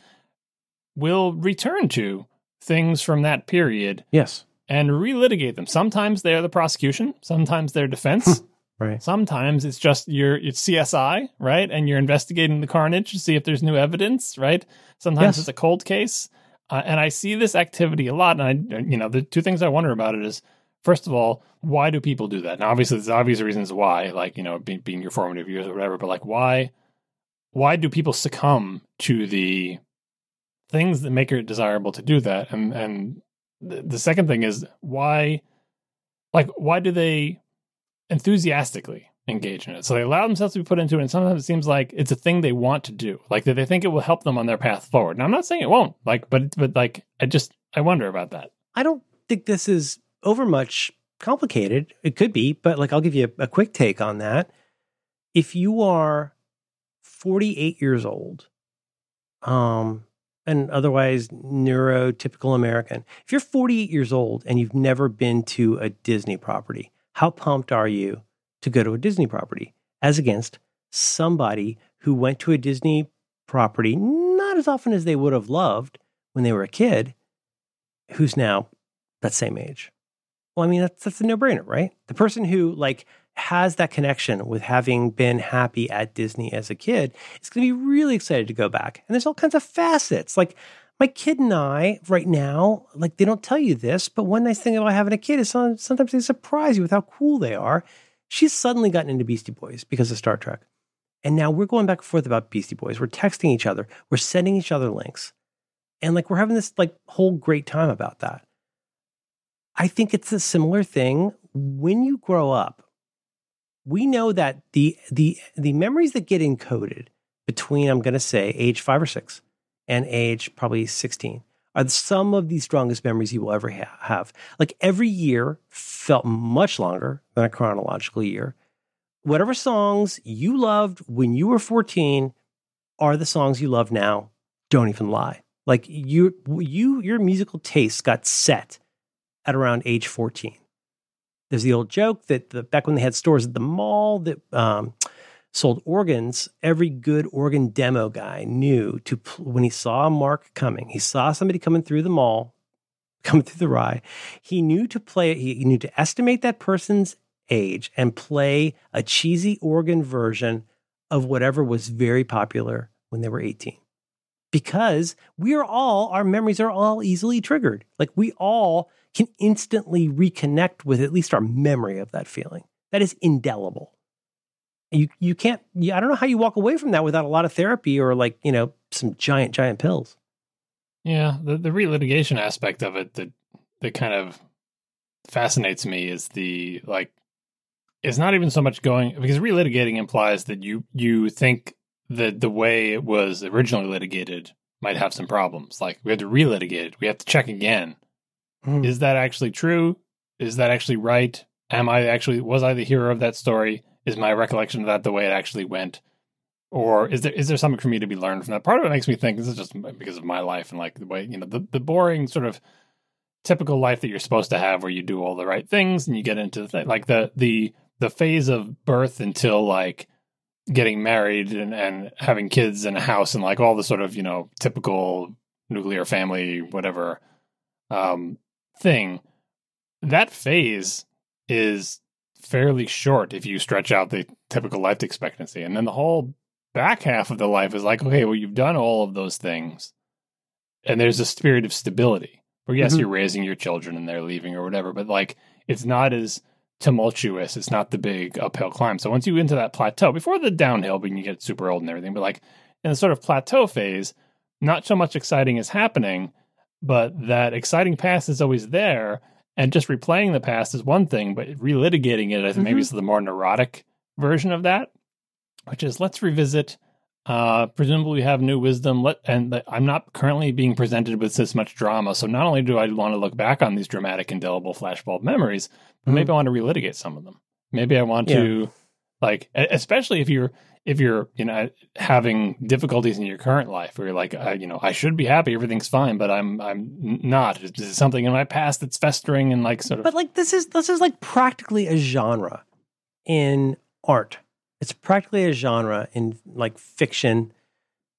will return to things from that period Yes. and relitigate them. Sometimes they're the prosecution, sometimes they're defense. Right. Sometimes it's just your it's CSI, right? And you're investigating the carnage to see if there's new evidence, right? Sometimes Yes. it's a cold case. Uh, and I see this activity a lot. And I, you know, the two things I wonder about it is, first of all, why do people do that? Now, obviously, there's obvious reasons why, like you know, being, being your formative years or whatever. But like, why, why do people succumb to the things that make it desirable to do that? And and the, the second thing is why, like, why do they enthusiastically engage in it. So they allow themselves to be put into it, and sometimes it seems like it's a thing they want to do, like that they think it will help them on their path forward. Now, I'm not saying it won't, like, but but like, I just I wonder about that. I don't think this is over much complicated. It could be, but like I'll give you a, a quick take on that. If you are 48 years old, um, and otherwise neurotypical American, if you're 48 years old and you've never been to a Disney property, how pumped are you to go to a Disney property as against somebody who went to a Disney property not as often as they would have loved when they were a kid, who's now that same age. Well, I mean, that's that's a no-brainer, right? The person who like has that connection with having been happy at Disney as a kid is going to be really excited to go back. And there's all kinds of facets. Like my kid and I right now, like they don't tell you this, but one nice thing about having a kid is sometimes they surprise you with how cool they are. She's suddenly gotten into Beastie Boys because of Star Trek. And now we're going back and forth about Beastie Boys. We're texting each other. We're sending each other links. And like we're having this like whole great time about that. I think it's a similar thing when you grow up. We know that the the the memories that get encoded between I'm going to say age 5 or 6 and age probably 16 are some of the strongest memories you will ever ha- have. Like every year felt much longer than a chronological year. Whatever songs you loved when you were 14 are the songs you love now. Don't even lie. Like you you your musical taste got set at around age 14. There's the old joke that the, back when they had stores at the mall that um, sold organs, every good organ demo guy knew to when he saw mark coming, he saw somebody coming through the mall, coming through the rye, he knew to play, he, he knew to estimate that person's age and play a cheesy organ version of whatever was very popular when they were 18 because we are all our memories are all easily triggered. Like we all can instantly reconnect with at least our memory of that feeling. That is indelible you you can't i don't know how you walk away from that without a lot of therapy or like you know some giant giant pills Yeah, the the relitigation aspect of it that that kind of fascinates me is the like it's not even so much going because relitigating implies that you you think that the way it was originally litigated might have some problems. Like we have to relitigate it. We have to check again. Hmm. Is that actually true? Is that actually right? Am I actually was I the hero of that story? Is my recollection of that the way it actually went? Or is there is there something for me to be learned from that? Part of it makes me think this is just because of my life and like the way, you know, the, the boring sort of typical life that you're supposed to have where you do all the right things and you get into the thing. Like the the the phase of birth until like getting married and, and having kids and a house and like all the sort of you know typical nuclear family whatever um, thing that phase is fairly short if you stretch out the typical life expectancy. And then the whole back half of the life is like okay well you've done all of those things. And there's a spirit of stability where yes Mhm. you're raising your children and they're leaving or whatever but like it's not as tumultuous. It's not the big uphill climb. So once you get into that plateau before the downhill when you get super old and everything but like in the sort of plateau phase not so much exciting is happening but that exciting past is always there and just replaying the past is one thing but relitigating it i think maybe Mhm. is the more neurotic version of that which is let's revisit uh presumably we have new wisdom let and i'm not currently being presented with this much drama so not only do i want to look back on these dramatic indelible flashbulb memories but Mhm. maybe i want to relitigate some of them maybe i want to like especially if you're if you're you know having difficulties in your current life where you're like I, you know i should be happy everything's fine but i'm i'm not is there something in my past that's festering and like sort of But like this is this is like practically a genre in art. It's practically a genre in like fiction,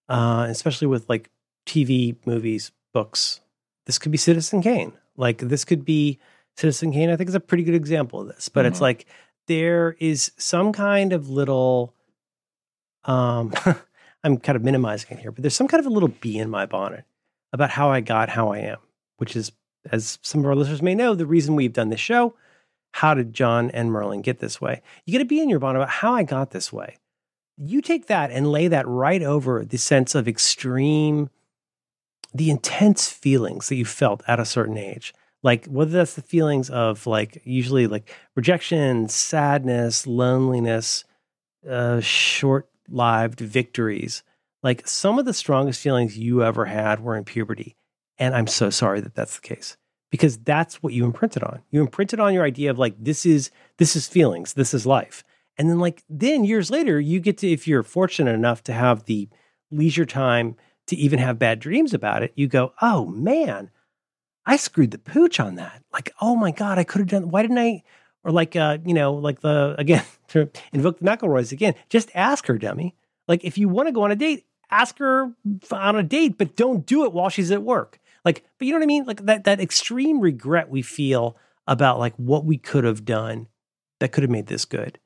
uh, especially with like TV, movies, books. This could be Citizen Kane. Like this could be Citizen Kane. I think is a pretty good example of this. But it's Mhm. like there is some kind of little. Um, I'm kind of minimizing it here, but there's some kind of a little bee in my bonnet about how I got how I am, which is as some of our listeners may know, the reason we've done this show. How did John and Merlin get this way? You got to be in your bonnet about how I got this way. You take that and lay that right over the sense of extreme, the intense feelings that you felt at a certain age. Like whether that's the feelings of like usually like rejection, sadness, loneliness, uh, short-lived victories. Like some of the strongest feelings you ever had were in puberty, and I'm so sorry that that's the case because that's what you imprinted on. You imprinted on your idea of like this is this is feelings, this is life. And then like then years later you get to if you're fortunate enough to have the leisure time to even have bad dreams about it, you go, "Oh man, I screwed the pooch on that." Like, "Oh my god, I could have done why didn't I or like uh, you know, like the again to invoke the McElroys again, just ask her, dummy. Like if you want to go on a date, ask her on a date, but don't do it while she's at work. Like, but you know what I mean? Like that that extreme regret we feel about like what we could have done that could have made this good.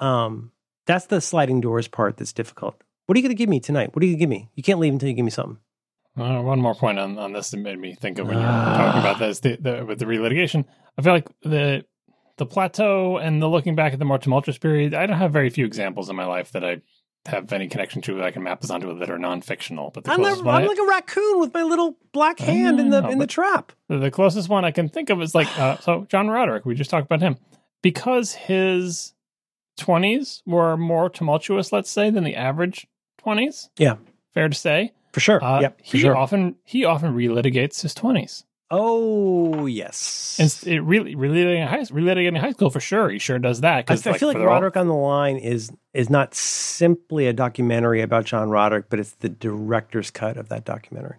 Um, that's the sliding doors part that's difficult. What are you going to give me tonight? What are you going to give me? You can't leave until you give me something. Uh, one more point on, on this that made me think of when you were Ah. talking about this the, the, with the relitigation. I feel like the the plateau and the looking back at the more tumultuous period. I don't have very few examples in my life that I have any connection to that I can map this onto that are non fictional. But the I'm, one, I'm I- like a raccoon with my little black hand in the know, in the trap. the closest one I can think of is like uh, so John Roderick. We just talked about him because his twenties were more tumultuous, let's say, than the average twenties. Yeah. fair to say. For sure. Uh, yep. For he sure. often he often relitigates his twenties. Oh yes. And it really relitigating high relitigating high school for sure. He sure does that I, because I feel like Roderick on the Line is is not simply a documentary about John Roderick, but it's the director's cut of that documentary.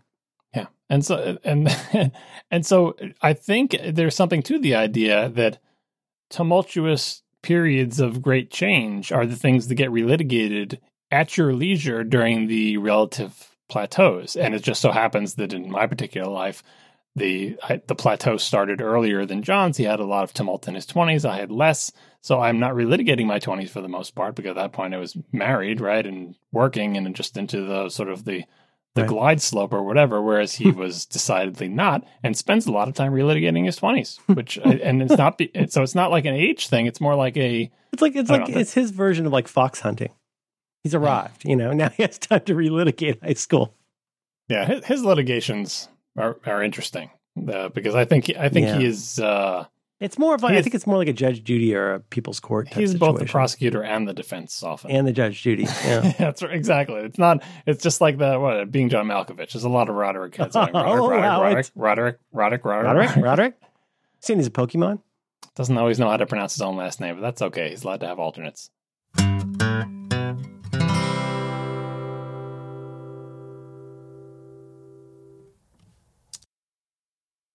Yeah, and so and and so I think there's something to the idea that tumultuous periods of great change are the things that get relitigated at your leisure during the relative plateaus. And it just so happens that in my particular life, the I, the plateau started earlier than John's. He had a lot of tumult in his twenties. I had less, so I'm not relitigating my twenties for the most part because at that point I was married, right, and working, and just into the sort of the the Right. glide slope or whatever. Whereas he was decidedly not, and spends a lot of time relitigating his twenties, which and it's not be, so it's not like an age thing. It's more like a It's like it's like know. it's his version of like fox hunting. He's arrived, you know. Now he has time to relitigate high school. yeah. His, his litigations are are interesting uh, because I think I think Yeah. he is. Uh, It's more of like I think it's more like a Judge Judy or a People's Court. Type he's both the prosecutor and the defense often. and the Judge Judy. Yeah. That's right, exactly. It's not. It's just like the what being John Malkovich. There's a lot of Roderick heads. Roderick, Oh, Roderick, wow, Roderick, Roderick, Roderick, Roderick, Roderick, Roderick. Saying he's a Pokemon. Doesn't always know how to pronounce his own last name, but that's okay. He's allowed to have alternates.